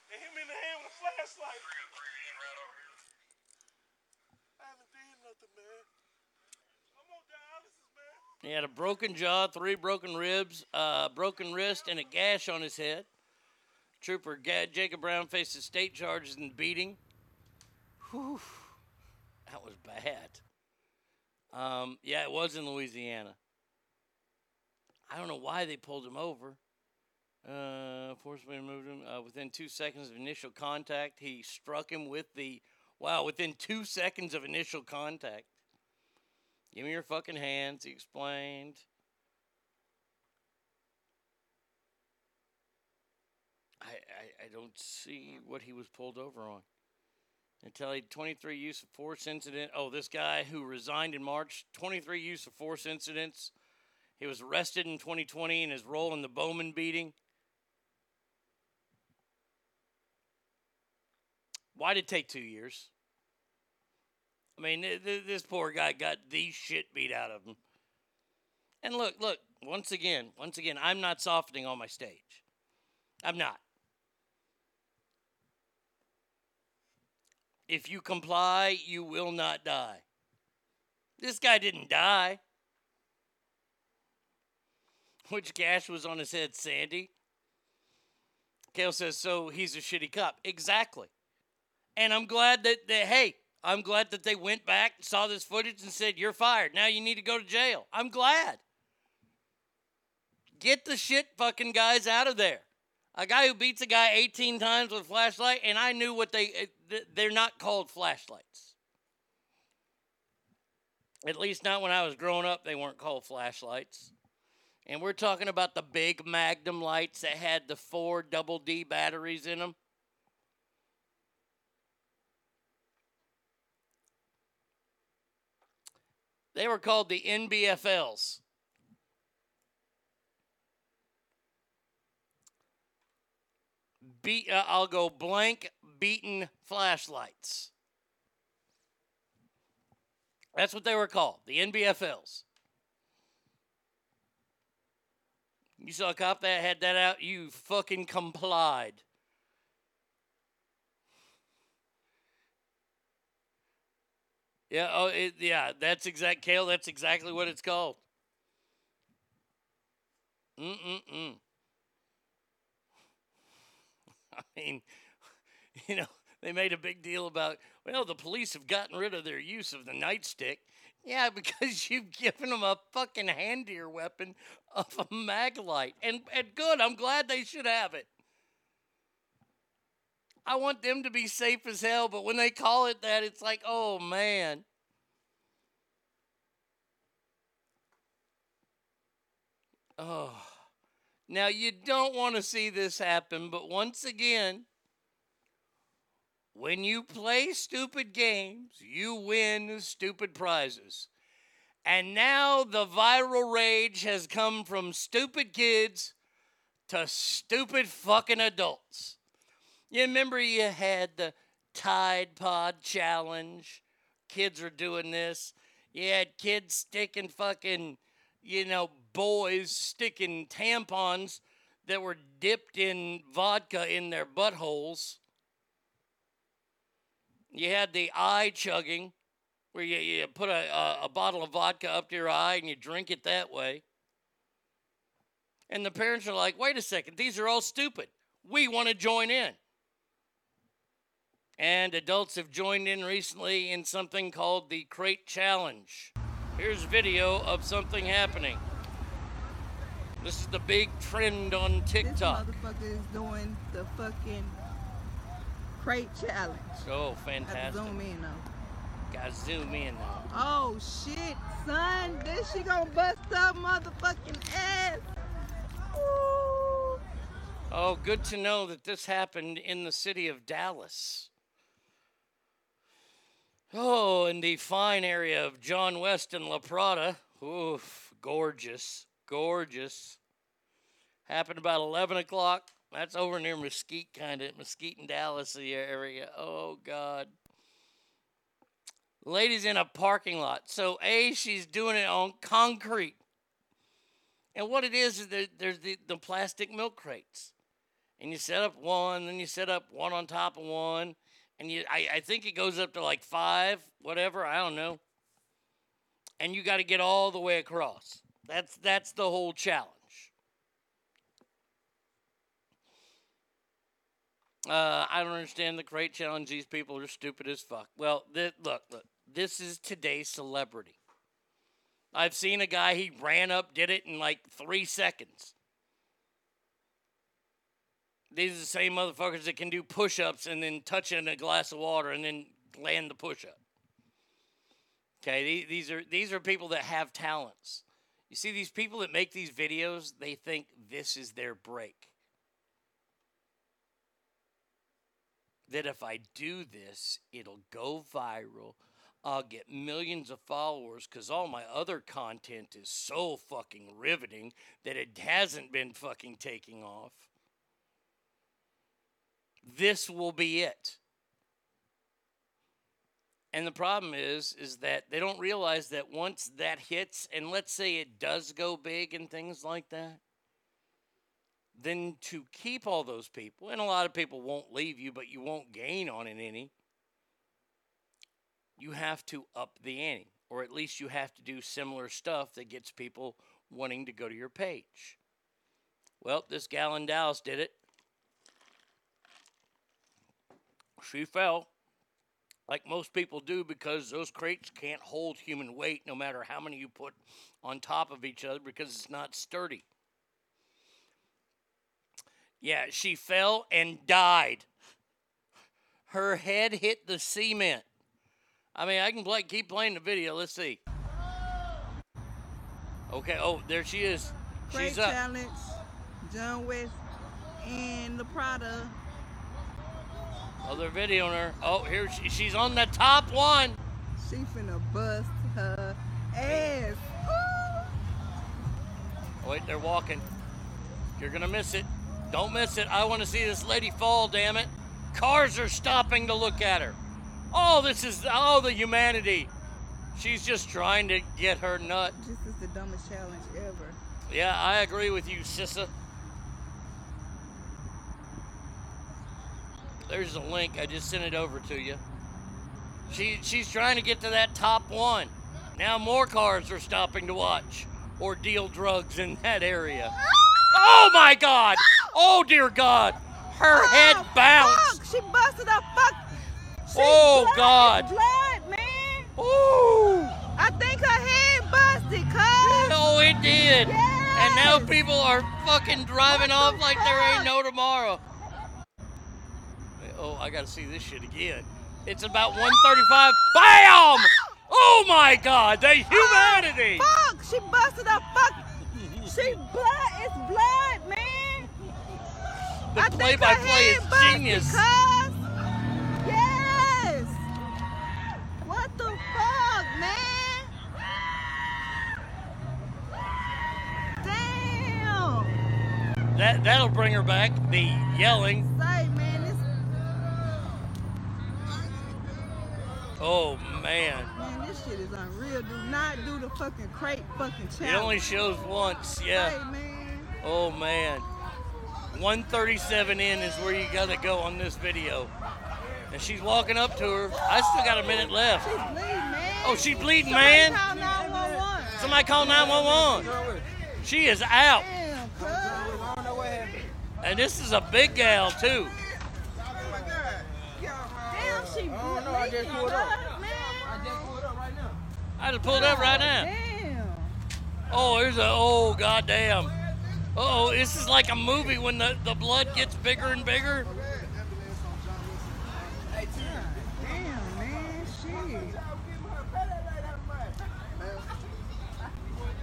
Speaker 18: They hit me in the hand with a flashlight. I haven't done nothing, man. I'm on dialysis, man.
Speaker 2: He had a broken jaw, three broken ribs, uh, broken wrist, and a gash on his head. Trooper Ga- Jacob Brown faces state charges and beating. Whew, that was bad. Um, yeah, it was in Louisiana. I don't know why they pulled him over. Uh, forcibly moved him. Uh, within two seconds of initial contact, he struck him with the. Wow, within two seconds of initial contact. Give me your fucking hands, he explained. I, I, I don't see what he was pulled over on. Until he 23 use of force incident. Oh, this guy who resigned in March, 23 use of force incidents. He was arrested in 2020 in his role in the Bowman beating. Why did it take two years? I mean, th- th- this poor guy got the shit beat out of him. And look, look, once again, once again, I'm not softening on my stage. I'm not. If you comply, you will not die. This guy didn't die. (laughs) Which gash was on his head, Sandy? Kale says, so he's a shitty cop. Exactly. And I'm glad that, that, hey, I'm glad that they went back, saw this footage, and said, you're fired. Now you need to go to jail. I'm glad. Get the shit fucking guys out of there. A guy who beats a guy 18 times with a flashlight, and I knew what they, eh, they're not called flashlights. At least not when I was growing up, they weren't called flashlights. And we're talking about the big Magnum lights that had the four double D batteries in them. They were called the NBFLs. Uh, I'll go blank beaten flashlights. That's what they were called, the NBFLs. You saw a cop that had that out, you fucking complied. Yeah, oh, it, yeah, that's exact, Kale, that's exactly what it's called. Mm-mm-mm. (laughs) I mean, (laughs) you know, they made a big deal about, well, the police have gotten rid of their use of the nightstick. Yeah, (laughs) because you've given them a fucking handier weapon of a maglite. And, and good, I'm glad they should have it. I want them to be safe as hell, but when they call it that, it's like, oh man. Oh. Now, you don't want to see this happen, but once again, when you play stupid games, you win stupid prizes. And now the viral rage has come from stupid kids to stupid fucking adults. You remember you had the Tide Pod challenge? Kids were doing this. You had kids sticking fucking, you know, boys sticking tampons that were dipped in vodka in their buttholes. You had the eye chugging, where you, you put a, a, a bottle of vodka up to your eye and you drink it that way. And the parents are like, wait a second, these are all stupid. We want to join in. And adults have joined in recently in something called the Crate Challenge. Here's video of something happening. This is the big trend on TikTok.
Speaker 17: This motherfucker is doing the fucking crate challenge.
Speaker 2: Oh,
Speaker 17: Have to
Speaker 2: fantastic.
Speaker 17: zoom in though.
Speaker 2: Gotta zoom in now.
Speaker 17: Oh shit, son. This she gonna bust up motherfucking ass. Ooh.
Speaker 2: Oh, good to know that this happened in the city of Dallas. Oh, in the fine area of John West and La Prada. Oof, gorgeous, gorgeous. Happened about 11 o'clock. That's over near Mesquite, kind of. Mesquite and Dallas area. Oh, God. Lady's in a parking lot. So, A, she's doing it on concrete. And what it is is there, there's the, the plastic milk crates. And you set up one, then you set up one on top of one. And you I, I think it goes up to like five, whatever, I don't know. And you got to get all the way across. That's that's the whole challenge. Uh, I don't understand the crate challenge. These people are stupid as fuck. Well, th- look, look. This is today's celebrity. I've seen a guy, he ran up, did it in like three seconds. These are the same motherfuckers that can do push ups and then touch in a glass of water and then land the push up. Okay, these are these are people that have talents. You see, these people that make these videos, they think this is their break. That if I do this, it'll go viral. I'll get millions of followers because all my other content is so fucking riveting that it hasn't been fucking taking off. This will be it. And the problem is is that they don't realize that once that hits and let's say it does go big and things like that, then to keep all those people, and a lot of people won't leave you, but you won't gain on it any, you have to up the ante, or at least you have to do similar stuff that gets people wanting to go to your page. Well, this gal in Dallas did it. She fell, like most people do, because those crates can't hold human weight no matter how many you put on top of each other because it's not sturdy. Yeah, she fell and died. Her head hit the cement. I mean, I can play, keep playing the video. Let's see. Okay. Oh, there she is.
Speaker 17: Crate
Speaker 2: She's up.
Speaker 17: challenge. John West and the Prada.
Speaker 2: Oh, they're videoing her. Oh, here she, she's on the top one.
Speaker 17: She finna bust her ass. Ooh.
Speaker 2: Oh, wait, they're walking. You're gonna miss it. Don't miss it. I want to see this lady fall. Damn it! Cars are stopping to look at her. Oh, this is oh the humanity. She's just trying to get her nut.
Speaker 17: This is the dumbest challenge ever.
Speaker 2: Yeah, I agree with you, Sissa. There's a link. I just sent it over to you. She she's trying to get to that top one. Now more cars are stopping to watch or deal drugs in that area. Oh my God! Oh dear God! Her oh, head bounced.
Speaker 17: Fuck, she busted her fuck. She
Speaker 2: Oh,
Speaker 17: blood,
Speaker 2: God.
Speaker 17: Blood, man.
Speaker 2: Ooh!
Speaker 17: I think her head busted, cuz.
Speaker 2: Oh, it did. And now people are fucking driving off like there ain't no tomorrow. Oh, I gotta see this shit again. It's about 135. BAM! Oh my god, the humanity!
Speaker 17: Ah, fuck, she busted her fuck. She blood, it's blood, man.
Speaker 2: The
Speaker 17: I
Speaker 2: play by play is genius.
Speaker 17: cuz. Yes. What the fuck, man? Damn.
Speaker 2: That that'll bring her back. The yelling.
Speaker 17: Say, man, this
Speaker 2: Oh man.
Speaker 17: man, this shit is unreal. Do not do the fucking crate fucking challenge.
Speaker 2: It only shows once, yeah.
Speaker 17: Say, man.
Speaker 2: Oh man. 137 in is where you gotta go on this video. And she's walking up to her. I still got a minute left.
Speaker 17: She's bleeding, man.
Speaker 2: Oh, she's bleeding,
Speaker 17: Somebody
Speaker 2: man.
Speaker 17: call 911.
Speaker 2: Somebody call 911. She is out.
Speaker 17: Damn.
Speaker 2: And this is a big gal too.
Speaker 17: Damn, she bleeding, cuz, man.
Speaker 2: I just pulled up right now.
Speaker 17: Damn.
Speaker 2: Oh, there's a oh goddamn. Oh, this is like a movie when the, the blood gets bigger and bigger.
Speaker 17: Damn, man, shit.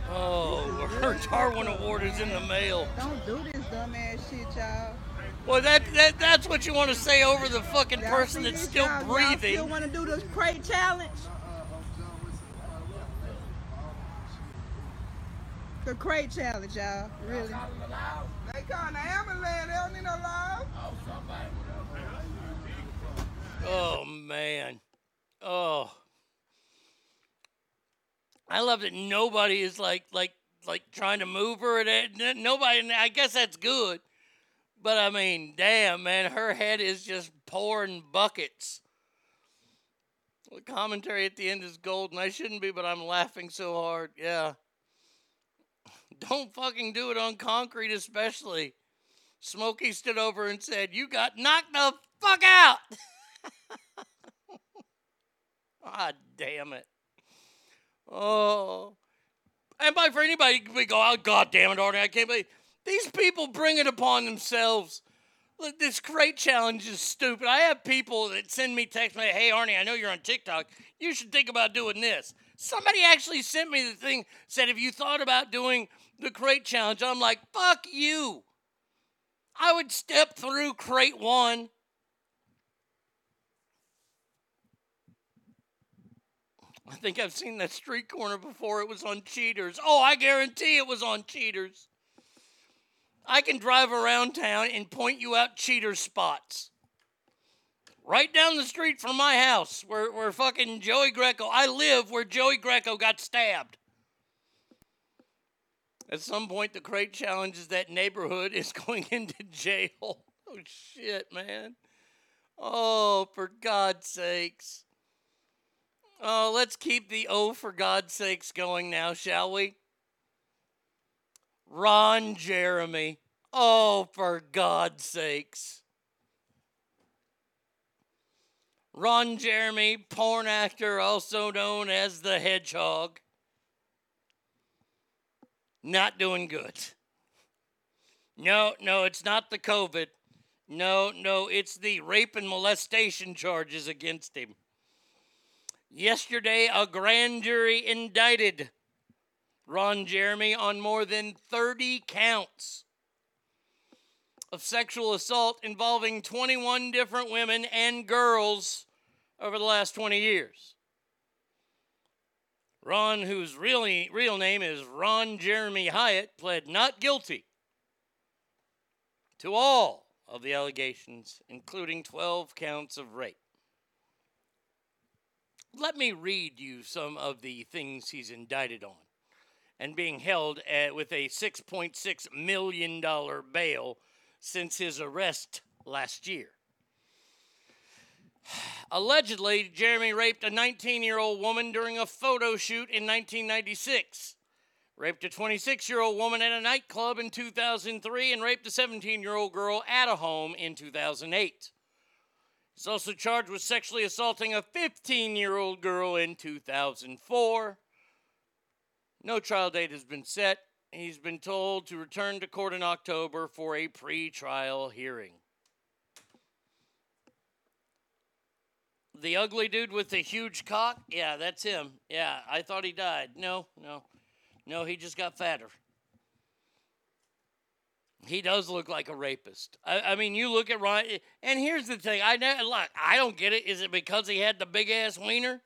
Speaker 2: Oh, her Darwin Award is in the mail.
Speaker 17: Don't do this dumbass shit, y'all.
Speaker 2: Well, that, that that's what you want to say over the fucking person that's still breathing.
Speaker 17: still want to do this crate challenge? The crate challenge, y'all. Really?
Speaker 18: They calling the ambulance. They don't need no love.
Speaker 2: Oh man. Oh. I love that nobody is like like like trying to move her. N- nobody. I guess that's good. But I mean, damn man, her head is just pouring buckets. The commentary at the end is golden. I shouldn't be, but I'm laughing so hard. Yeah. Don't fucking do it on concrete, especially. Smokey stood over and said, You got knocked the fuck out. (laughs) Ah, damn it. Oh. And by for anybody, we go, oh, God damn it, Arnie, I can't believe. These people bring it upon themselves. Look, this crate challenge is stupid. I have people that send me text me, hey, Arnie, I know you're on TikTok. You should think about doing this. Somebody actually sent me the thing, said, if you thought about doing the crate challenge, I'm like, fuck you. I would step through crate one. I think I've seen that street corner before. It was on Cheaters. Oh, I guarantee it was on Cheaters. I can drive around town and point you out cheater spots. Right down the street from my house, where, where fucking Joey Greco. I live where Joey Greco got stabbed. At some point, the crate challenge is that neighborhood (laughs) is going into jail. Oh, shit, man. Oh, for God's sakes. Oh, let's keep the oh, for God's sakes going now, shall we? Ron Jeremy. Oh, for God's sakes. Ron Jeremy, porn actor, also known as the Hedgehog. Not doing good. No, no, it's not the COVID. No, no, it's the rape and molestation charges against him. Yesterday, a grand jury indicted Ron Jeremy on more than 30 counts of sexual assault involving 21 different women and girls over the last 20 years. Ron, whose really real name is Ron Jeremy Hyatt, pled not guilty to all of the allegations, including 12 counts of rape. Let me read you some of the things he's indicted on and being held at, with a $6.6 million bail since his arrest last year. Allegedly, Jeremy raped a 19 year old woman during a photo shoot in 1996, raped a 26 year old woman at a nightclub in 2003, and raped a 17 year old girl at a home in 2008. He's also charged with sexually assaulting a 15 year old girl in 2004. No trial date has been set. He's been told to return to court in October for a pre trial hearing. The ugly dude with the huge cock? Yeah, that's him. Yeah, I thought he died. No, no. No, he just got fatter. He does look like a rapist. I, I mean, you look at Ryan, and here's the thing. I know, look, I don't get it. Is it because he had the big ass wiener?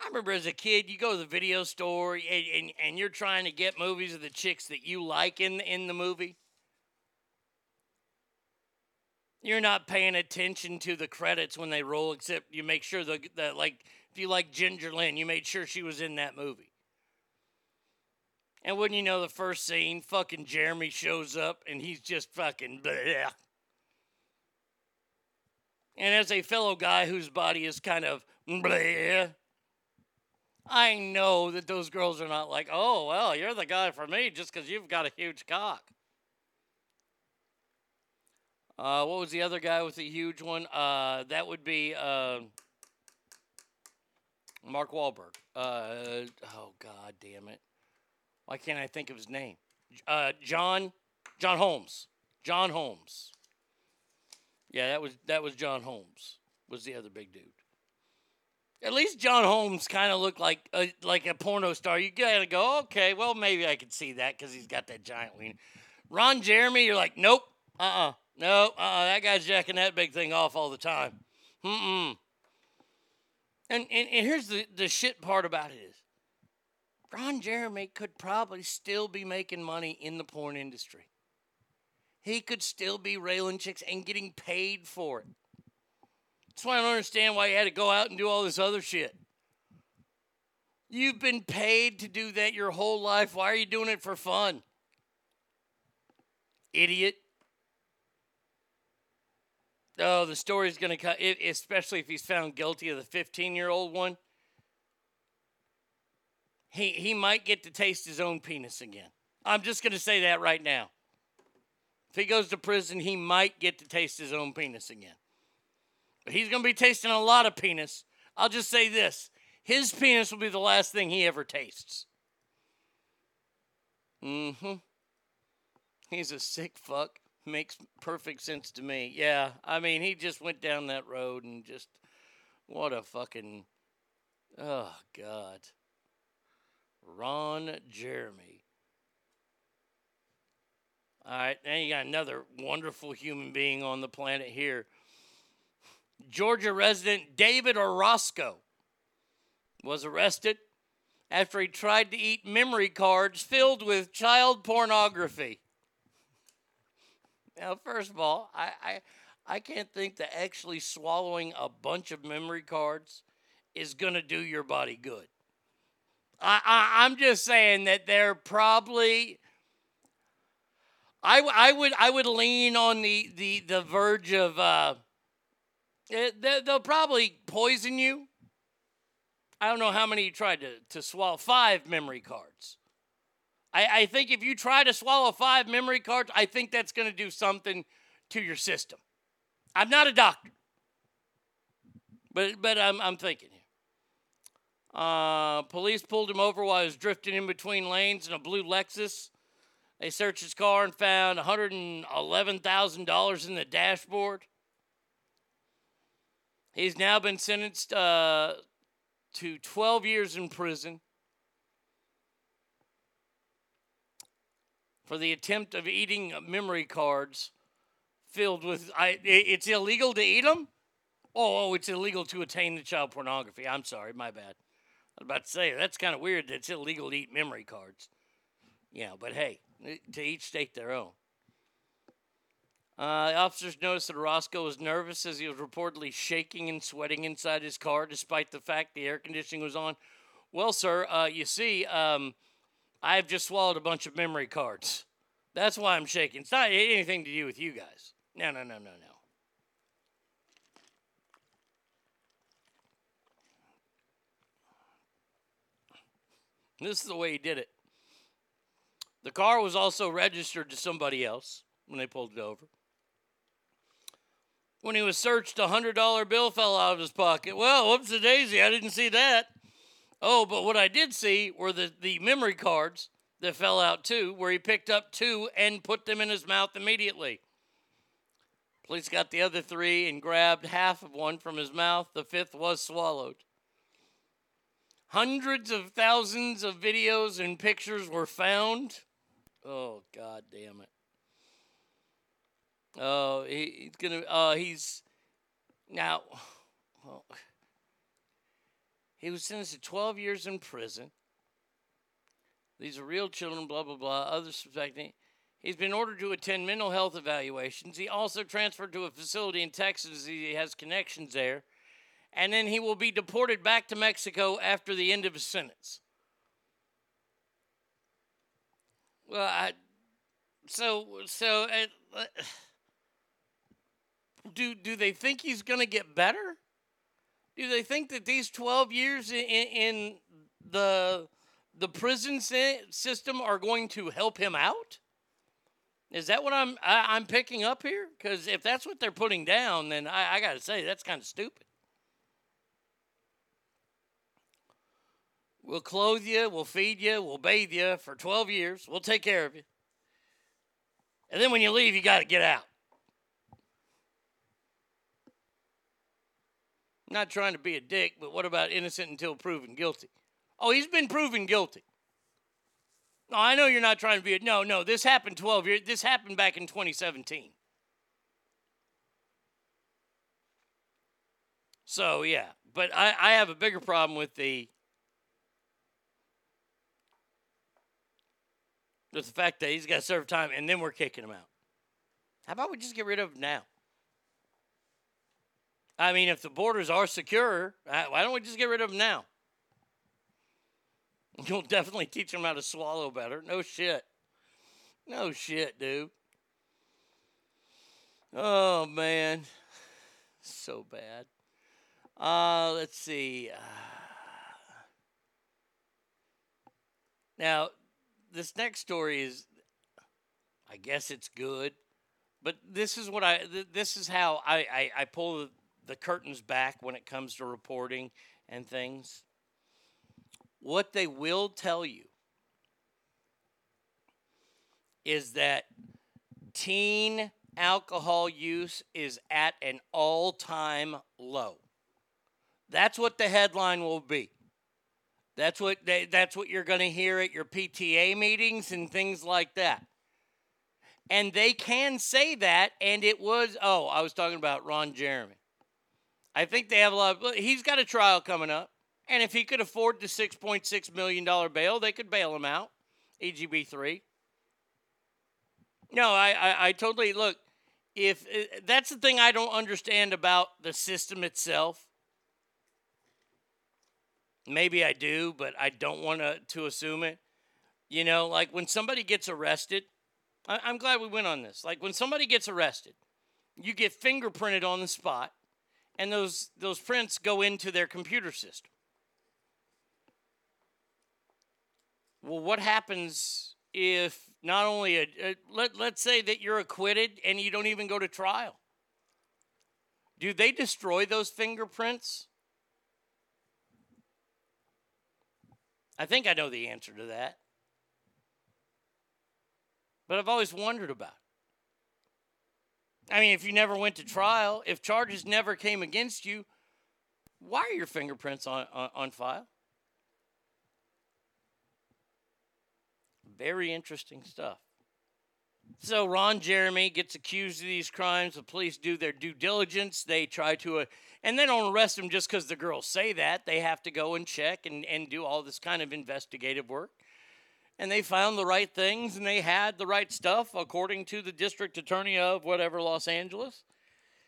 Speaker 2: I remember as a kid, you go to the video store and, and, and you're trying to get movies of the chicks that you like in in the movie. You're not paying attention to the credits when they roll, except you make sure the, the like if you like Ginger Lynn, you made sure she was in that movie. And wouldn't you know the first scene, fucking Jeremy shows up and he's just fucking bleh. And as a fellow guy whose body is kind of bleh, I know that those girls are not like, oh, well, you're the guy for me just because you've got a huge cock. Uh, what was the other guy with the huge one? Uh, that would be uh, Mark Wahlberg. Uh, oh, god damn it. Why can't I think of his name? Uh, John, John Holmes. John Holmes. Yeah, that was that was John Holmes. Was the other big dude. At least John Holmes kind of looked like a, like a porno star. You gotta go, okay, well maybe I could see that because he's got that giant wiener. Ron Jeremy, you're like, nope, uh, uh-uh, uh, no, uh, uh that guy's jacking that big thing off all the time. Mm-mm. And, and and here's the the shit part about it is, Ron Jeremy could probably still be making money in the porn industry. He could still be railing chicks and getting paid for it. That's why I don't understand why he had to go out and do all this other shit. You've been paid to do that your whole life. Why are you doing it for fun? Idiot. Oh, the story's going to cut, especially if he's found guilty of the 15 year old one. He, he might get to taste his own penis again. I'm just going to say that right now. If he goes to prison, he might get to taste his own penis again. But he's going to be tasting a lot of penis. I'll just say this his penis will be the last thing he ever tastes. Mm hmm. He's a sick fuck. Makes perfect sense to me. Yeah, I mean, he just went down that road and just. What a fucking. Oh, God. Ron Jeremy. All right, now you got another wonderful human being on the planet here. Georgia resident David Orozco was arrested after he tried to eat memory cards filled with child pornography. Now, first of all, I, I, I can't think that actually swallowing a bunch of memory cards is going to do your body good. I, I, I'm just saying that they're probably. I, I would I would lean on the the the verge of uh, they, they'll probably poison you. I don't know how many you tried to, to swallow. Five memory cards. I, I think if you try to swallow five memory cards, I think that's going to do something to your system. I'm not a doctor, but but I'm I'm thinking. Uh, police pulled him over while he was drifting in between lanes in a blue Lexus. They searched his car and found $111,000 in the dashboard. He's now been sentenced uh, to 12 years in prison for the attempt of eating memory cards filled with. I, it's illegal to eat them? Oh, oh, it's illegal to attain the child pornography. I'm sorry, my bad. I was about to say, that's kind of weird that it's illegal to eat memory cards. Yeah, but hey, to each state their own. Uh, officers noticed that Orozco was nervous as he was reportedly shaking and sweating inside his car, despite the fact the air conditioning was on. Well, sir, uh, you see, um, I've just swallowed a bunch of memory cards. That's why I'm shaking. It's not anything to do with you guys. No, no, no, no, no. This is the way he did it. The car was also registered to somebody else when they pulled it over. When he was searched, a $100 bill fell out of his pocket. Well, whoops a daisy, I didn't see that. Oh, but what I did see were the, the memory cards that fell out too, where he picked up two and put them in his mouth immediately. Police got the other three and grabbed half of one from his mouth. The fifth was swallowed. Hundreds of thousands of videos and pictures were found. Oh, god damn it. Oh, he, he's gonna. Uh, he's now. (sighs) Well, he was sentenced to 12 years in prison. These are real children. Blah blah blah. Others suspecting. He's been ordered to attend mental health evaluations. He also transferred to a facility in Texas. He has connections there. And then he will be deported back to Mexico after the end of his sentence. Well, I, so so uh, (sighs) do do they think he's going to get better? Do they think that these 12 years in, in the the prison system are going to help him out? Is that what I'm I, am i am picking up here? Because if that's what they're putting down, then I, I got to say that's kind of stupid. We'll clothe you, we'll feed you, we'll bathe you for 12 years. We'll take care of you. And then when you leave, you got to get out. Not trying to be a dick, but what about innocent until proven guilty? Oh, he's been proven guilty. No, I know you're not trying to be a no, no. This happened 12 years. This happened back in 2017. So yeah, but I, I have a bigger problem with the with the fact that he's got to serve time and then we're kicking him out. How about we just get rid of him now? I mean, if the borders are secure, why don't we just get rid of them now? (laughs) You'll definitely teach them how to swallow better. No shit. No shit, dude. Oh, man. (sighs) So bad. Uh, let's see. (sighs) Now, this next story is, I guess it's good, but this is what I, th- this is how I, I, I pull the, curtains back when it comes to reporting and things. What they will tell you is that teen alcohol use is at an all time low. That's what the headline will be. That's what they, that's what you're going to hear at your PTA meetings and things like that. And they can say that and it was oh, I was talking about Ron Jeremy. I think they have a lot of he's got a trial coming up. And if he could afford the $6.6 million bail, they could bail him out. EGB 3. No, I, I, I totally look. If uh, that's the thing I don't understand about the system itself, maybe I do, but I don't want to to assume it. You know, like when somebody gets arrested, I, I'm glad we went on this. Like when somebody gets arrested, you get fingerprinted on the spot, and those those prints go into their computer system. Well, what happens if not only a, a, let, let's say that you're acquitted and you don't even go to trial? Do they destroy those fingerprints? I think I know the answer to that. But I've always wondered about. I mean, if you never went to trial, if charges never came against you, why are your fingerprints on, on, on file? Very interesting stuff. So Ron Jeremy gets accused of these crimes. The police do their due diligence. They try to, uh, and they don't arrest him just because the girls say that. They have to go and check and, and do all this kind of investigative work. And they found the right things and they had the right stuff according to the district attorney of whatever Los Angeles.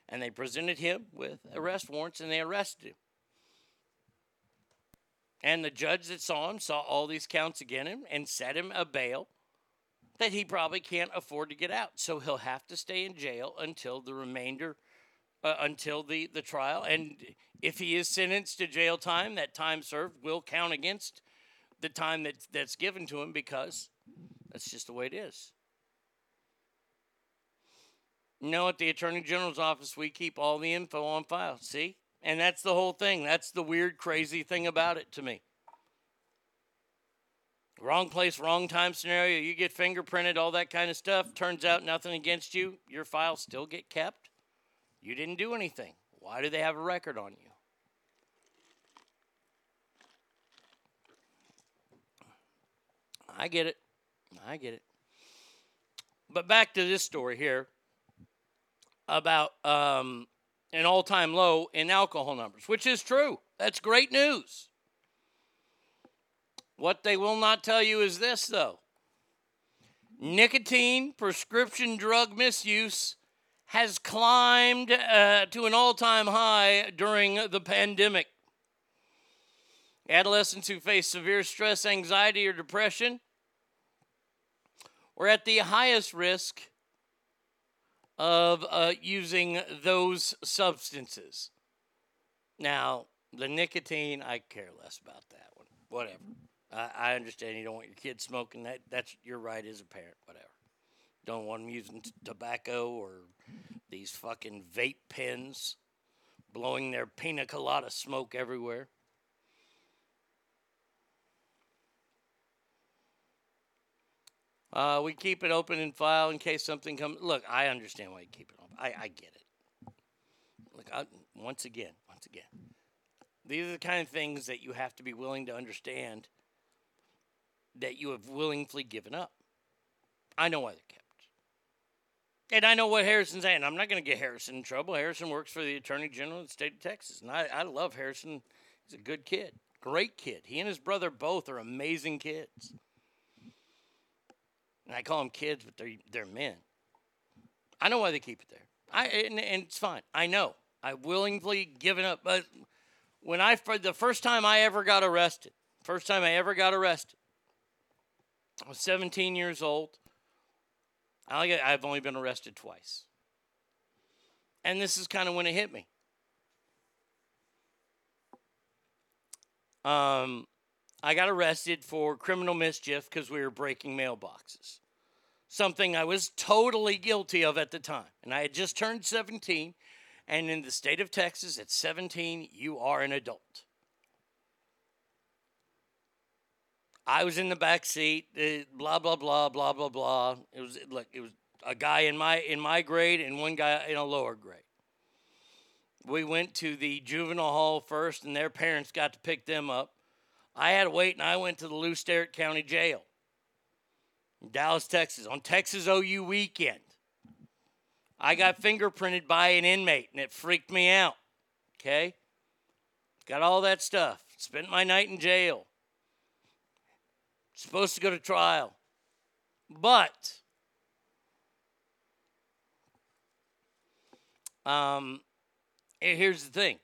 Speaker 2: And they presented him with arrest warrants and they arrested him. And the judge that saw him saw all these counts against him and set him a bail that he probably can't afford to get out. So he'll have to stay in jail until the remainder, uh, until the, the trial. And if he is sentenced to jail time, that time served will count against the time that, that's given to him because that's just the way it is. You know, at the Attorney General's office, we keep all the info on file. See? And that's the whole thing. That's the weird, crazy thing about it to me. Wrong place, wrong time scenario. You get fingerprinted, all that kind of stuff. Turns out nothing against you. Your files still get kept. You didn't do anything. Why do they have a record on you? I get it. I get it. But back to this story here about um, an all time low in alcohol numbers, which is true. That's great news. What they will not tell you is this, though nicotine prescription drug misuse has climbed uh, to an all time high during the pandemic. Adolescents who face severe stress, anxiety, or depression were at the highest risk of uh, using those substances. Now, the nicotine, I care less about that one. Whatever. I, I understand you don't want your kids smoking that. That's your right as a parent. Whatever. Don't want them using t- tobacco or these fucking vape pens, blowing their pina colada smoke everywhere. Uh, we keep it open in file in case something comes. Look, I understand why you keep it open. I, I get it. Look, I, once again, once again, these are the kind of things that you have to be willing to understand that you have willingly given up. I know why they're kept. And I know what Harrison's saying. I'm not going to get Harrison in trouble. Harrison works for the Attorney General of the state of Texas. And I, I love Harrison. He's a good kid. Great kid. He and his brother both are amazing kids. And I call them kids, but they're, they're men. I know why they keep it there. I and, and it's fine. I know. I willingly given up. But when I the first time I ever got arrested, first time I ever got arrested, I was 17 years old. I I've only been arrested twice. And this is kind of when it hit me. Um, I got arrested for criminal mischief because we were breaking mailboxes. Something I was totally guilty of at the time. And I had just turned 17. And in the state of Texas, at 17, you are an adult. I was in the back seat, blah blah blah blah blah blah. It was look, it was a guy in my in my grade and one guy in a lower grade. We went to the juvenile hall first, and their parents got to pick them up. I had to wait, and I went to the Lew Sterrett County Jail in Dallas, Texas, on Texas OU weekend. I got fingerprinted by an inmate, and it freaked me out. Okay, got all that stuff. Spent my night in jail supposed to go to trial. But um here's the thing.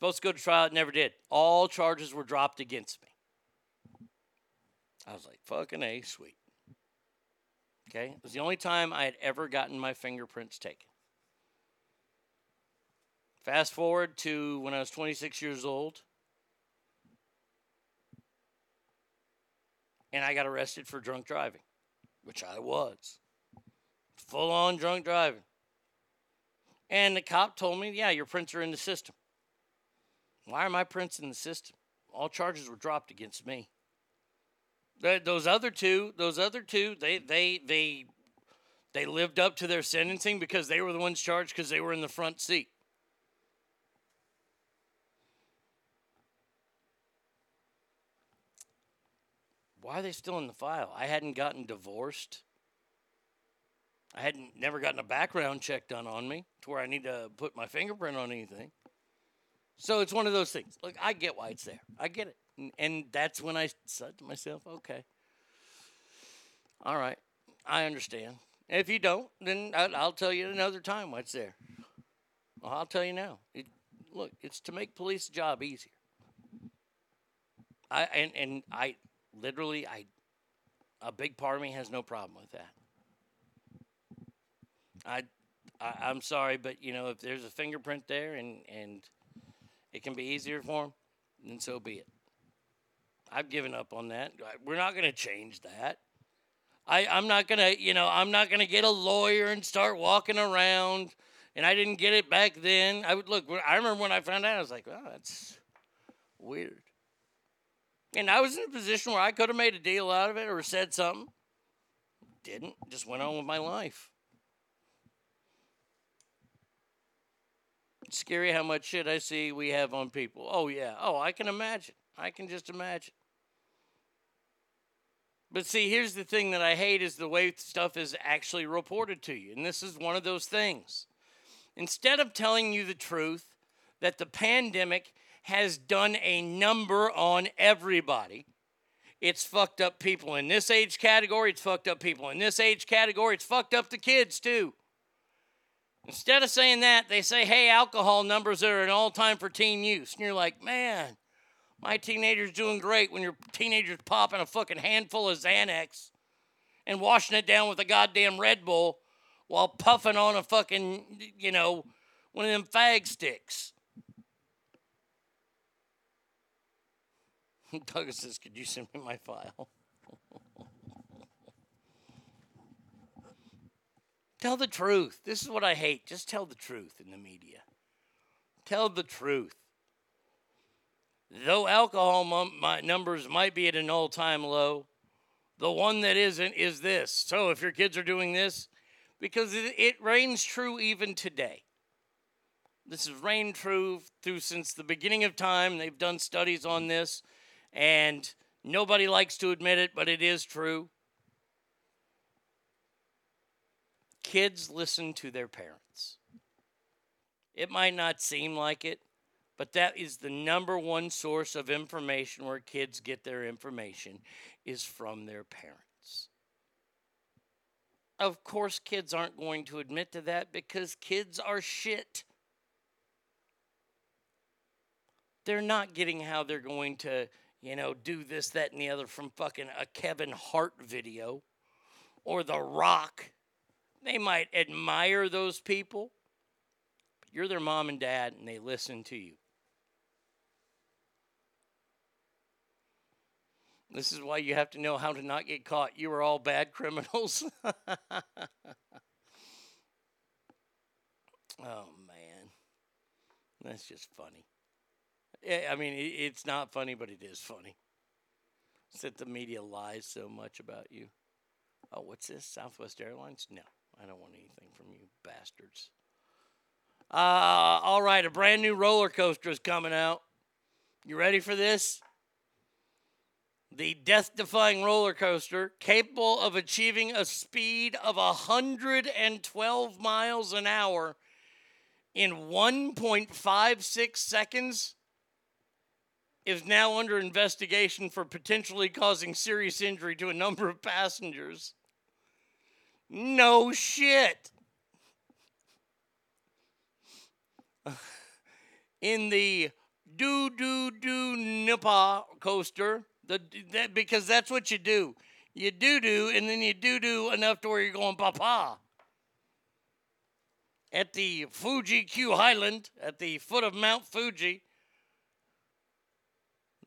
Speaker 2: Supposed to go to trial, it never did. All charges were dropped against me. I was like, fucking A, sweet. Okay? It was the only time I had ever gotten my fingerprints taken. Fast forward to when I was 26 years old. and I got arrested for drunk driving, which I was. Full on drunk driving. And the cop told me, yeah, your prints are in the system. Why are my prints in the system? All charges were dropped against me. Those other two, those other two, they they they they lived up to their sentencing because they were the ones charged because they were in the front seat. why are they still in the file? I hadn't gotten divorced. I hadn't never gotten a background check done on me to where I need to put my fingerprint on anything. So it's one of those things. Look, I get why it's there. I get it. And, that's when I said to myself, okay, all right, I understand. If you don't, then I- I'll tell you another time why it's there. Well, I'll tell you now. It, look, it's to make police job easier. I and, and I literally I a big part of me has no problem with that. I, I I'm sorry, but you know if there's a fingerprint there and and it can be easier for them, then so be it. I've given up on that. We're not going to change that. I I'm not gonna you know I'm not gonna get a lawyer and start walking around. And I didn't get it back then. I would look. I remember when I found out. I was like, "Oh, that's weird." And I was in a position where I could have made a deal out of it or said something. Didn't. Just went on with my life. Scary how much shit I see we have on people. Oh, yeah. Oh, I can imagine. I can just imagine. But see, here's the thing that I hate is the way stuff is actually reported to you. And this is one of those things. Instead of telling you the truth that the pandemic has done a number on everybody, it's fucked up people in this age category, it's fucked up people in this age category, it's fucked up the kids too. Instead of saying that, they say, hey, alcohol numbers are an all time for teen use. And you're like, man, my teenager's doing great when your teenager's popping a fucking handful of Xanax and washing it down with a goddamn Red Bull while puffing on a fucking, you know, one of them fag sticks. (laughs) Douglas says, could you send me my file? Tell the truth. This is what I hate. Just tell the truth in the media. Tell the truth. Though alcohol my numbers might be at an all time low, The one that isn't is this. So if your kids are doing this, because it, it reigns true even today. This has reigned true through since the beginning of time. They've done studies on this, and nobody likes to admit it, but it is true. Kids listen to their parents. It might not seem like it, but that is the number one source of information where kids get their information is from their parents. Of course, kids aren't going to admit to that because kids are shit. They're not getting how they're going to, you know, do this, that, and the other from fucking a Kevin Hart video or The Rock. They might admire those people, but you're their mom and dad and they listen to you. This is why you have to know how to not get caught. You are all bad (laughs) criminals. (laughs) oh, man. That's just funny. I mean, it's not funny, but it is funny. It's that the media lies so much about you. Oh, what's this? Southwest Airlines? No, I don't want anything from you bastards. Uh, all right, a brand new roller coaster is coming out. You ready for this? the death defying roller coaster capable of achieving a speed of 112 miles an hour in 1.56 seconds is now under investigation for potentially causing serious injury to a number of passengers. No shit. In the Doo Doo Doo Nipa coaster, the, that, because that's what you do. You do do, and then you do do enough to where you're going, papa. At the Fuji Q Highland, at the foot of Mount Fuji,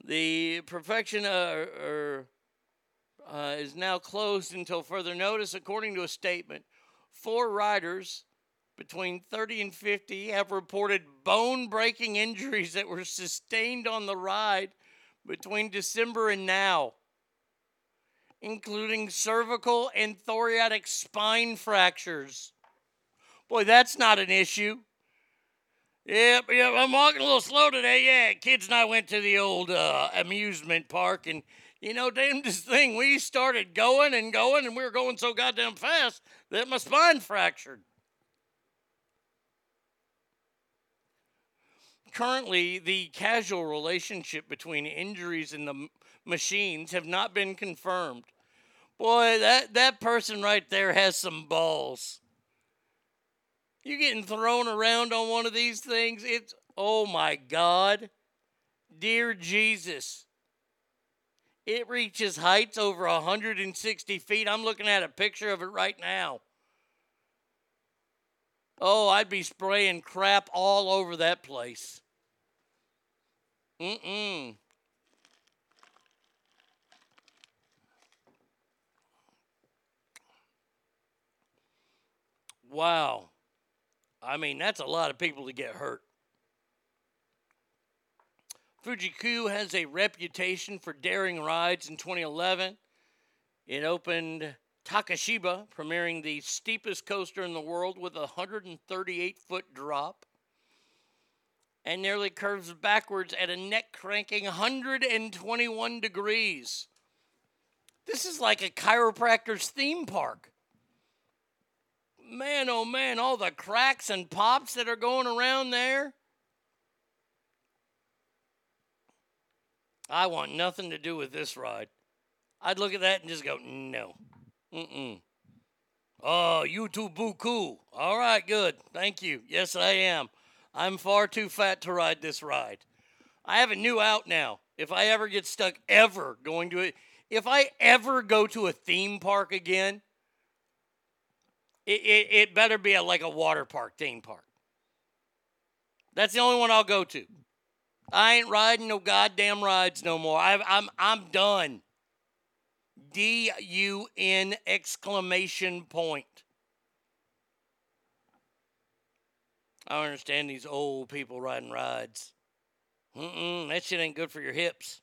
Speaker 2: the perfection uh, er, uh, is now closed until further notice, according to a statement. Four riders between 30 and 50 have reported bone breaking injuries that were sustained on the ride between December and now, including cervical and thoracic spine fractures. Boy, that's not an issue. Yep, yep, I'm walking a little slow today. Yeah, kids and I went to the old uh, amusement park, and you know, damnedest thing, we started going and going, and we were going so goddamn fast that my spine fractured. currently the casual relationship between injuries and the machines have not been confirmed. Boy, that, that person right there has some balls. You getting thrown around on one of these things? It's oh my God. Dear Jesus. It reaches heights over 160 feet. I'm looking at a picture of it right now. Oh, I'd be spraying crap all over that place. Mm-mm. Wow. I mean, that's a lot of people to get hurt. Fuji-Q has a reputation for daring rides in 2011. It opened Takashiba, premiering the steepest coaster in the world with a 138 foot drop and nearly curves backwards at a neck cranking 121 degrees. This is like a chiropractor's theme park. Man, oh man, all the cracks and pops that are going around there. I want nothing to do with this ride. I'd look at that and just go, no. Mm-mm. Oh, you too boo cool. All right, good. Thank you. Yes, I am. I'm far too fat to ride this ride. I have a new out now. If I ever get stuck ever going to it, if I ever go to a theme park again, it, it, it better be a, like a water park theme park. That's the only one I'll go to. I ain't riding no goddamn rides no more. I, I'm I'm done. D U N exclamation point. I don't understand these old people riding rides. Mm-mm, that shit ain't good for your hips.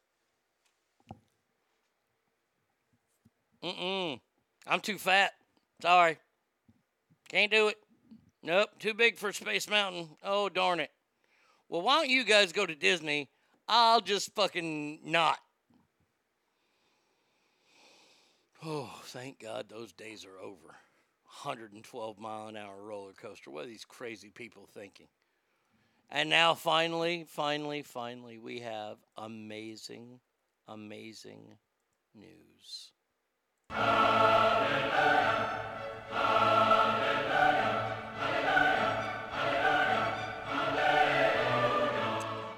Speaker 2: Mm-mm. I'm too fat. Sorry. Can't do it. Nope, too big for Space Mountain. Oh, darn it. Well, why don't you guys go to Disney? I'll just fucking not. Oh, thank God those days are over. 112 mile an hour roller coaster. What are these crazy people thinking? And now, finally, finally, finally, we have amazing, amazing news.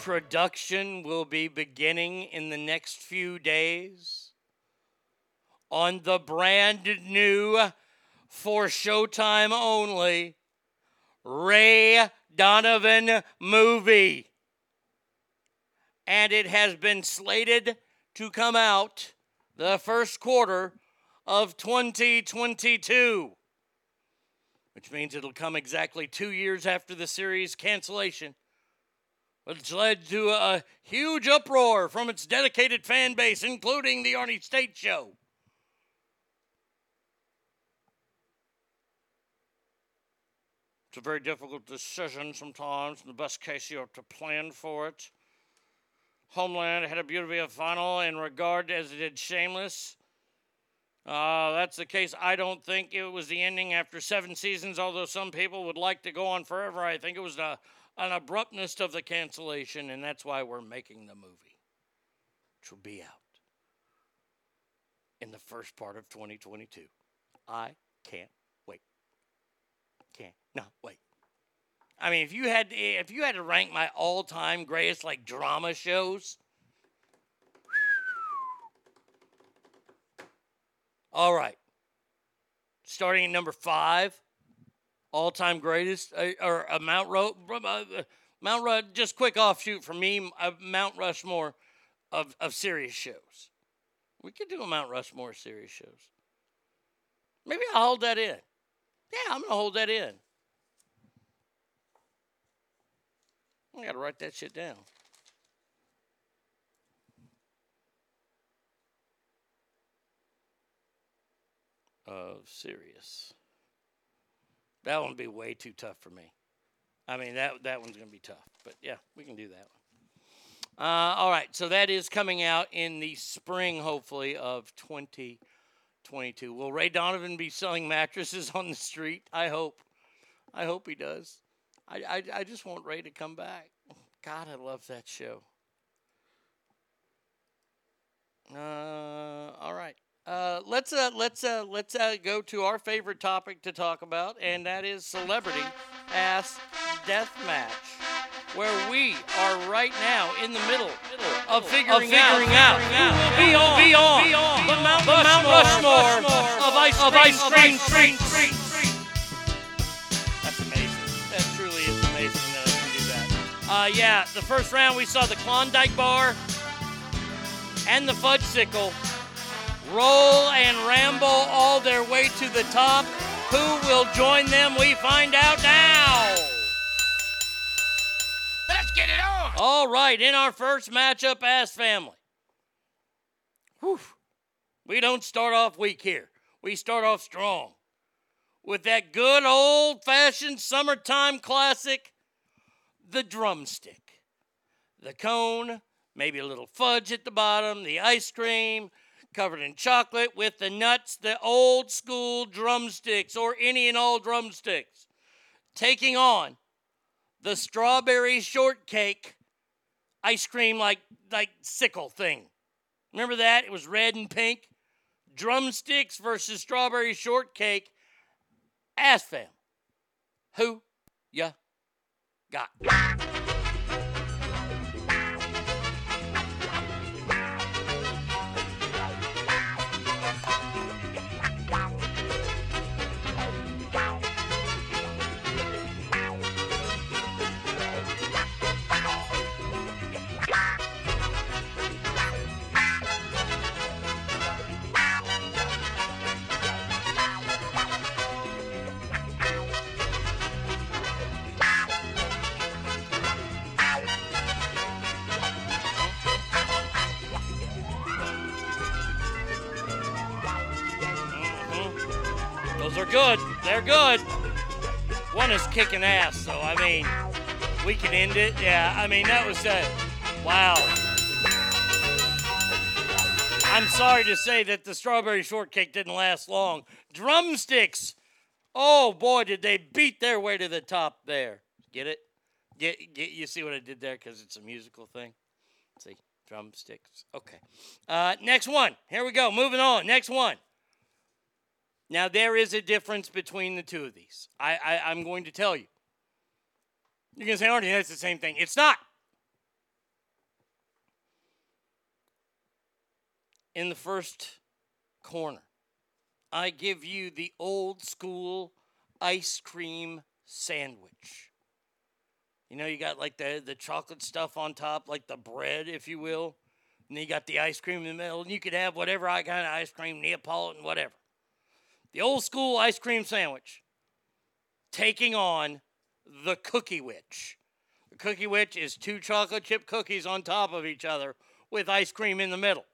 Speaker 2: Production will be beginning in the next few days on the brand new, for Showtime only, Ray Donovan movie. And it has been slated to come out the first quarter of 2022, which means it'll come exactly two years after the series cancellation, which led to a huge uproar from its dedicated fan base, including the Arnie State Show. It's a very difficult decision sometimes. In the best case, you have to plan for it. Homeland had a beautiful final in regard as it did Shameless. Uh, that's the case. I don't think it was the ending after seven seasons, although some people would like to go on forever. I think it was the, an abruptness of the cancellation, and that's why we're making the movie, which will be out in the first part of 2022. I can't wait. Can't not wait. I mean, if you had to, if you had to rank my all-time greatest like drama shows, (sighs) all right. Starting at number five, all-time greatest, uh, or uh, Mount Ro- uh, Mount Ru- just quick offshoot for me, uh, Mount Rushmore of of serious shows. We could do a Mount Rushmore series shows. Maybe I'll hold that in. Yeah, I'm gonna hold that in. I gotta write that shit down. Of serious. That one would be way too tough for me. I mean that that one's gonna be tough, but yeah, we can do that one. Uh, all right, so that is coming out in the spring, hopefully, of 2022. Will Ray Donovan be selling mattresses on the street? I hope. I hope he does. I, I, I just want Ray to come back. God, I love that show. Uh, all right. Uh, let's uh, let's uh, let's uh, go to our favorite topic to talk about, and that is celebrity ass death match, where we are right now in the middle of figuring,
Speaker 19: figuring
Speaker 2: out,
Speaker 19: out
Speaker 2: who will be on,
Speaker 19: be on
Speaker 2: be on
Speaker 19: the
Speaker 2: the
Speaker 19: Mount
Speaker 2: Mount,
Speaker 19: Rushmore
Speaker 2: Rushmore of ice
Speaker 19: of
Speaker 2: cream,
Speaker 19: ice cream
Speaker 2: street,
Speaker 19: street.
Speaker 2: That's amazing. That truly is amazing that I can do that. Uh, yeah, the first round we saw the Klondike Bar and the Fudgesicle roll and ramble all their way to the top. Who will join them? We find out now.
Speaker 1: Let's get it on.
Speaker 2: All right, in our first matchup, Ass Family. Whew. We don't start off weak here. We start off strong with that good old fashioned summertime classic, the drumstick. The cone, maybe a little fudge at the bottom, the ice cream covered in chocolate with the nuts, the old school drumsticks or any and all drumsticks. Taking on the strawberry shortcake ice cream like like sickle thing. Remember that? It was red and pink. Drumsticks versus strawberry shortcake. Ass fam. Who ya got? Good. They're good. One is kicking ass, so I mean, we can end it. Yeah, I mean, that was uh, wow. I'm sorry to say that the strawberry shortcake didn't last long. Drumsticks. Oh boy, did they beat their way to the top there. Get it? Get, get you see what I did there because it's a musical thing. see, drumsticks. Okay. Uh, next one. Here we go. Moving on. Next one. Now there is a difference between the two of these. I, I I'm going to tell you. You're gonna say, Arnie, that's the same thing. It's not. In the first corner, I give you the old school ice cream sandwich. You know, you got like the, the chocolate stuff on top, like the bread, if you will. And then you got the ice cream in the middle. And you could have whatever kind of ice cream, Neapolitan, whatever. The old school ice cream sandwich taking on the Cookie Witch. The Cookie Witch is two chocolate chip cookies on top of each other with ice cream in the middle.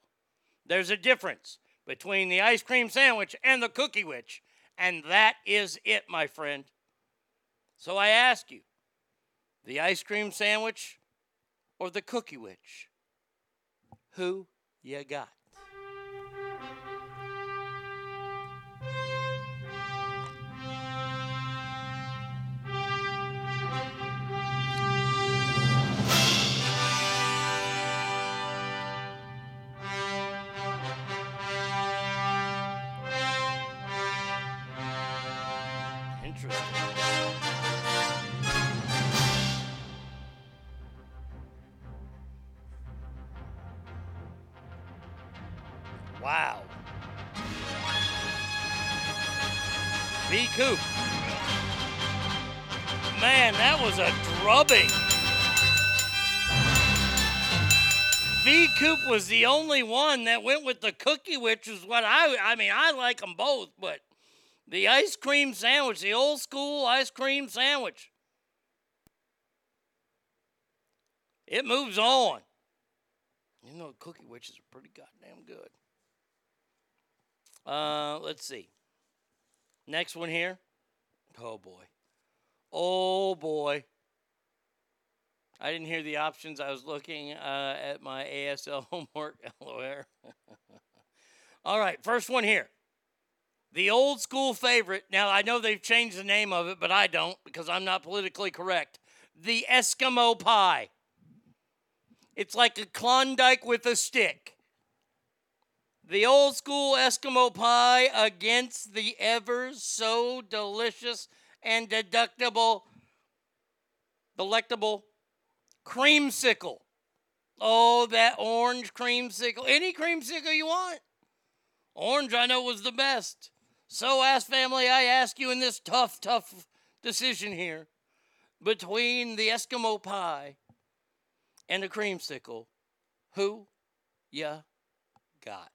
Speaker 2: There's a difference between the ice cream sandwich and the Cookie Witch, and that is it, my friend. So I ask you the ice cream sandwich or the Cookie Witch? Who you got? A. V Coop was the only one that went with the cookie, which is what I I mean, I like them both, but the ice cream sandwich, the old school ice cream sandwich. It moves on. You know, cookie witches are pretty goddamn good. Uh, let's see. Next one here. Oh boy. Oh boy. I didn't hear the options. I was looking uh, at my ASL (laughs) homework. LOL. (laughs) All right, first one here. The old school favorite. Now, I know they've changed the name of it, but I don't because I'm not politically correct. The Eskimo pie. It's like a Klondike with a stick. The old school Eskimo pie against the ever so delicious and deductible, delectable creamsicle. Oh, that orange creamsicle. Any creamsicle you want. Orange, I know, was the best. So, ask family, I ask you in this tough, tough decision here between the Eskimo pie and the creamsicle, who ya got?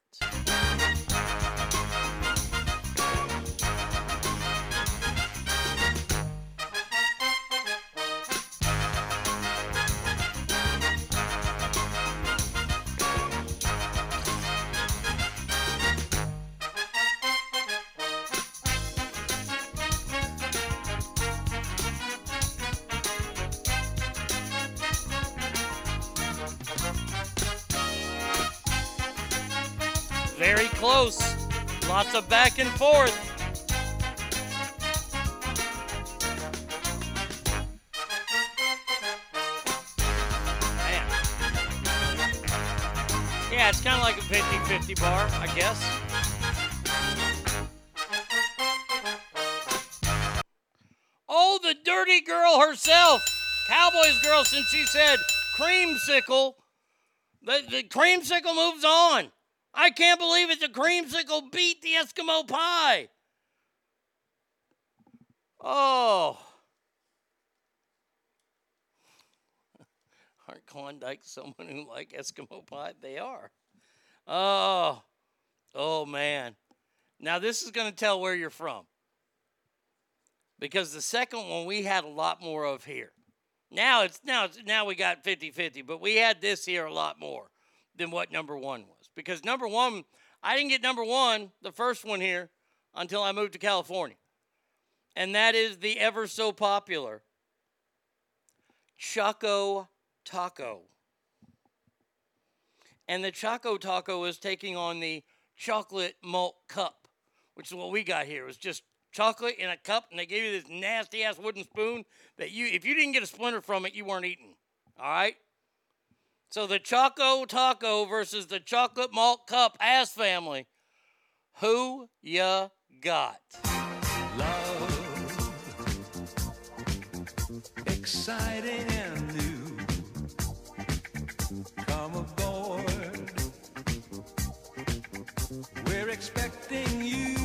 Speaker 2: Close. Lots of back and forth. Man. Yeah, it's kind of like a 50 50 bar, I guess. Oh, the dirty girl herself. Cowboys girl, since she said creamsicle, the, the creamsicle moves on. I can't believe it. The creamsicle beat the Eskimo pie. Oh. (laughs) Aren't Klondike someone who like Eskimo pie? They are. Oh. Oh man. Now this is going to tell where you're from. Because the second one we had a lot more of here. Now it's now it's, now we got 50-50, but we had this here a lot more than what number 1 was because number one, I didn't get number one, the first one here, until I moved to California. And that is the ever so popular Choco Taco. And the Choco Taco is taking on the chocolate malt cup, which is what we got here. It was just chocolate in a cup, and they gave you this nasty ass wooden spoon that you, if you didn't get a splinter from it, you weren't eating. All right? So the Choco Taco versus the chocolate malt cup ass family. Who ya got?
Speaker 20: exciting and new. Come aboard. We're expecting you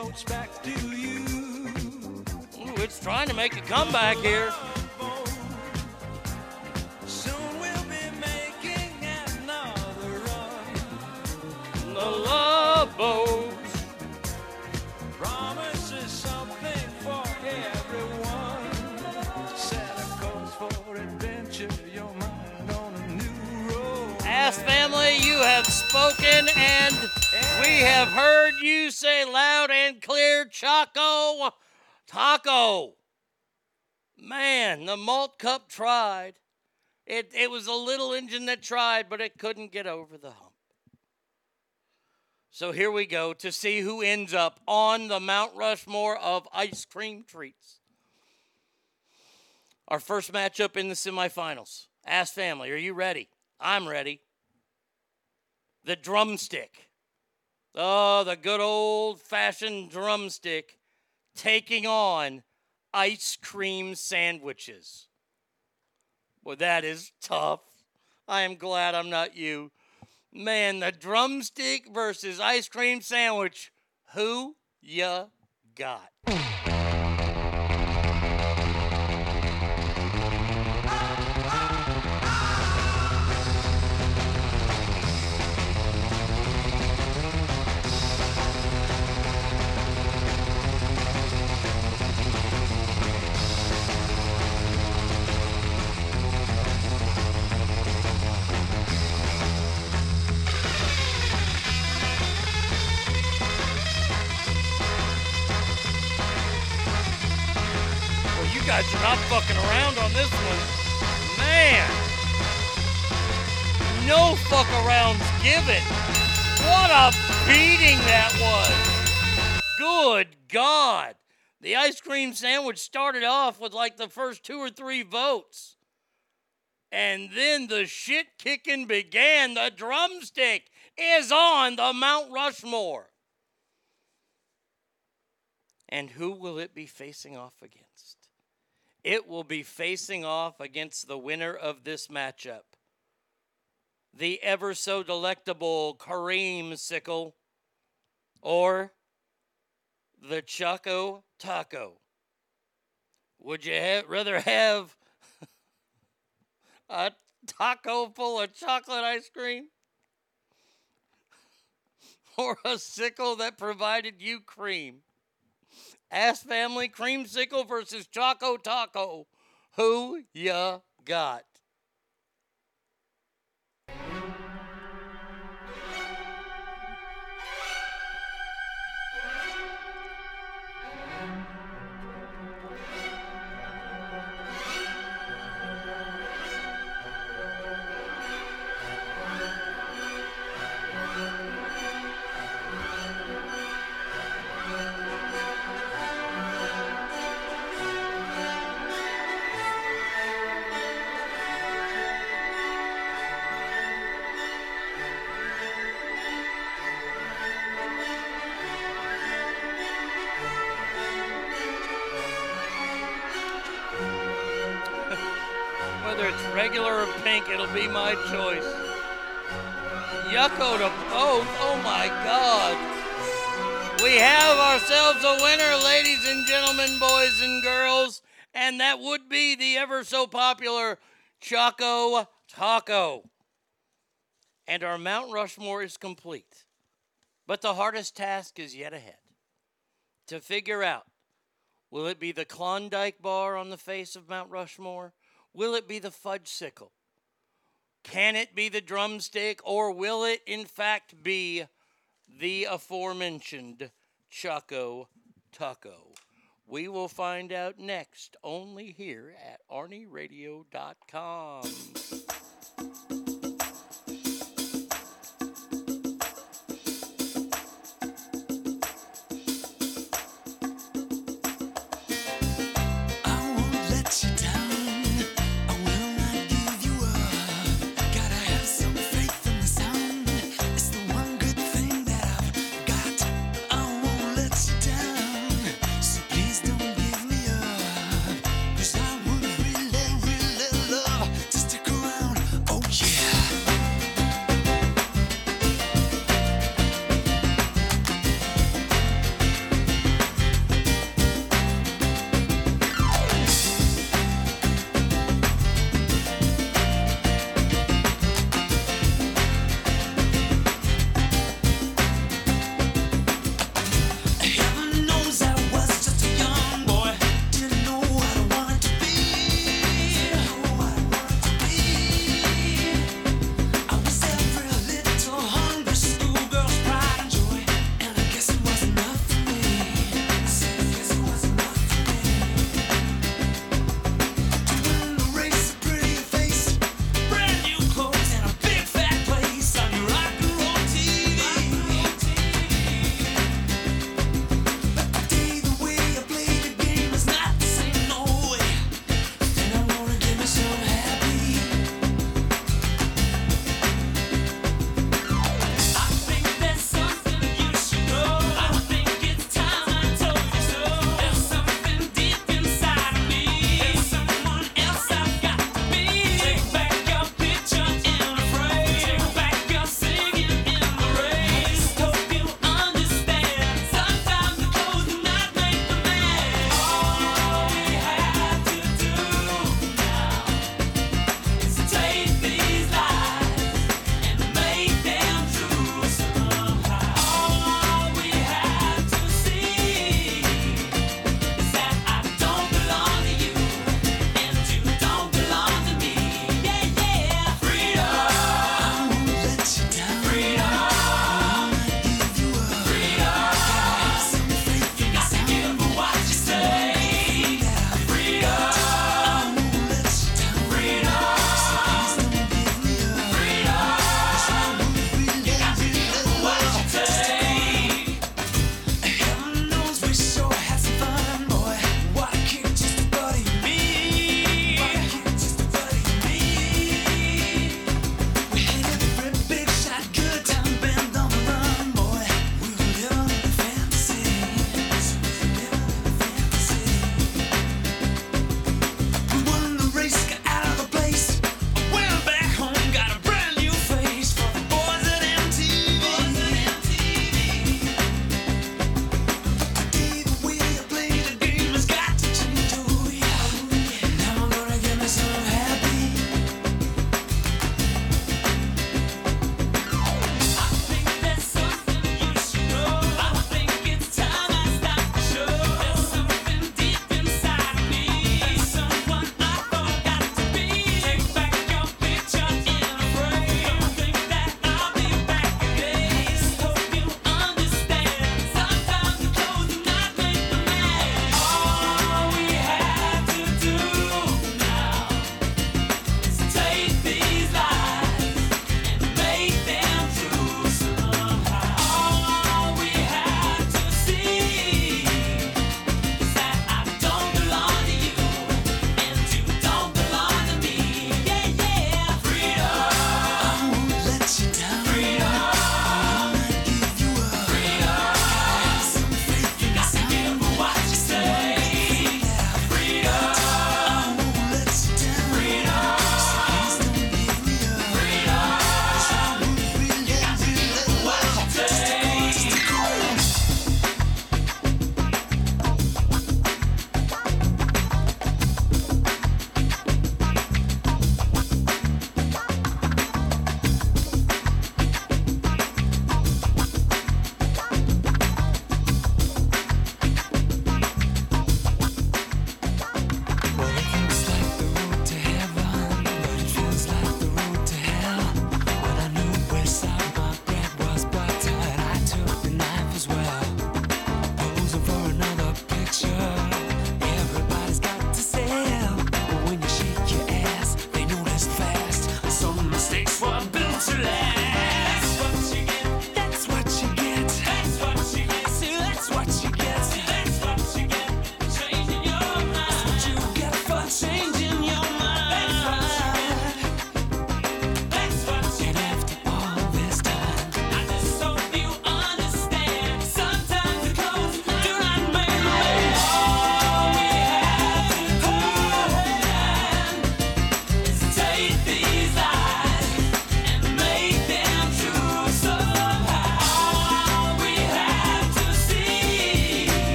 Speaker 20: floats back to you.
Speaker 2: Ooh, it's trying to make a comeback here.
Speaker 20: Soon we'll be making another run.
Speaker 2: The love boat.
Speaker 20: Promises something for everyone. Set a course for adventure. Your mind on a new road.
Speaker 2: Ass family, you have spoken, and we have heard you say loud and clear Choco Taco. Man, the malt cup tried. It, it was a little engine that tried, but it couldn't get over the hump. So here we go to see who ends up on the Mount Rushmore of ice cream treats. Our first matchup in the semifinals. Ass family, are you ready? I'm ready. The drumstick. Oh, the good old fashioned drumstick taking on ice cream sandwiches. Well, that is tough. I am glad I'm not you. Man, the drumstick versus ice cream sandwich. Who ya got? The ice cream sandwich started off with like the first two or three votes. And then the shit kicking began. The drumstick is on the Mount Rushmore. And who will it be facing off against? It will be facing off against the winner of this matchup. The ever so delectable Creamsicle or the Choco Taco. Would you ha- rather have (laughs) a taco full of chocolate ice cream (laughs) or a sickle that provided you cream? Ass Family Creamsicle versus Choco Taco. Who ya got? Winner, ladies and gentlemen, boys and girls, and that would be the ever so popular Choco Taco. And our Mount Rushmore is complete. But the hardest task is yet ahead. to figure out will it be the Klondike bar on the face of Mount Rushmore? Will it be the fudgesicle? Can it be the drumstick, or will it in fact be the aforementioned Choco Taco? We will find out next, only here at ArnieRadio.com.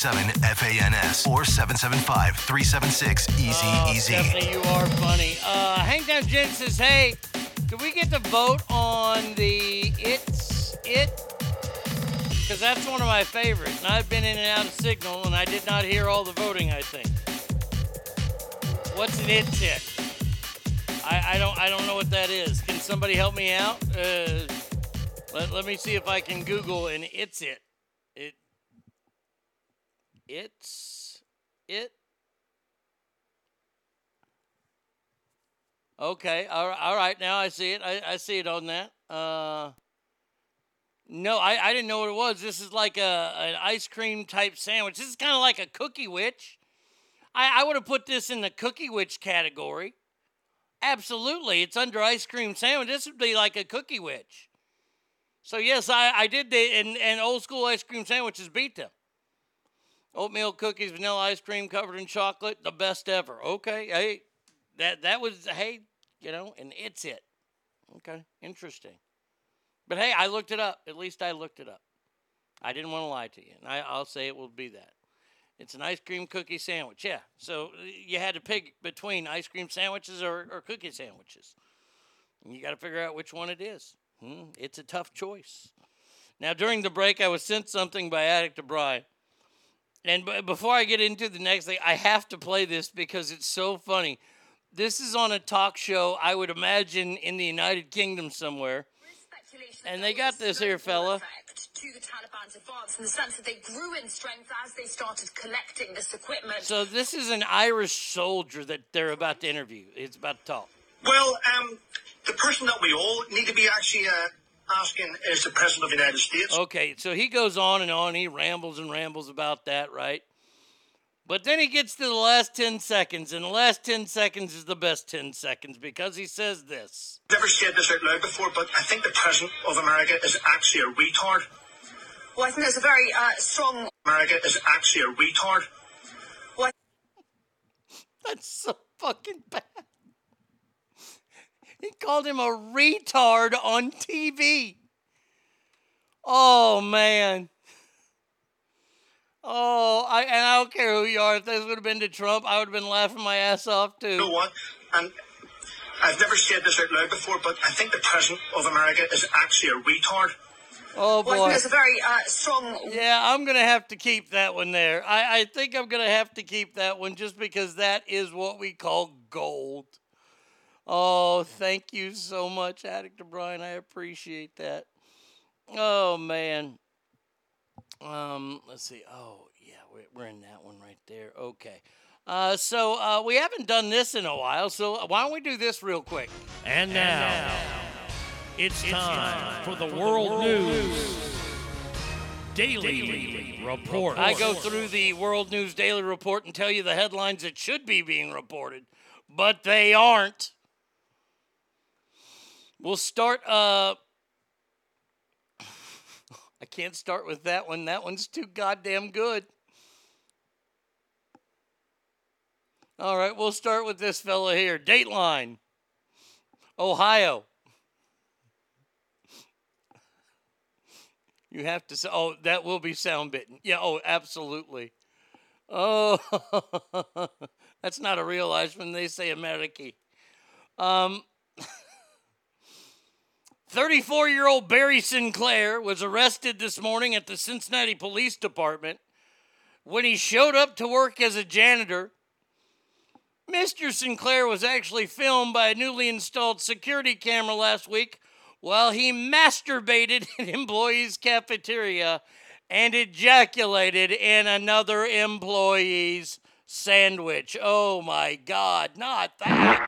Speaker 14: 357 FANS or 775 376 Easy Easy.
Speaker 2: Stephanie, you are funny. Uh, Hangtown Jen says, hey, do we get to vote on the It's It? Because that's one of my favorites. And I've been in and out of Signal, and I did not hear all the voting, I think. What's an It's It? I, I don't I don't know what that is. Can somebody help me out? Uh, let, let me see if I can Google an It's It. It It's It. Okay, all right. Now I see it. I, I see it on that. Uh, no, I, I didn't know what it was. This is like a an ice cream type sandwich. This is kind of like a cookie witch. I, I would have put this in the cookie witch category. Absolutely, it's under ice cream sandwich. This would be like a cookie witch. So yes, I, I did the and, and old school ice cream sandwiches beat them. Oatmeal cookies, vanilla ice cream covered in chocolate, the best ever. Okay, hey, that that was hey, you know, and it's it. Okay, interesting. But hey, I looked it up. At least I looked it up. I didn't want to lie to you, and I, I'll say it will be that. It's an ice cream cookie sandwich. Yeah. So you had to pick between ice cream sandwiches or, or cookie sandwiches. And you got to figure out which one it is. Hmm, it's a tough choice. Now, during the break, I was sent something by Addict to Brian. And b- before I get into the next thing, I have to play this because it's so funny. This is on a talk show, I would imagine, in the United Kingdom somewhere. And they got this here, fella.
Speaker 21: to the Taliban's advance in the sense that they grew in strength as they started collecting this equipment.
Speaker 2: So this is an Irish soldier that they're about to interview. It's about to talk.
Speaker 22: Well, um, the person that we all need to be actually uh, asking is the President of the United States.
Speaker 2: Okay, so he goes on and on. He rambles and rambles about that, right? But then he gets to the last 10 seconds, and the last 10 seconds is the best 10 seconds because he says this.
Speaker 22: Never said this out loud before, but I think the President of America is actually a retard.
Speaker 21: Well, I think that's a very uh, strong.
Speaker 22: America is actually a retard.
Speaker 21: Well,
Speaker 2: That's so fucking bad. He called him a retard on TV. Oh man. Oh, I and I don't care who you are. If this would have been to Trump, I would have been laughing my ass off too.
Speaker 22: You know what? And I've never said this out loud before, but I think the President of America is actually a retard.
Speaker 2: Oh boy.
Speaker 21: think there's a very uh, strong.
Speaker 2: Yeah, I'm gonna have to keep that one there. I, I think I'm gonna have to keep that one just because that is what we call gold. Oh, thank you so much, Addict Brian. I appreciate that. Oh man. Um, let's see. Oh yeah, we're, we're in that one right there. Okay. Uh, so uh, we haven't done this in a while, so why don't we do this real quick?
Speaker 11: And now, it's time for the World News daily Daily Report.
Speaker 2: I go through the World News Daily Report and tell you the headlines that should be being reported, but they aren't. We'll start. Uh, I can't start with that one. That one's too goddamn good. All right, we'll start with this fella here. Dateline, Ohio. You have to say, oh, that will be sound bitten. Yeah, oh, absolutely. Oh, (laughs) that's not a real when they say America. Um, 34 year old Barry Sinclair was arrested this morning at the Cincinnati Police Department when he showed up to work as a janitor. Mr. Sinclair was actually filmed by a newly installed security camera last week while he masturbated (laughs) in employee's cafeteria and ejaculated in another employee's sandwich. Oh my God, not that.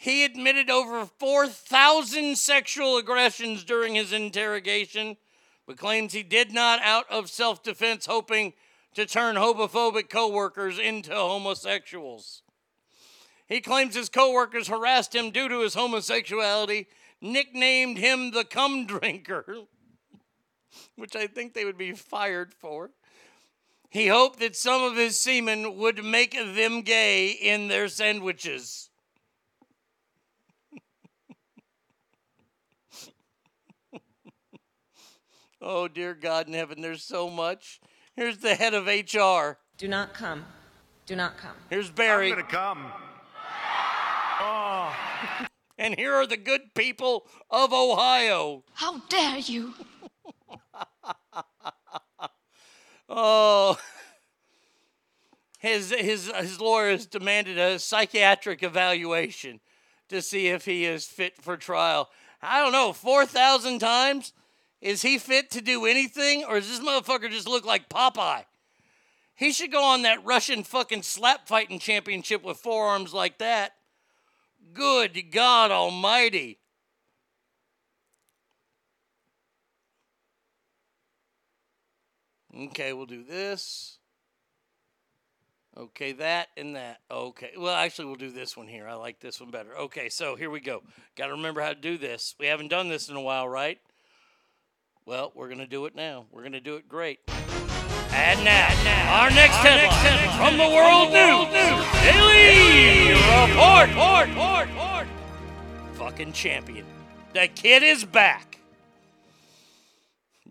Speaker 2: He admitted over 4,000 sexual aggressions during his interrogation, but claims he did not out of self defense, hoping to turn homophobic coworkers into homosexuals. He claims his coworkers harassed him due to his homosexuality, nicknamed him the cum drinker, (laughs) which I think they would be fired for. He hoped that some of his semen would make them gay in their sandwiches. Oh, dear God in heaven, there's so much. Here's the head of HR.
Speaker 17: Do not come. Do not come.
Speaker 2: Here's Barry.
Speaker 10: I'm gonna come.
Speaker 2: Oh. and here are the good people of Ohio.
Speaker 3: How dare you? (laughs)
Speaker 2: Oh. His, his, his lawyer has demanded a psychiatric evaluation to see if he is fit for trial. I don't know, 4,000 times? Is he fit to do anything, or does this motherfucker just look like Popeye? He should go on that Russian fucking slap fighting championship with forearms like that. Good God Almighty. Okay, we'll do this. Okay, that and that. Okay. Well, actually, we'll do this one here. I like this one better. Okay, so here we go. Got to remember how to do this. We haven't done this in a while, right? Well, we're going to do it now. We're going to do it great. And now, our next headline from the World News Daily Report. Report, report, report. Fucking champion. The kid is back.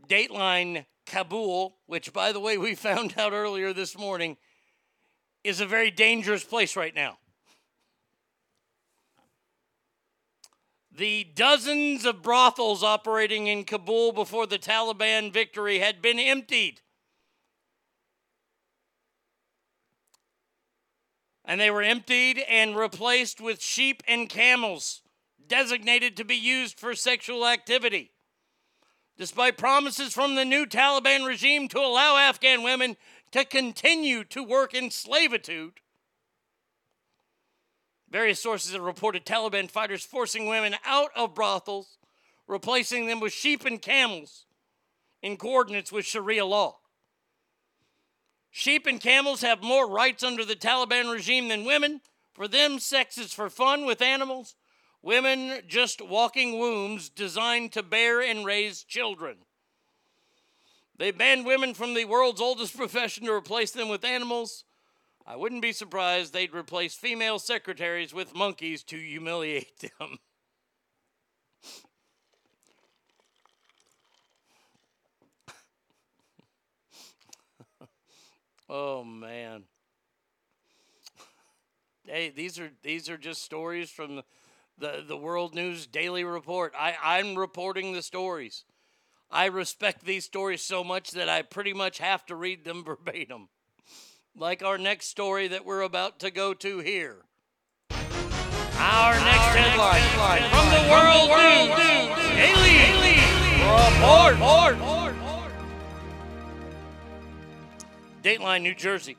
Speaker 2: Dateline Kabul, which, by the way, we (laughs) found out earlier this morning, is a very dangerous place right now. The dozens of brothels operating in Kabul before the Taliban victory had been emptied. And they were emptied and replaced with sheep and camels, designated to be used for sexual activity. Despite promises from the new Taliban regime to allow Afghan women to continue to work in slavitude, various sources have reported Taliban fighters forcing women out of brothels, replacing them with sheep and camels in coordinates with Sharia law. Sheep and camels have more rights under the Taliban regime than women. For them, sex is for fun with animals. Women just walking wombs designed to bear and raise children. They banned women from the world's oldest profession to replace them with animals. I wouldn't be surprised they'd replace female secretaries with monkeys to humiliate (laughs) them. Oh man. Hey, these are these are just stories from the the World News Daily Report. I I'm reporting the stories. I respect these stories so much that I pretty much have to read them (laughs) verbatim. Like our next story that we're about to go to here. Our next headline, from the World, News, Report. Dateline, New Jersey.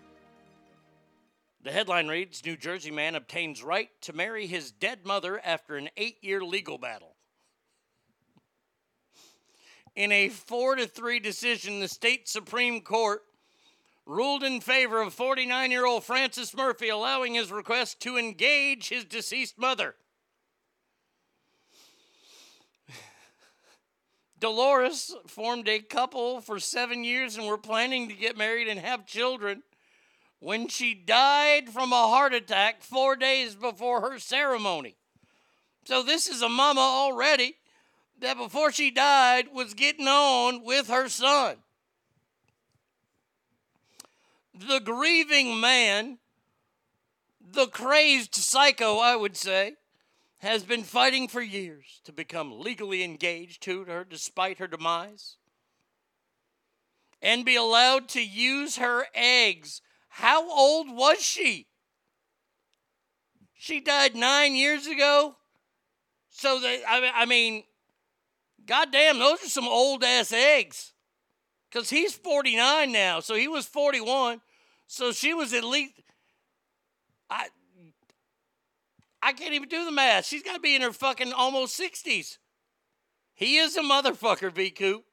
Speaker 2: The headline reads New Jersey man obtains right to marry his dead mother after an eight year legal battle. In a 4 to 3 decision, the state Supreme Court ruled in favor of 49 year old Francis Murphy, allowing his request to engage his deceased mother. Dolores formed a couple for seven years and were planning to get married and have children when she died from a heart attack four days before her ceremony. So, this is a mama already that before she died was getting on with her son. The grieving man, the crazed psycho, I would say, has been fighting for years to become legally engaged to her despite her demise and be allowed to use her eggs. How old was she? She died nine years ago. So that I, I mean, goddamn, those are some old ass eggs. Cause he's forty nine now, so he was forty one. So she was at least. I I can't even do the math. She's got to be in her fucking almost 60s. He is a motherfucker, V Coop.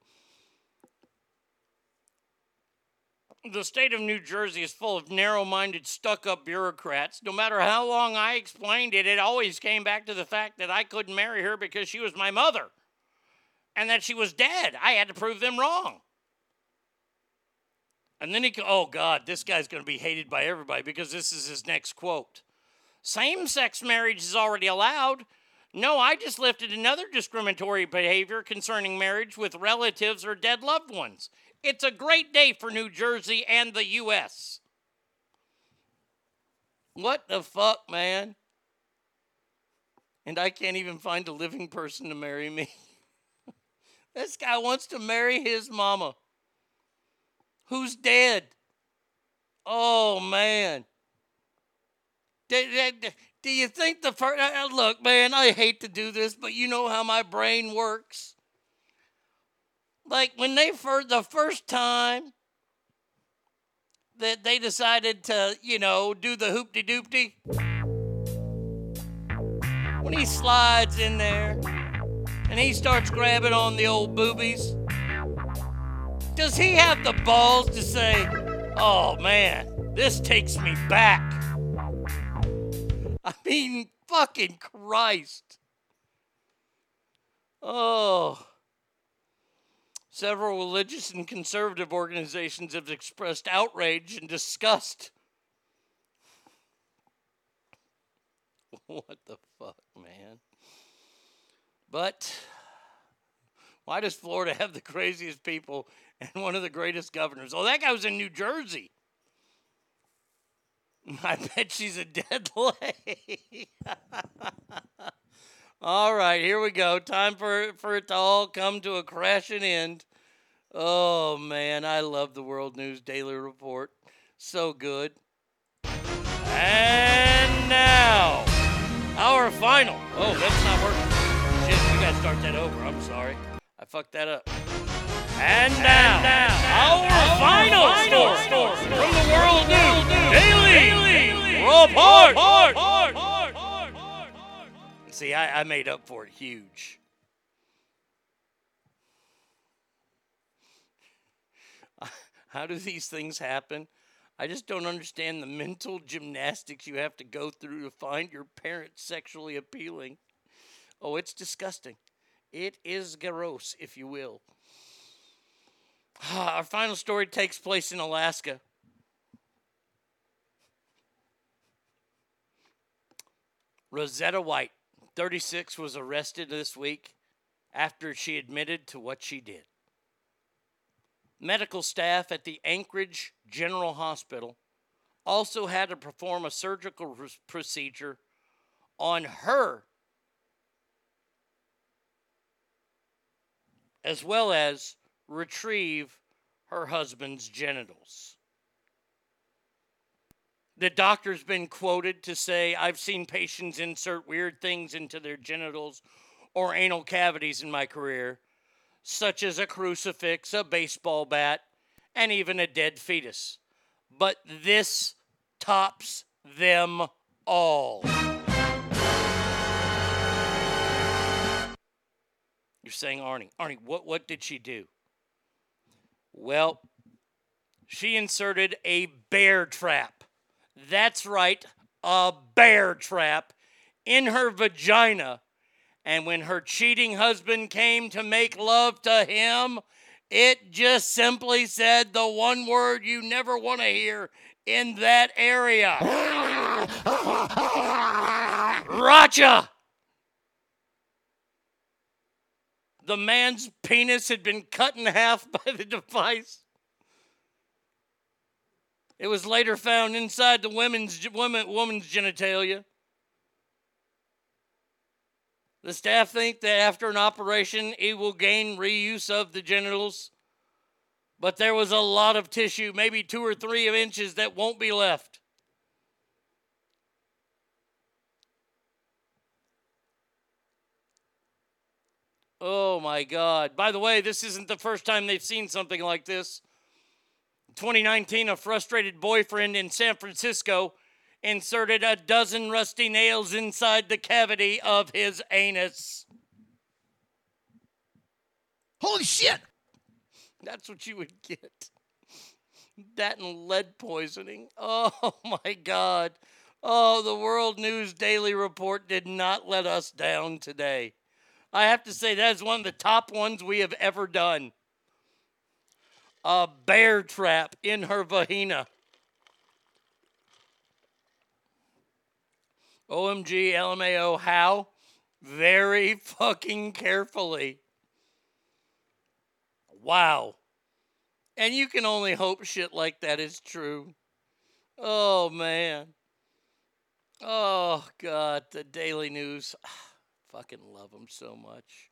Speaker 2: The state of New Jersey is full of narrow minded, stuck up bureaucrats. No matter how long I explained it, it always came back to the fact that I couldn't marry her because she was my mother and that she was dead. I had to prove them wrong. And then he, oh God, this guy's going to be hated by everybody because this is his next quote. Same sex marriage is already allowed. No, I just lifted another discriminatory behavior concerning marriage with relatives or dead loved ones. It's a great day for New Jersey and the U.S. What the fuck, man? And I can't even find a living person to marry me. (laughs) this guy wants to marry his mama, who's dead. Oh, man. Do, do- do you think the first. Uh, uh, look, man, I hate to do this, but you know how my brain works. Like when they first, the first time that they decided to, you know, do the hoopty doopty, when he slides in there and he starts grabbing on the old boobies, does he have the balls to say, oh man, this takes me back? I mean, fucking Christ. Oh. Several religious and conservative organizations have expressed outrage and disgust. (laughs) What the fuck, man? But why does Florida have the craziest people and one of the greatest governors? Oh, that guy was in New Jersey. (laughs) I bet she's a dead lady. (laughs) all right, here we go. Time for, for it to all come to a crashing end. Oh, man, I love the World News Daily Report. So good. And now, our final. Oh, that's not working. Shit, you gotta start that over. I'm sorry. I fucked that up. And now, our, final, story from the World News Daily, Report. See, I, I made up for it huge. (laughs) How do these things happen? I just don't understand the mental gymnastics you have to go through to find your parents sexually appealing. Oh, it's disgusting. It is gross, if you will. Ah, our final story takes place in Alaska. Rosetta White, 36, was arrested this week after she admitted to what she did. Medical staff at the Anchorage General Hospital also had to perform a surgical pr- procedure on her as well as retrieve her husband's genitals. The doctor's been quoted to say, I've seen patients insert weird things into their genitals or anal cavities in my career, such as a crucifix, a baseball bat, and even a dead fetus. But this tops them all. You're saying Arnie. Arnie, what, what did she do? Well, she inserted a bear trap. That's right, a bear trap in her vagina. And when her cheating husband came to make love to him, it just simply said the one word you never want to hear in that area (laughs) Racha! The man's penis had been cut in half (laughs) by the device. It was later found inside the women's woman, woman's genitalia. The staff think that after an operation, it will gain reuse of the genitals, but there was a lot of tissue, maybe two or three inches, that won't be left. Oh my God. By the way, this isn't the first time they've seen something like this. 2019, a frustrated boyfriend in San Francisco inserted a dozen rusty nails inside the cavity of his anus.
Speaker 1: Holy shit!
Speaker 2: That's what you would get. That and lead poisoning. (laughs) Oh my God. Oh, the World News Daily Report did not let us down today. I have to say, that is one of the top ones we have ever done. A bear trap in her vagina. OMG, LMAO, how? very fucking carefully. Wow. And you can only hope shit like that is true. Oh, man. Oh, God. The Daily News. Fucking love them so much.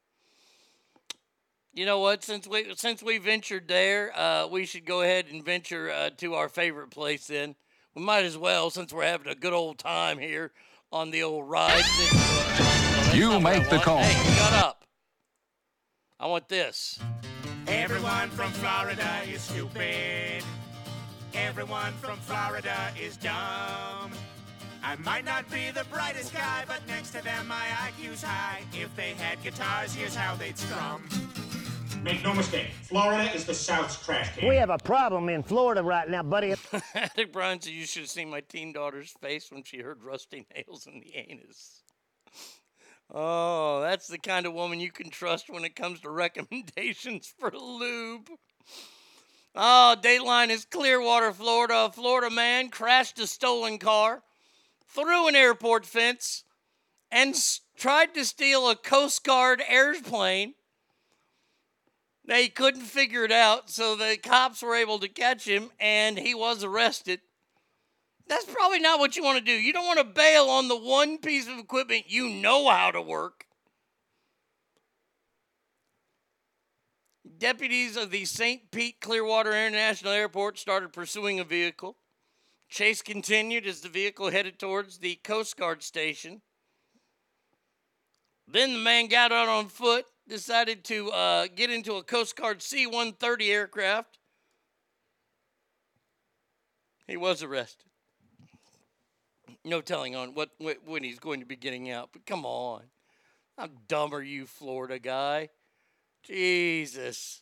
Speaker 2: You know what? Since we since we ventured there, uh, we should go ahead and venture uh, to our favorite place. Then we might as well, since we're having a good old time here on the old ride.
Speaker 23: You make the call.
Speaker 2: Hey, shut up! I want this.
Speaker 1: Everyone from Florida is stupid. Everyone from Florida is dumb. I might not be the brightest guy, but next to them my IQ's high. If they had guitars, here's how they'd strum.
Speaker 24: Make no mistake, Florida is the South's trash can.
Speaker 25: We have a problem in Florida right now, buddy. (laughs)
Speaker 2: Attic Brian said you should have seen my teen daughter's face when she heard rusty nails in the anus. Oh, that's the kind of woman you can trust when it comes to (laughs) recommendations for lube. Oh, Dateline is Clearwater, Florida. A Florida man crashed a stolen car, through an airport fence, and tried to steal a Coast Guard airplane. They couldn't figure it out, so the cops were able to catch him, and he was arrested. That's probably not what you want to do. You don't want to bail on the one piece of equipment you know how to work. Deputies of the St. Pete Clearwater International Airport started pursuing a vehicle. Chase continued as the vehicle headed towards the Coast Guard station. Then the man got out on foot, decided to uh, get into a Coast Guard C 130 aircraft. He was arrested. No telling on what when he's going to be getting out, but come on. How dumb are you, Florida guy? Jesus.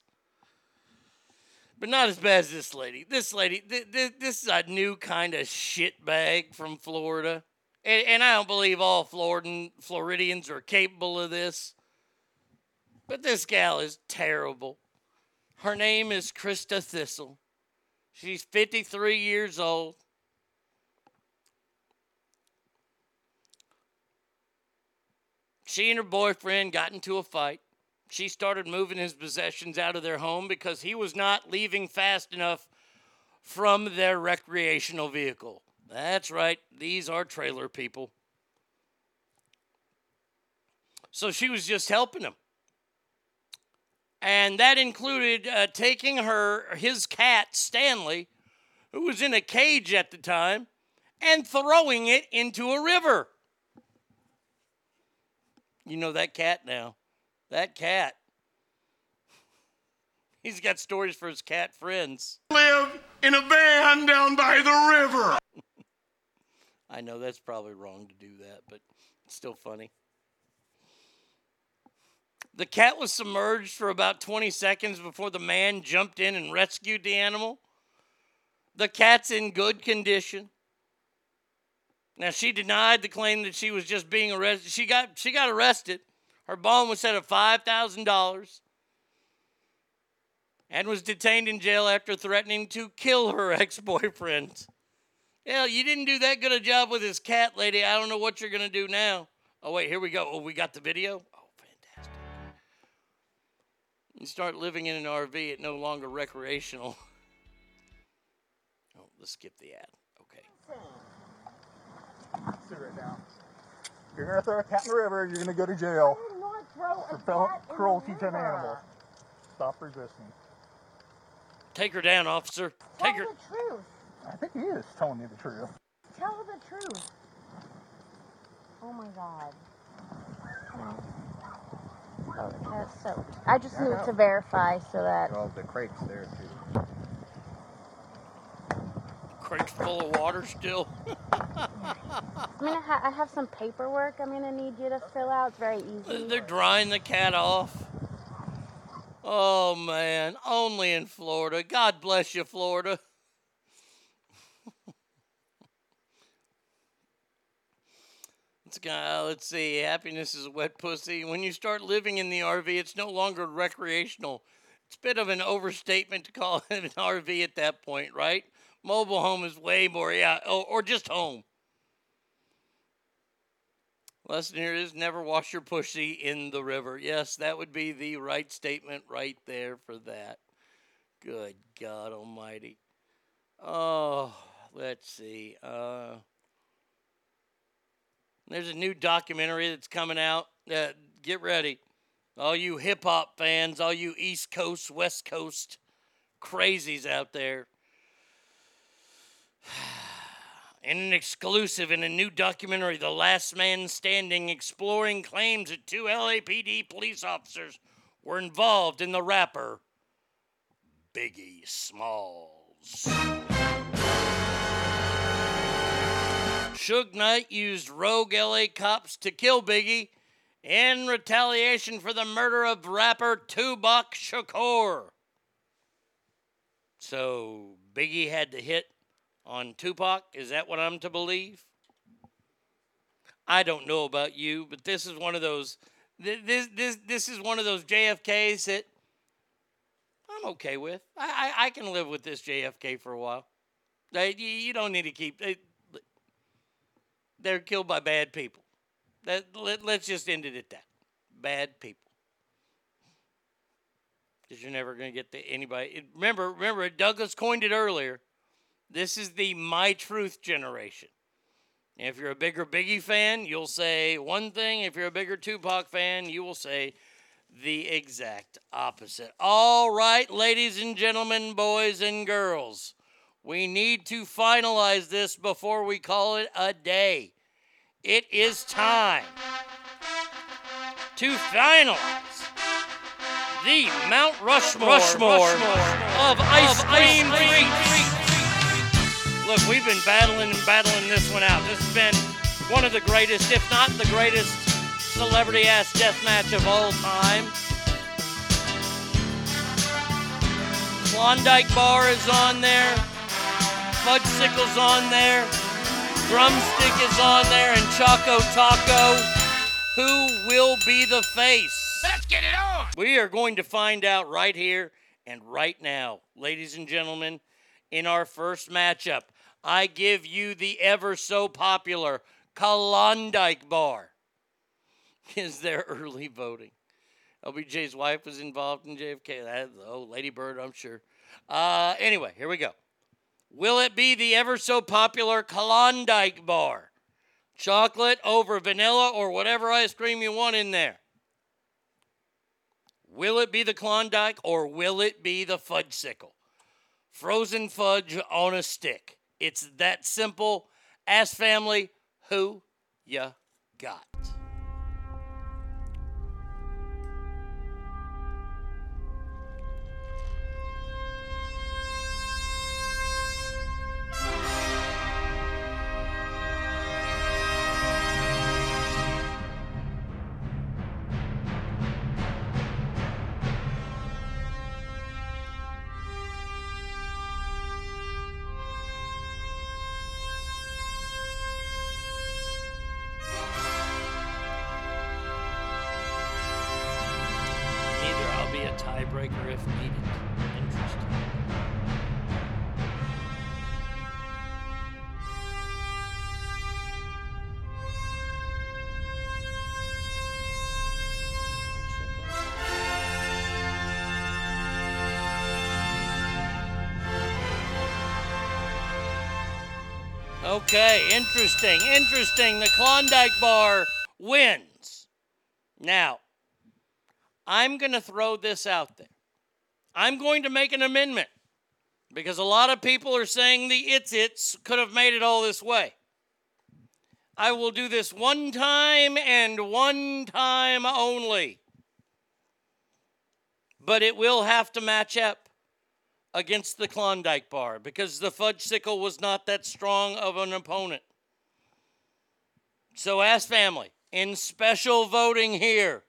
Speaker 2: But not as bad as this lady. This lady, th- th- this is a new kind of shitbag from Florida. And, and I don't believe all Floridan, Floridians are capable of this. But this gal is terrible. Her name is Krista Thistle. She's 53 years old. She and her boyfriend got into a fight. She started moving his possessions out of their home because he was not leaving fast enough from their recreational vehicle. That's right, these are trailer people. So she was just helping him. And that included uh, taking her, his cat, Stanley, who was in a cage at the time, and throwing it into a river. You know that cat now. That cat. He's got stories for his cat friends.
Speaker 1: Live in a van down by the river. (laughs)
Speaker 2: I know that's probably wrong to do that, but it's still funny. The cat was submerged for about 20 seconds before the man jumped in and rescued the animal. The cat's in good condition. Now she denied the claim that she was just being arrested. She got she got arrested. Her bond was set at five thousand dollars, and was detained in jail after threatening to kill her (laughs) ex-boyfriend. Hell, you didn't do that good a job with this cat, lady. I don't know what you're gonna do now. Oh wait, here we go. Oh, we got the video. Oh, fantastic! You start living in an RV, it no longer recreational. Oh, let's skip the ad. Okay.
Speaker 26: Right down. If you're gonna throw a cat in the river, you're gonna go to jail for fel- cruelty to an animal. Stop resisting.
Speaker 2: Take her down, officer. Take her.
Speaker 26: the truth. I think he is telling you the truth.
Speaker 15: Tell her the truth. Oh my god. Oh, the cat's so. I just need to verify so that.
Speaker 26: Well, the crate's there too.
Speaker 2: The Crate's full of water still. (laughs)
Speaker 15: I mean, I, ha- I have some paperwork I'm gonna need you to fill out. It's very easy.
Speaker 2: They're drying the cat off. Oh man, only in Florida. God bless you, Florida. (laughs) Let's go. Uh, let's see. Happiness is a wet pussy. When you start living in the RV, it's no longer recreational. It's a bit of an overstatement to call (laughs) it an RV at that point, right? Mobile home is way more, yeah, or, or just home. Lesson here is never wash your pussy in the river. Yes, that would be the right statement right there for that. Good God Almighty. Oh, let's see. Uh, there's a new documentary that's coming out. Uh, get ready. All you hip hop fans, all you East Coast, West Coast crazies out there. (sighs) (sighs) In an exclusive in a new documentary, The Last Man Standing, exploring claims that two LAPD police officers were involved in the rapper Biggie Smalls. Suge Knight used rogue LA cops to kill Biggie in retaliation for the murder of rapper Tupac Shakur. So Biggie had to hit on Tupac. Is that what I'm to believe? I don't know about you, but this is one of those. This this this is one of those JFKs that I'm okay with. I I, I can live with this JFK for a while. They, you don't need to keep. They, they're killed by bad people. That let, let's just end it at that. Bad people. Because you're never going to get to anybody. Remember, remember, Douglas coined it earlier. This is the my truth generation. If you're a bigger Biggie fan, you'll say one thing. If you're a bigger Tupac fan, you will say the exact opposite. All right, ladies and gentlemen, boys and girls, we need to finalize this before we call it a day. It is time to finalize the Mount Rushmore,
Speaker 27: Rushmore
Speaker 2: of ice cream treats. Look, we've been battling and battling this one out. This has been one of the greatest, if not the greatest, celebrity ass death match of all time. Klondike Bar is on there. Fudgesicle's on there. Drumstick is on there. And Choco Taco. Who will be the face? Let's get it on! We are going to find out right here and right now, ladies and gentlemen, in our first matchup. I give you the ever so popular Klondike Bar. (laughs) Is there early voting? LBJ's wife was involved in JFK. That, oh, Lady Bird, I'm sure. Uh, anyway, here we go. Will it be the ever so popular Klondike Bar? Chocolate over vanilla or whatever ice cream you want in there. Will it be the Klondike or will it be the fudge Fudgesicle? Frozen fudge on a stick. It's that simple. Ask family who you got. Okay, interesting, interesting. The Klondike Bar wins. Now, I'm going to throw this out there. I'm going to make an amendment because a lot of people are saying the It's It's could have made it all this way. I will do this one time and one time only. But it will have to match up against the Klondike Bar because the Fudgesicle was not that strong of an opponent. So, ask family in special voting here.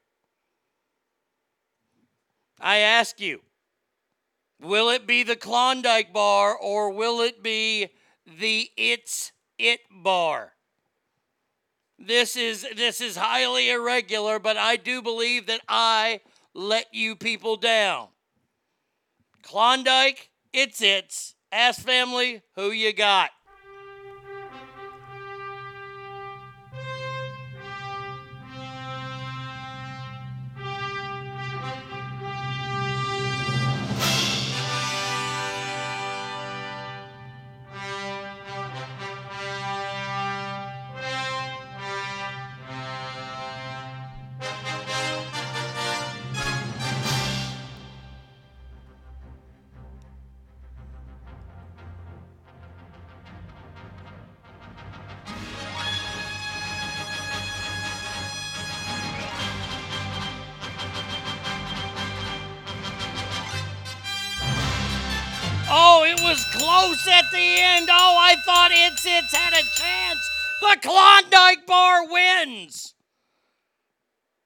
Speaker 2: I ask you, will it be the Klondike bar or will it be the It's It bar? This is this is highly irregular, but I do believe that I let you people down. Klondike, it's it's. Ask family who you got.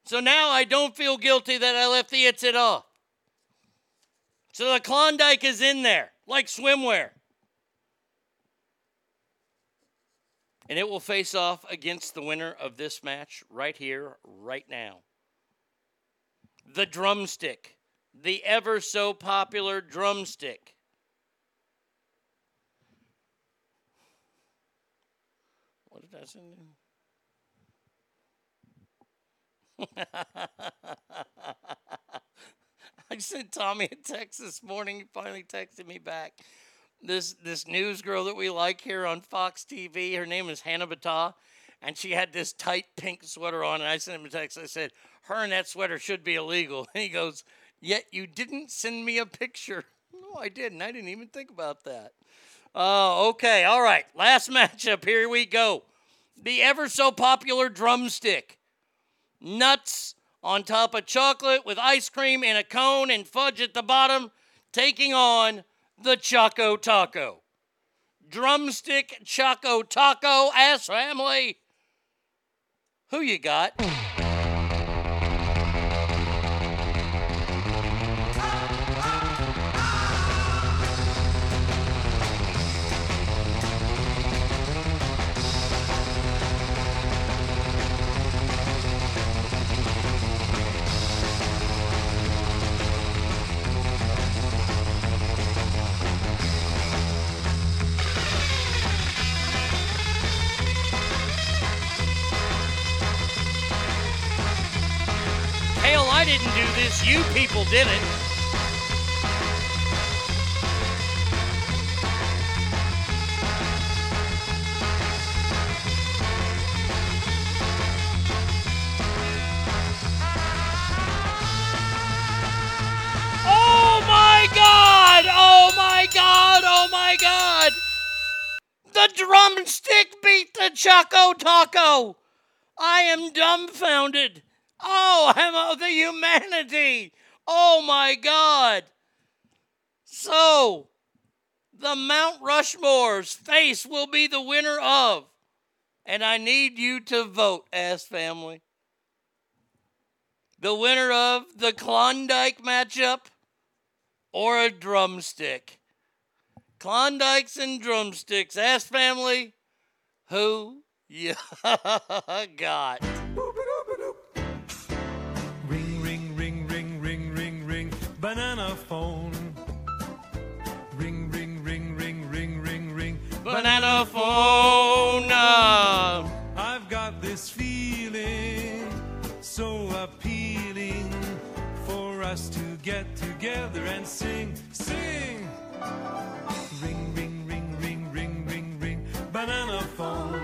Speaker 2: So now I don't feel guilty that I left the It's It off. So the Klondike is in there, like swimwear. And it will face off against the winner of this match right here, right now. The drumstick, the ever so popular drumstick. What did I send you? I sent Tommy a text this morning. He finally texted me back. This this news girl that we like here on Fox TV, her name is Hannah Batah, and she had this tight pink sweater on. And I sent him a text. I said, "Her and that sweater should be illegal." And (laughs) he goes, "Yet you didn't send me a picture." (laughs) No, I didn't. I didn't even think about that. Oh, okay. All right. Last matchup. Here we go. The ever so popular drumstick. Nuts on top of chocolate with ice cream in a cone and fudge at the bottom, taking on the Choco Taco. Drumstick Choco Taco ass family. Who you got? I am dumbfounded. Oh, I'm of the humanity. Oh my God. So, the Mount Rushmore's face will be the winner of, and I need you to vote, ass family. The winner of the Klondike matchup or a drumstick. Klondikes and drumsticks, ass family. Who (laughs) you got?
Speaker 20: Us to get together and sing, sing. Ring, ring, ring, ring, ring, ring, ring, banana phone.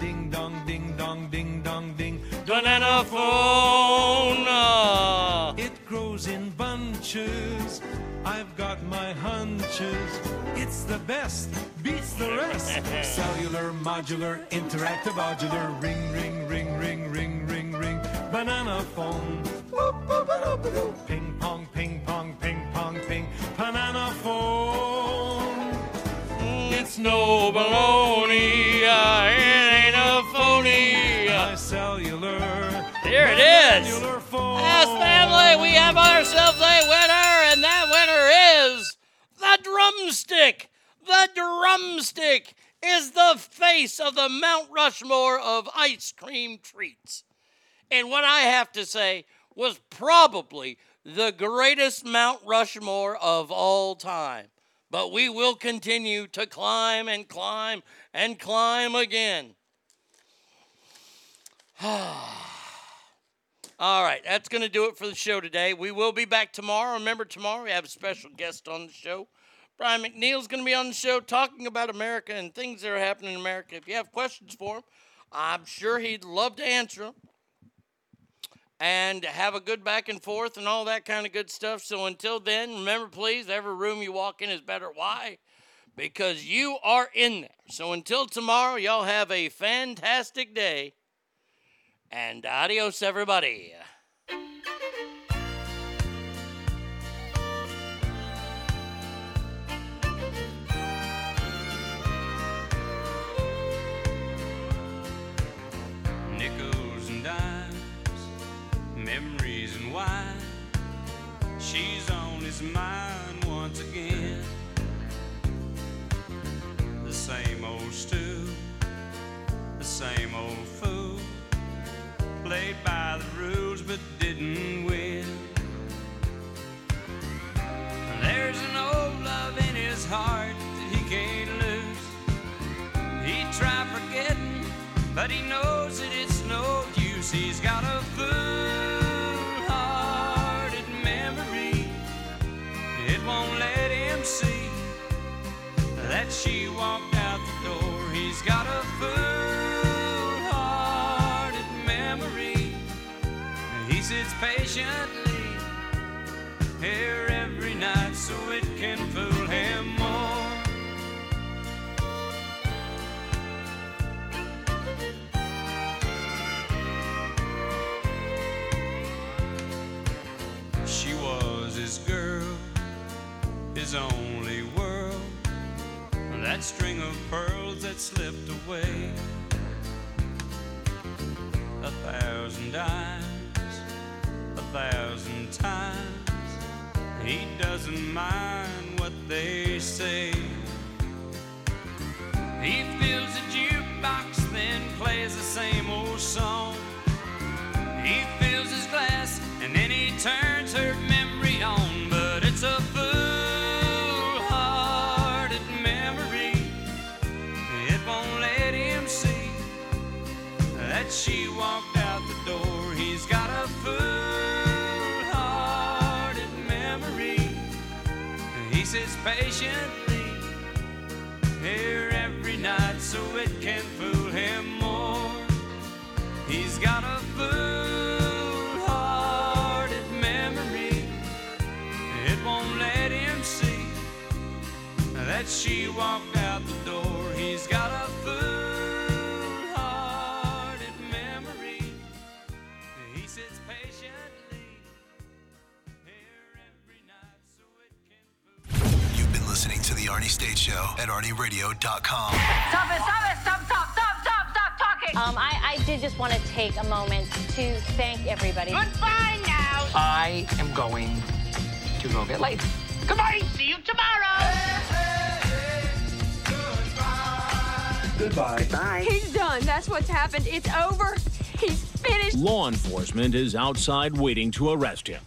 Speaker 20: Ding dong, ding dong, ding dong, ding.
Speaker 2: Banana phone. uh,
Speaker 20: It grows in bunches. I've got my hunches. It's the best, beats the rest. Cellular, modular, interactive, modular. Ring, ring, ring, ring, ring, ring, ring. Banana phone. Ping pong, ping pong, ping pong, ping. Banana phone.
Speaker 2: It's no baloney. uh, It ain't a phony.
Speaker 20: My cellular.
Speaker 2: Here it is.
Speaker 20: cellular phone.
Speaker 2: Family, we have ourselves a winner, and that winner is the drumstick. The drumstick is the face of the Mount Rushmore of ice cream treats. And what I have to say was probably the greatest Mount Rushmore of all time. But we will continue to climb and climb and climb again. (sighs) All right, that's going to do it for the show today. We will be back tomorrow. Remember, tomorrow we have a special guest on the show. Brian McNeil's going to be on the show talking about America and things that are happening in America. If you have questions for him, I'm sure he'd love to answer them and have a good back and forth and all that kind of good stuff. So until then, remember, please, every room you walk in is better. Why? Because you are in there. So until tomorrow, y'all have a fantastic day. And adios, everybody.
Speaker 11: Mine once again. The same old stew, the same old fool. Played by the rules but didn't win. There's an old love in his heart that he can't lose. He tried forgetting, but he knows that it's no use. He's got a fool-hearted him see that she walked out the door. He's got a fool-hearted memory. He sits patiently here his only world. That string of pearls that slipped away. A thousand dimes, a thousand times. He doesn't mind what they say. He fills a jukebox, then plays the same old song. He fills his glass, and then he turns her memory on. But it's a fool-hearted she walked out the door. He's got a fool-hearted memory. He sits patiently here every night so it can fool him more. He's got a fool-hearted memory. It won't let him see that she walked
Speaker 14: Show at ArnieRadio.com.
Speaker 3: Stop it, stop it, stop, stop, stop, stop, stop talking.
Speaker 28: Um, I, I did just want to take a moment to thank everybody.
Speaker 3: Goodbye now.
Speaker 29: I am going to go get laid.
Speaker 3: Goodbye. See you tomorrow.
Speaker 29: Goodbye. Bye.
Speaker 30: He's done. That's what's happened. It's over. He's finished.
Speaker 31: Law enforcement is outside waiting to arrest him.